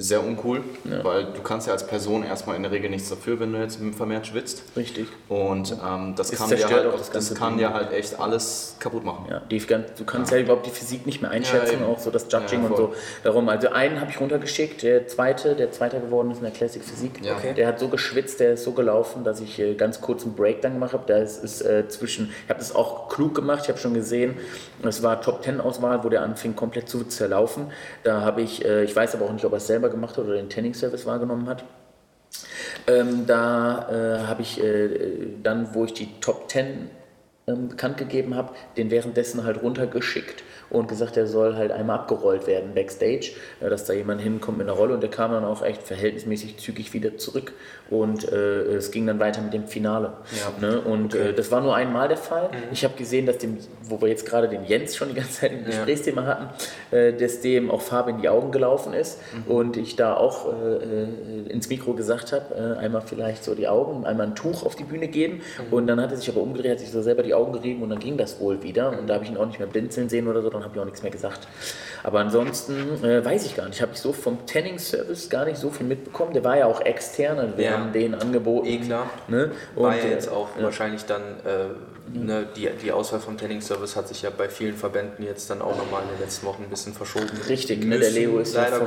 sehr uncool, weil du kannst ja als Person erstmal in der Regel nichts dafür, wenn du jetzt vermehrt schwitzt. Richtig. Und ähm, das, kann dir, halt, das das kann Ding. dir halt echt alles kaputt machen. Ja, die, du kannst ja, überhaupt die Physik nicht mehr einschätzen, Ja, auch so das Judging Ja, und so. Darum, also einen habe ich runtergeschickt, der zweite, der zweiter geworden ist in der Classic Physik. Ja. Okay. Der hat so geschwitzt, der ist so gelaufen, dass ich äh, ganz kurz einen Break dann gemacht habe. Da ist, ist äh, zwischen, ich habe das auch klug gemacht, ich habe schon gesehen, es war Top 10 Auswahl, wo der anfing komplett zu zerlaufen. Da habe ich, äh, ich weiß aber auch nicht, ob er es selber gemacht hat oder den Tanning Service wahrgenommen hat. Ähm, da äh, habe ich äh, dann, wo ich die Top 10 ähm, bekannt gegeben habe, den währenddessen halt runtergeschickt und gesagt, er soll halt einmal abgerollt werden backstage, äh, dass da jemand hinkommt mit einer Rolle und der kam dann auch echt verhältnismäßig zügig wieder zurück und äh, es ging dann weiter mit dem Finale. Ja. Ne? Und äh, das war nur einmal der Fall. Mhm. Ich habe gesehen, dass dem, wo wir jetzt gerade den Jens schon die ganze Zeit im Ja. Gesprächsthema hatten, äh, dass dem auch Farbe in die Augen gelaufen ist Mhm. und ich da auch äh, äh, ins Mikro gesagt habe, äh, einmal vielleicht so die Augen, einmal ein Tuch auf die Bühne geben Mhm. und dann hat er sich aber umgedreht, hat sich so selber die Augen gerieben und dann ging das wohl wieder und da habe ich ihn auch nicht mehr blinzeln sehen oder so, dann habe ich auch nichts mehr gesagt. Aber ansonsten äh, weiß ich gar nicht, habe ich so vom Tanning-Service gar nicht so viel mitbekommen, der war ja auch extern, also wir Ja. haben den angeboten. Eh klar. Ne? War ja äh, jetzt auch wahrscheinlich dann, äh, ne, die, die Auswahl vom Tanning-Service hat sich ja bei vielen Verbänden jetzt dann auch nochmal in den letzten Wochen ein bisschen verschoben. Richtig, ne, der Leo ist ja leider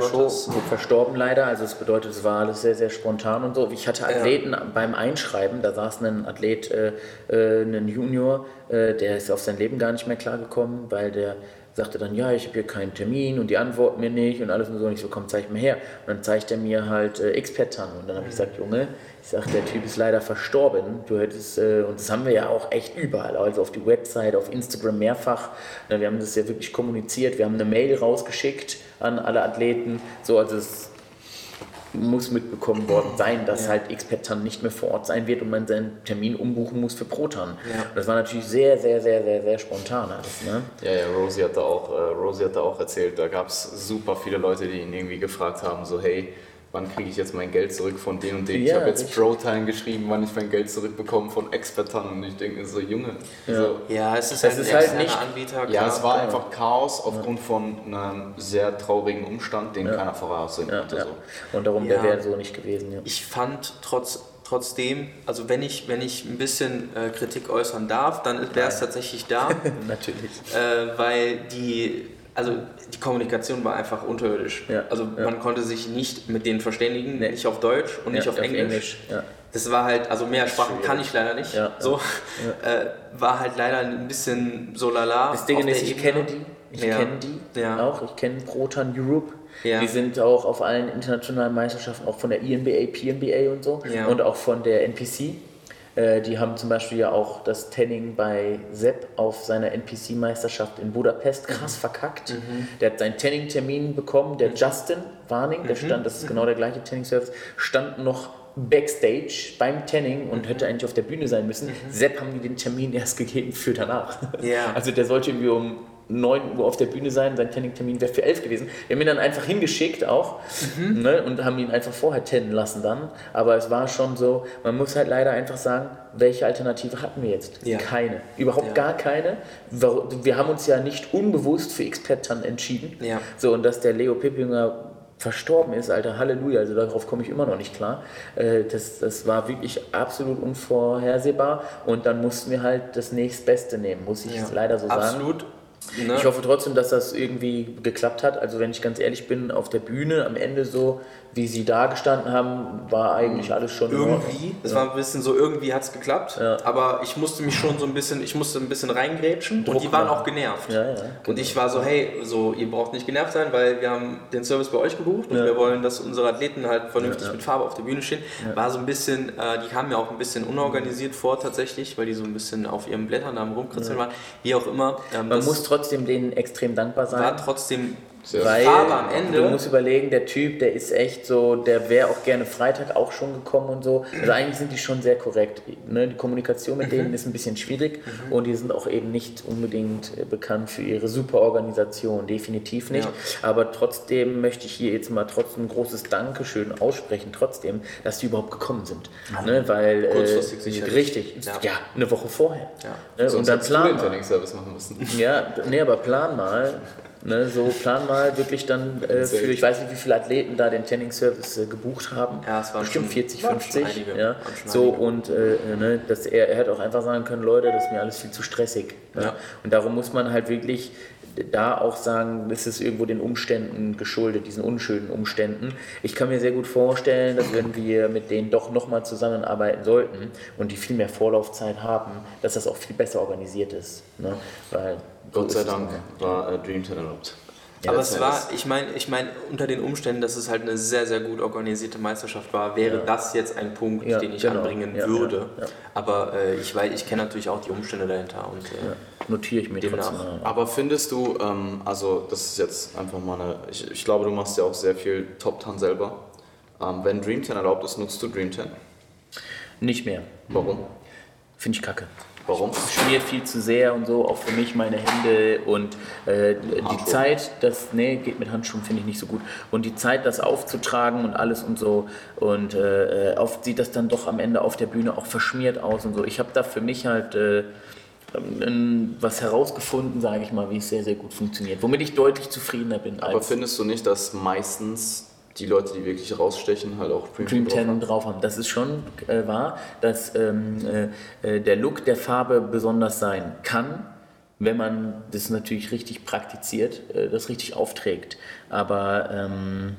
verstorben leider, also es bedeutet, es war alles sehr, sehr spontan und so. Ich hatte Athleten beim Einschreiben, da saß ein Athlet, äh, äh, ein Junior, äh, der ist auf sein Leben gar nicht mehr klargekommen, weil der sagte dann, ja, ich habe hier keinen Termin und die antworten mir nicht und alles und so. Und ich so, komm, zeig mir her. Und dann zeigt er mir halt äh, Expertan. Und dann habe ich gesagt, Junge, ich sag, der Typ ist leider verstorben. Du hättest, äh, und das haben wir ja auch echt überall, also auf die Website, auf Instagram mehrfach. Na, wir haben das ja wirklich kommuniziert. Wir haben eine Mail rausgeschickt an alle Athleten. So, also es muss mitbekommen worden sein, dass halt Expertan nicht mehr vor Ort sein wird und man seinen Termin umbuchen muss für Proton. Ja. Und das war natürlich sehr, sehr, sehr, sehr, sehr spontan alles. Ne? Ja, ja, Rosie hat da auch, äh, Rosie hat da auch erzählt, da gab es super viele Leute, die ihn irgendwie gefragt haben, so hey, wann kriege ich jetzt mein Geld zurück von denen und denen? ich Ja, habe jetzt. ProTime geschrieben, wann ich mein Geld zurückbekomme von Expertan und ich denke so, Junge, so, Ja, es ist Es halt ist ein halt externer nicht- Anbieter. ja, es war einfach Chaos aufgrund von einem sehr traurigen Umstand, den keiner voraussehen Ja, konnte. ja. So. Und darum, Ja. der wäre so nicht gewesen. Ja. Ich fand trotz, trotzdem, also wenn ich, wenn ich ein bisschen äh, Kritik äußern darf, dann wäre es tatsächlich da, Natürlich. äh, weil die, also die Kommunikation war einfach unterirdisch. Ja, Also ja. man konnte sich nicht mit denen verständigen, Nee. nicht auf Deutsch und nicht Ja, auf, Englisch. Ja. Das war halt, also mehr Sprachen kann ich leider nicht. Ja, so Äh, war halt leider ein bisschen so lala. Das Ding auf ist, ich kenne die. Ich Ja. kenne die Ja. auch. Ich kenne Proton Europe. Ja. Die sind auch auf allen internationalen Meisterschaften, auch von der E INBA, PNBA und so. Ja. Und auch von der NPC. Äh, Die haben zum Beispiel ja auch das Tanning bei Sepp auf seiner NPC-Meisterschaft in Budapest krass verkackt. Der hat seinen Tanning-Termin bekommen. Der Justin Warning, der stand, das ist genau der gleiche Tanning-Service, stand noch Backstage beim Tanning und hätte eigentlich auf der Bühne sein müssen. Sepp haben die den Termin erst gegeben für danach. Ja. Also der sollte irgendwie um 9 Uhr auf der Bühne sein, sein Tanning-Termin wäre für 11 gewesen. Wir haben ihn dann einfach hingeschickt auch ne, und haben ihn einfach vorher tennen lassen dann. Aber es war schon so, man muss halt leider einfach sagen, welche Alternative hatten wir jetzt? Ja. Keine. Überhaupt Ja. gar keine. Wir haben uns ja nicht unbewusst für X-Pet entschieden. Ja. So, und dass der Leo Pippinger verstorben ist, Alter, Halleluja, also darauf komme ich immer noch nicht klar. Äh, Das, das war wirklich absolut unvorhersehbar und dann mussten wir halt das nächstbeste nehmen, muss ich leider so sagen. Absolut. Ne? Ich hoffe trotzdem, dass das irgendwie geklappt hat. Also wenn ich ganz ehrlich bin, auf der Bühne am Ende so, wie sie da gestanden haben, war eigentlich alles schon irgendwie. Es war ein bisschen so, irgendwie hat es geklappt. Ja. Aber ich musste mich schon so ein bisschen, ich musste ein bisschen reingrätschen Druck und die waren auch genervt. Ja, ja, Und ich war so, hey, so, ihr braucht nicht genervt sein, weil wir haben den Service bei euch gebucht und Ja. wir wollen, dass unsere Athleten halt vernünftig Ja, ja. mit Farbe auf der Bühne stehen. War so ein bisschen, äh, die kamen mir auch ein bisschen unorganisiert vor tatsächlich, weil die so ein bisschen auf ihren Blättern am rumkritzeln waren. Wie auch immer. Ähm, Man muss trotzdem denen extrem dankbar sein. war trotzdem Sehr Weil Farbe am Ende. du musst überlegen, der Typ, der ist echt so, der wäre auch gerne Freitag auch schon gekommen und so. Also eigentlich sind die schon sehr korrekt. Ne? Die Kommunikation mit Mhm. denen ist ein bisschen schwierig und die sind auch eben nicht unbedingt äh, bekannt für ihre super Organisation, definitiv nicht. Ja. Aber trotzdem möchte ich hier jetzt mal trotzdem ein großes Dankeschön aussprechen, trotzdem, dass die überhaupt gekommen sind. Ne? Weil, Kurzfristig äh, sicherlich. Richtig, Ja. ja. eine Woche vorher. Ja. Ne? Und dann plan den mal. Trainingsservice machen müssen. Ja, nee, aber plan mal. Ne, so plan mal wirklich dann äh, für, ich weiß nicht, wie viele Athleten da den Tanning-Service äh, gebucht haben. Ja, es waren Bestimmt schon- 40, waren schon 50. einige, ja. So und äh, ne, dass er, er hätte auch einfach sagen können, Leute, das ist mir alles viel zu stressig. Ne? Ja. Und darum muss man halt wirklich da auch sagen, das ist irgendwo den Umständen geschuldet, diesen unschönen Umständen. Ich kann mir sehr gut vorstellen, dass wenn wir mit denen doch nochmal zusammenarbeiten sollten und die viel mehr Vorlaufzeit haben, dass das auch viel besser organisiert ist. Ne? Weil, Gott sei Dank war äh, Dream 10 erlaubt. Aber das es war, ich meine, ich meine, unter den Umständen, dass es halt eine sehr, sehr gut organisierte Meisterschaft war, wäre das jetzt ein Punkt, Ja, den ich genau. anbringen Ja, würde. ja, ja. Aber äh, ich weiß, ich kenne natürlich auch die Umstände dahinter und äh, notiere ich mir Demnach. trotzdem mal. Aber findest du, ähm, also das ist jetzt einfach mal eine, ich, ich glaube, du machst ja auch sehr viel Top 10 selber. Ähm, wenn Dream 10 erlaubt ist, nutzt du Dream 10. Nicht mehr. Warum? Finde ich kacke. Warum? Schmiert viel zu sehr und so, auch für mich meine Hände und äh, die. Zeit, das, nee, geht mit Handschuhen, finde ich nicht so gut. Und die Zeit, das aufzutragen und alles und so. Und äh, oft sieht das dann doch am Ende auf der Bühne auch verschmiert aus und so. Ich habe da für mich halt äh, ähm, was herausgefunden, sage ich mal, wie es sehr, sehr gut funktioniert. Womit ich deutlich zufriedener bin Aber als findest du nicht, dass meistens die Leute, die wirklich rausstechen, halt auch Dream, Dream 10 drauf 10 haben? drauf haben. Das ist schon äh, wahr, dass ähm, äh, äh, der Look der Farbe besonders sein kann, wenn man das natürlich richtig praktiziert, äh, das richtig aufträgt. Aber ähm,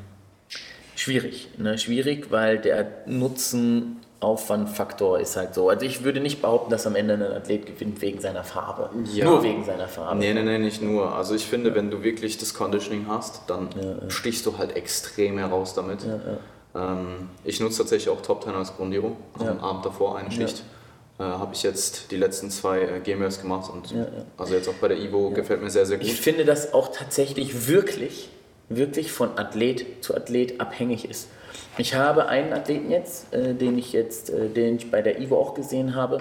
schwierig, ne? schwierig, weil der Nutzen Aufwandfaktor ist halt so. Also ich würde nicht behaupten, dass am Ende ein Athlet gewinnt wegen seiner Farbe. Ja. Nur wegen seiner Farbe. Nee, nee, nee, nicht nur. Also ich finde, wenn du wirklich das Conditioning hast, dann stichst du halt extrem heraus damit. Ähm, ich nutze tatsächlich auch Top 10 als Grundierung. Am Abend davor eine Schicht. Äh, Habe ich jetzt die letzten zwei äh, GMS gemacht und also jetzt auch bei der Ivo gefällt mir sehr, sehr gut. Ich finde, dass auch tatsächlich wirklich, wirklich von Athlet zu Athlet abhängig ist. Ich habe einen Athleten jetzt, äh, den ich jetzt, äh, den ich bei der Ivo auch gesehen habe,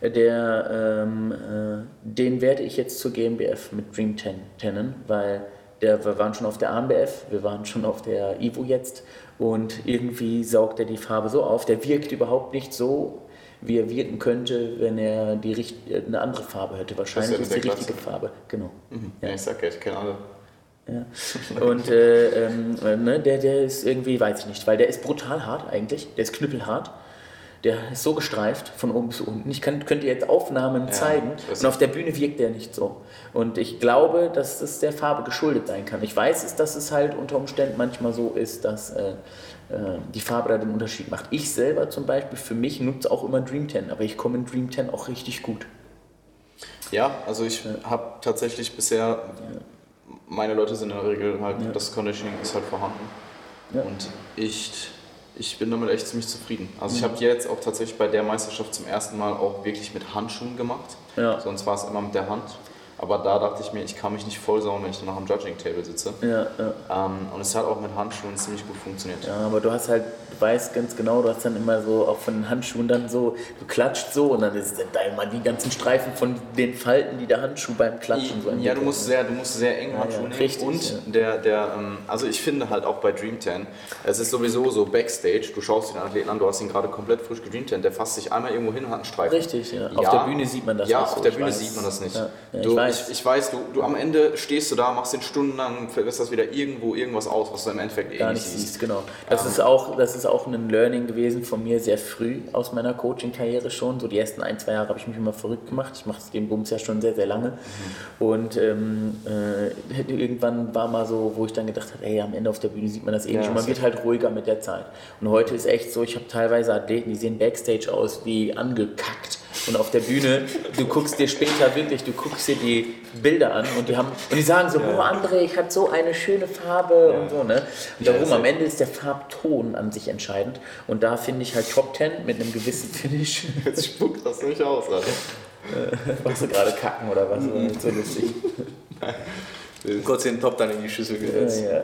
äh, der, ähm, äh, den werde ich jetzt zur GmbF mit Dream 10 tennen, weil der, wir waren schon auf der AMBF, wir waren schon auf der Ivo jetzt und irgendwie saugt er die Farbe so auf, der wirkt überhaupt nicht so, wie er wirken könnte, wenn er die, richt- äh, eine andere Farbe hätte. Wahrscheinlich in ist der die richtige. Farbe, genau. Ja, ich sag ja, ich kenne alle. Ja. Und äh, ähm, äh, ne, der, der ist irgendwie, weiß ich nicht, weil der ist brutal hart eigentlich, der ist knüppelhart. Der ist so gestreift von oben bis unten. Ich kann, könnte jetzt Aufnahmen zeigen ich weiß und auf der Bühne wirkt der nicht so. Und ich glaube, dass es der Farbe geschuldet sein kann. Ich weiß, es, dass es halt unter Umständen manchmal so ist, dass äh, äh, die Farbe da den Unterschied macht. Ich selber zum Beispiel, für mich nutze auch immer Dream 10, aber ich komme in Dream 10 auch richtig gut. Ja, also ich habe tatsächlich bisher, meine Leute sind in der Regel halt, das Conditioning ist halt vorhanden. Ja. Und ich, ich bin damit echt ziemlich zufrieden. Also ich habe jetzt auch tatsächlich bei der Meisterschaft zum ersten Mal auch wirklich mit Handschuhen gemacht. Ja. Sonst war es immer mit der Hand. Aber da dachte ich mir, ich kann mich nicht vollsauen, wenn ich dann noch am Judging-Table sitze. Ja, ja. Ähm, und es hat auch mit Handschuhen ziemlich gut funktioniert. Ja, aber du hast halt, du weißt ganz genau, du hast dann immer so auch von den Handschuhen dann so, du klatscht so und dann ist da immer die ganzen Streifen von den Falten, die der Handschuh beim Klatschen so Ja, du musst sehr, du musst sehr eng Handschuhe ja, nehmen. richtig, und ja. der, der, ähm, also ich finde halt auch bei Dream 10, es ist sowieso so Backstage, du schaust den Athleten an, du hast ihn gerade komplett frisch gedream 10, der fasst sich einmal irgendwo hin und hat einen Streifen. Richtig, ja. Auf der Bühne sieht man das Ja, nicht auf so, der Bühne sieht man das nicht. Ja, ja, ich weiß. Ich, weiß, du, du am Ende stehst du da, machst den stundenlang, lässt das wieder irgendwo irgendwas aus, was du im Endeffekt eh gar nicht nicht siehst. siehst, genau. Das ist auch, das ist auch ein Learning gewesen von mir sehr früh aus meiner Coaching-Karriere schon. So die ersten ein, zwei Jahre habe ich mich immer verrückt gemacht. Ich mache den Bums ja schon sehr, sehr lange. Und ähm, äh, irgendwann war mal so, wo ich dann gedacht habe, ey, am Ende auf der Bühne sieht man das eh Ja, nicht. Und man wird halt ruhiger mit der Zeit. Und heute ist echt so, ich habe teilweise Athleten, die sehen Backstage aus wie angekackt. Und auf der Bühne, du guckst dir später wirklich, du guckst dir die Bilder an und die haben und die sagen so, oh André, ich hatte so eine schöne Farbe und so, ne? Und Ja, darum das am Ende ist der Farbton an sich entscheidend. Und da finde ich halt Top 10 mit einem gewissen Finish. Jetzt spuckt das nicht aus, Alter. Machst du gerade kacken oder was? Oder so lustig. Kurz den Top dann in die Schüssel Ja, gesetzt. ja.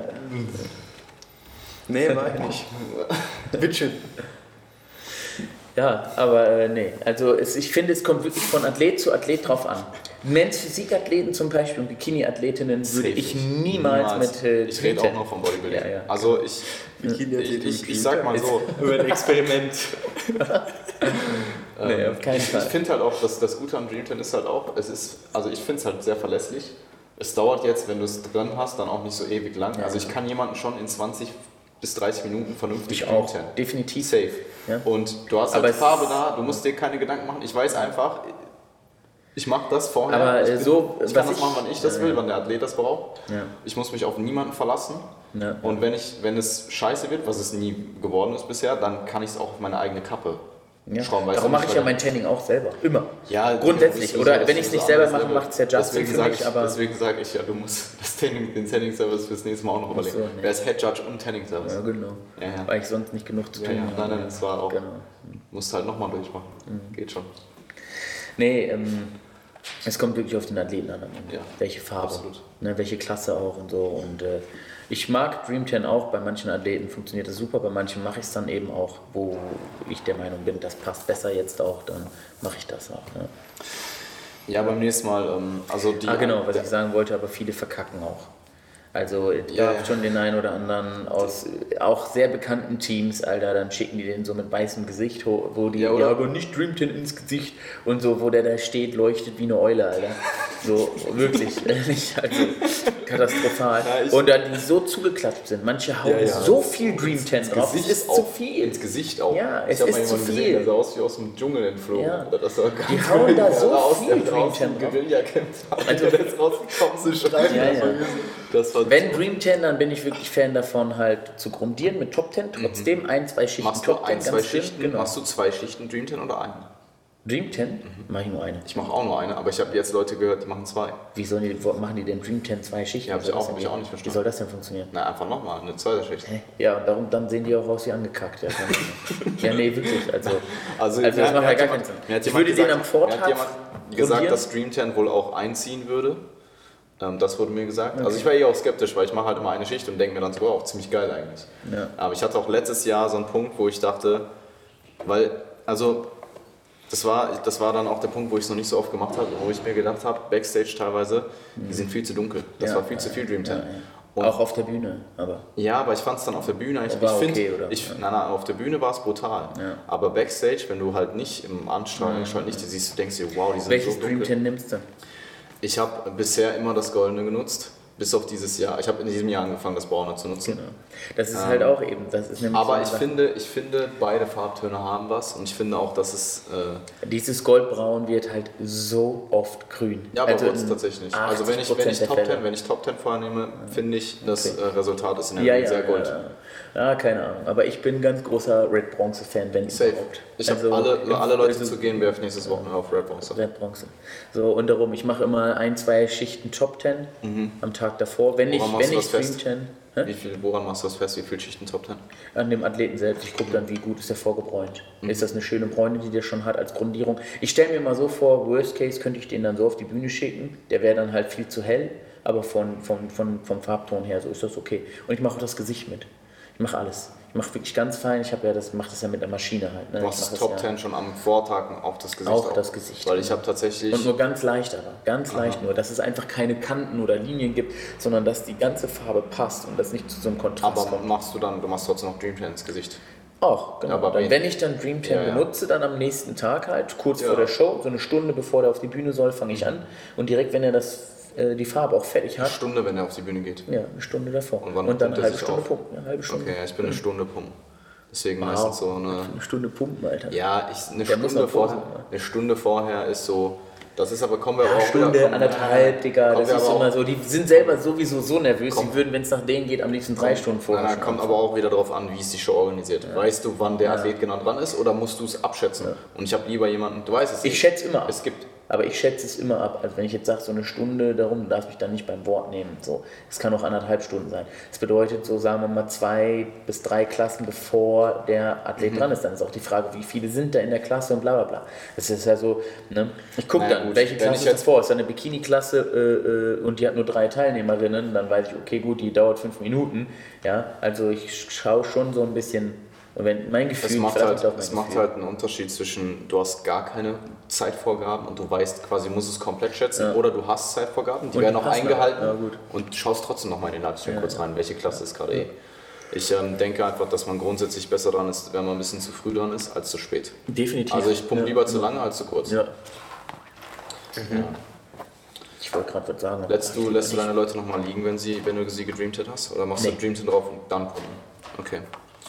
Nee, war ich nicht. Bitte. Ja aber äh, nee. Also es, ich finde, es kommt wirklich von Athlet zu Athlet drauf an. Men's Physikathleten zum Beispiel und Bikini-Athletinnen würde ich niemals, mit äh, Ich rede auch noch vom Bodybuilding. Ja, ja. Also ich, ich, ich, ich sag mal so, Über ein Experiment. Nee, auf keinen ich, Fall. ich finde halt auch, dass das Gute am Dream 10 ist halt auch, es ist, also ich finde es halt sehr verlässlich. Es dauert jetzt, wenn du es drin hast, dann auch nicht so ewig lang. also ich kann jemanden schon in 20 bis 30 Minuten vernünftig Ich auch, 10. definitiv. Safe. Ja. Und du hast Aber halt es Farbe ist- da, du musst dir keine Gedanken machen. Ich weiß einfach, ich mache das vorher. Aber, ich äh, so, ich kann das ich- machen, wann ich das will, ja. wann der Athlet das braucht. Ja. Ich muss mich auf niemanden verlassen. Und wenn, ich, wenn es scheiße wird, was es nie geworden ist bisher, dann kann ich es auch auf meine eigene Kappe Ja. schrauben. Darum mache ich ja mein Tanning auch selber. Immer. ja, Grundsätzlich. sowieso, Oder wenn ich es nicht selber mache, macht es ja Justin deswegen für mich, ich, aber- Deswegen sage ich ja, du musst das Tanning, den Tanning-Service fürs nächste Mal auch noch überlegen. so, nee. Wer ist Head Judge und Tanning-Service? Ja, genau. Ja, ja. Weil ich sonst nicht genug zu Ja, tun ja, habe. nein, nein, das war auch. Genau. Musst halt nochmal durchmachen. Mhm. Geht schon. Nee, ähm, es kommt wirklich auf den Athleten an. Ja, welche Farbe. Ne, welche Klasse auch und so. Und äh, ich mag Dream 10 auch. Bei manchen Athleten funktioniert das super, bei manchen mache ich es dann eben auch, wo ich der Meinung bin, das passt besser jetzt auch, dann mache ich das auch. Ne? Ja, beim nächsten Mal, ähm, also die. Ah, genau, was ich sagen wollte, aber viele verkacken auch. Also es Ja, ja. schon den einen oder anderen aus auch sehr bekannten Teams, Alter, dann schicken die den so mit weißem Gesicht, wo die, Ja, ja, oder? aber nicht Dream 10 ins Gesicht und so, wo der da steht, leuchtet wie eine Eule, Alter. So, wirklich, ehrlich, also katastrophal. Ja, ich- und dann die so zugeklatscht sind, manche hauen Ja, ja. so viel Dream 10 drauf, es ist zu auch, viel. Ins Gesicht auch. Ja, ich es hab ist zu viel. Gesehen, der sah aus wie aus dem Dschungel entflogen. Ja. Die hauen da so viel der Dream draußen 10 drauf. Guerilla-Kämpfer. Also- ist rausgekommen zu schreiben. Ja, ja. Das war Wenn Dream 10, dann bin ich wirklich Fan davon, halt zu grundieren mit Top 10, trotzdem ein, zwei Schichten Mhm. Machst du Top 10, ein, zwei Schichten? genau. Machst du zwei Schichten Dream 10 oder eine? Dream 10? Mhm. Mache ich nur eine. Ich mache auch nur eine, aber ich habe jetzt Leute gehört, die machen zwei. Wie sollen die, machen die denn Dream 10 zwei Schichten? Ja, hab Wie soll ich auch- hab ich auch nicht verstanden. Wie soll das denn funktionieren? Na, einfach nochmal, eine zweite Schicht. Hä? Ja, und darum, dann sehen die auch aus wie angekackt. Ja, ja nee, wirklich. Also, Also, also das macht ja gar keinen Sinn. Ich jemand würde den gesagt- am Vortag Mir hat jemand gesagt, dass Dream 10 wohl auch einziehen würde. Ähm, das wurde mir gesagt. Also ich war eh auch skeptisch, weil ich mache halt immer eine Schicht und denke mir dann so, wow, ziemlich geil eigentlich. Ja. Aber ich hatte auch letztes Jahr so einen Punkt, wo ich dachte, weil, also das war, das war dann auch der Punkt, wo ich es noch nicht so oft gemacht habe, wo ich mir gedacht habe, Backstage teilweise, die sind viel zu dunkel. Das Ja, war viel zu viel Dream 10. Ja, ja. Und- Auch auf der Bühne, aber. Ja, aber ich fand es dann auf der Bühne eigentlich. War ich find, okay, oder? Ich, nein, nein, auf der Bühne war es brutal. Ja. Aber Backstage, wenn du halt nicht im Anstrahlung halt nicht siehst, du denkst dir, wow, die sind Welches so Dream dunkel. 10 nimmst du? Ich habe bisher immer das Goldene genutzt, bis auf dieses Jahr. Ich habe in diesem Jahr angefangen, das Brauner zu nutzen. Genau. Das ist halt auch eben. Das ist nämlich so Aber eine ich Sache. finde, ich finde, beide Farbtöne haben was und ich finde auch, dass es. Äh, Dieses Goldbraun wird halt so oft grün. ja, aber Also also in tatsächlich nicht. Also wenn ich, wenn, 80% ich Top. 10, wenn ich Top 10 vornehme, finde ich, das Okay. äh, Resultat ist in der Ja, Regel ja, sehr gold. ja, ja, keine Ahnung. Aber ich bin ein ganz großer Red Bronze Fan, wenn Safe. überhaupt. Ich habe Also, alle, alle Leute also zu gehen, werfen nächstes Wochenende auf Red Bronze. Red Bronze. So, und darum, ich mache immer ein, zwei Schichten Top 10 am Tag davor. Wenn ich, Mhm. Woran machst wenn ich fest? 10, Wie viel, woran machst du das fest? Wie viel Schichten Top 10? An dem Athleten selbst. Ich gucke dann, wie gut ist er vorgebräunt. Ist das eine schöne Bräune, die der schon hat als Grundierung? Ich stelle mir mal so vor, Worst Case könnte ich den dann so auf die Bühne schicken. Der wäre dann halt viel zu hell, aber von, von, von, vom Farbton her so ist das okay. Und ich mache auch das Gesicht mit. Ich mache alles. Ich mache wirklich ganz fein. Ich habe ja das, mache das ja mit der Maschine halt. Ne? Du machst mach das Top ja. 10 schon am Vortag auf das Gesicht. Auch das Gesicht, Weil ich genau. habe tatsächlich. Und nur ganz leicht aber, ganz leicht nur, dass es einfach keine Kanten oder Linien gibt, sondern dass die ganze Farbe passt und das nicht zu so einem Kontrast aber kommt. machst du dann, du machst trotzdem noch Dream 10 ins Gesicht. Auch, genau. Aber dann, wen- wenn ich dann Dream 10 Ja, ja. benutze, dann am nächsten Tag halt, kurz Ja. vor der Show, so eine Stunde bevor der auf die Bühne soll, fange ich an. Und direkt, wenn er das, die Farbe auch fertig Eine hat, Stunde, wenn er auf die Bühne geht. ja, eine Stunde davor. Und wann dann eine halbe Stunde auf? pumpen. Eine halbe Stunde. Okay, ja, ich bin eine Stunde pumpen. Deswegen Wow. meistens so eine. Eine Stunde pumpen, Alter. Ja, ich, eine, Der Stunde vorher, ne? eine Stunde vorher ist so. Das ist aber, kommen wir auch Stunde, wieder, anderthalb, Digga, das ist immer so. Die sind selber sowieso so nervös, Komm. die würden, wenn es nach denen geht, am liebsten drei Stunden vorher. Schon kommt aber auch wieder darauf an, wie ist die Show organisiert. Weißt du, wann der Ja. Athlet genau dran ist oder musst du es abschätzen? Und ich habe lieber jemanden, du weißt es Ich schätze immer. Es gibt Aber ich schätze es immer ab. Also wenn ich jetzt sage, so eine Stunde darum, du darfst mich dann nicht beim Wort nehmen. So, es kann auch anderthalb Stunden sein. Das bedeutet, so sagen wir mal zwei bis drei Klassen, bevor der Athlet Mhm. dran ist. Dann ist auch die Frage, wie viele sind da in der Klasse und bla bla bla. Das ist ja so, ne? Ich gucke dann, gut, welche Klasse ich ist jetzt- vor? Ist da eine Bikini-Klasse äh, äh, und die hat nur drei Teilnehmerinnen, dann weiß ich, okay, gut, die dauert fünf Minuten. Ja, also ich schaue schon so ein bisschen, und wenn mein Gefühl, Es macht, halt, es macht Gefühl. halt einen Unterschied zwischen, du hast gar keine Zeitvorgaben und du weißt quasi, musst es komplett schätzen, Ja. oder du hast Zeitvorgaben, die Und werden auch eingehalten. Ja, und schaust trotzdem nochmal in den Livestream Ja, kurz rein, welche Klasse ist gerade eh. Ich ähm, denke einfach, dass man grundsätzlich besser dran ist, wenn man ein bisschen zu früh dran ist, als zu spät. Definitiv. Also ich pumpe lieber zu lange als zu kurz. Ja. Ich wollte gerade was sagen. Lässt du, lässt du deine Leute nochmal liegen, wenn, sie, wenn du sie gedreamt hast? Oder machst Nee. du Dreamten drauf und dann pumpen? Okay.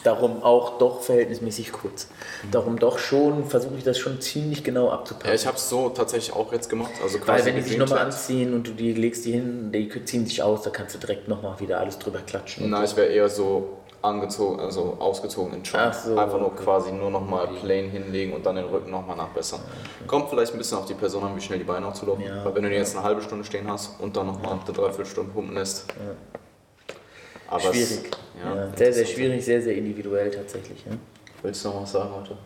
Darum auch doch verhältnismäßig kurz. Darum doch schon, versuche ich das schon ziemlich genau Ja, abzupassen. ich habe es so tatsächlich auch jetzt gemacht. Also Weil wenn die sich nochmal anziehen und du die legst die hin, die ziehen sich aus, da kannst du direkt nochmal wieder alles drüber klatschen. Nein, so. ich wäre eher so angezogen, also ausgezogen in Trunk. Ach so, Einfach nur okay. quasi nur nochmal plain hinlegen und dann den Rücken nochmal nachbessern. Kommt vielleicht ein bisschen auf die Person an, wie schnell die Beine auch zu laufen. Ja. Weil wenn du die jetzt eine halbe Stunde stehen hast und dann nochmal eine Dreiviertelstunde pumpen lässt. Aber es- Schwierig. ja, Ja, sehr, sehr schwierig, sehr, sehr individuell tatsächlich. Ja. Willst du noch was sagen heute?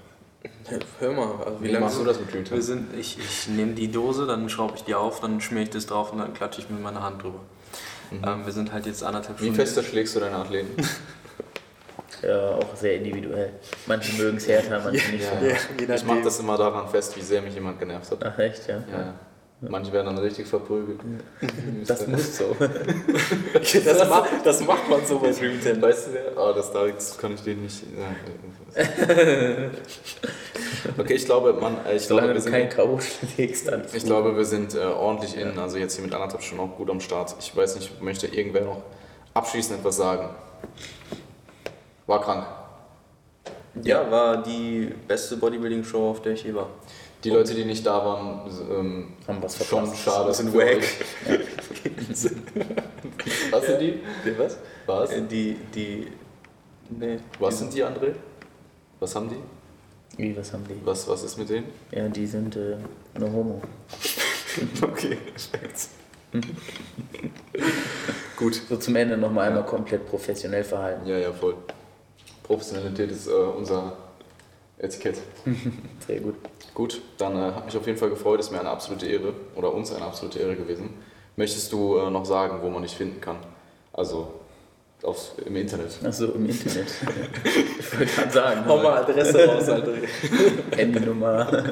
Hör mal, also Wie, wie, lange machst du das mit Dream Wir sind, ich, ich nehme die Dose, dann schraube ich die auf, dann schmier ich das drauf und dann klatsche ich mit meiner Hand drüber. Ähm, wir sind halt jetzt anderthalb Wie Stunden. fest schlägst du deine Athleten? ja, auch sehr individuell. Manche mögen es härter, manche nicht so. Ja, je Ich mache das immer daran fest, wie sehr mich jemand genervt hat. Ach echt, ja. Ja. Manche werden dann richtig verprügelt. Das muss so. das, macht, das macht man so bei Dream 10. Weißt du wer? Oh, das, das kann ich dir nicht sagen. Okay, ich glaube, man, äh, ich glaube, Solange wir du kein sind, K.O. schlägst, dann. ich glaube, wir sind äh, ordentlich in, also jetzt hier mit anderthalb Stunden auch gut am Start. Ich weiß nicht, möchte irgendwer noch abschließend etwas sagen? War krank. Ja, war die beste Bodybuilding-Show, auf der ich je war. Die Leute, die nicht da waren, ähm, Haben was schon verpasst. schade. sind für wack. Was sind die? Was? Was? Äh, Die, die, nee. Was sind die, André? Was haben die? Wie, was haben die? Was, was ist mit denen? Ja, die sind äh, no homo. Okay, perfekt. Gut. So zum Ende nochmal einmal komplett professionell verhalten. Ja, ja, voll. Professionalität ist äh, unser Etikett. Sehr gut. Gut, dann äh, hat mich auf jeden Fall gefreut, ist mir eine absolute Ehre oder uns eine absolute Ehre gewesen. Möchtest du äh, noch sagen, wo man dich finden kann? Also aufs, im Internet. Achso, im Internet. ich wollte gerade sagen. Hau mal Adresse raus, Alter. Handynummer.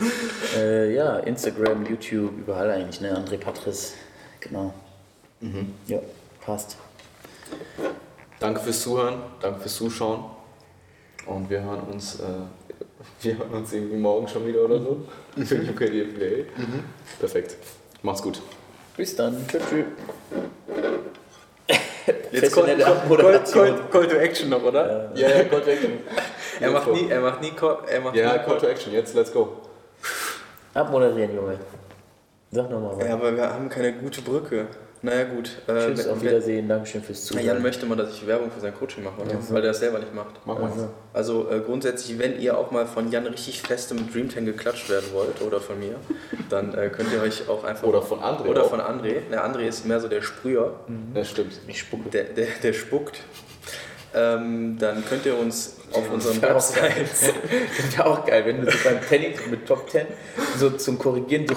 äh, ja, Instagram, YouTube, überall eigentlich, ne? André Patris. Genau. Mhm. Ja, passt. Danke fürs Zuhören, danke fürs Zuschauen. Und wir hören uns, äh, wir hören uns irgendwie morgen schon wieder oder so. Für UK DFBA. Perfekt. Macht's gut. Bis dann. Tschüss. tschüss. Jetzt Call, call, Abmoderation. call, call to Action noch, oder? Ja, ja, Call to Action. Er macht nie, er macht nie, Call, er macht Ja, nie Call to Action, jetzt let's go. Abmoderieren, Junge. Sag nochmal was. Ja, aber wir haben keine gute Brücke. Naja, gut. Äh, Tschüss, auf Wiedersehen, Dankeschön fürs Na, Zuhören. Jan möchte mal, dass ich Werbung für sein Coaching mache, oder? Ja, so. weil der das selber nicht macht. Mach mal. Also, Also äh, grundsätzlich, wenn ihr auch mal von Jan richtig feste mit Dream 10 geklatscht werden wollt oder von mir, dann äh, könnt ihr euch auch einfach... Oder von André Oder auch. von André. Der André ist mehr so der Sprüher, Das stimmt. ich spucke. der, der, der spuckt. Ähm, dann könnt ihr uns auf unseren Websites... Das wäre auch geil, wenn du so beim Training mit Top 10 so zum Korrigieren du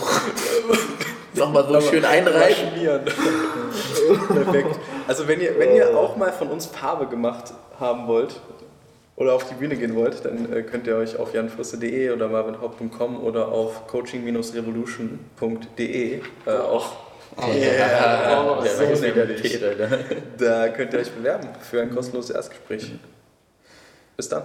nochmal so schön einreichen. Perfekt. Also wenn ihr, wenn ihr auch mal von uns Farbe gemacht haben wollt oder auf die Bühne gehen wollt, dann äh, könnt ihr euch auf janfrisse.de oder marvinhaupt.com oder auf coaching-revolution.de äh, auch Ja, Ja, Der so weiß wieder nämlich. Tee, Alter. da könnt ihr euch bewerben für ein kostenloses Erstgespräch. Bis dann.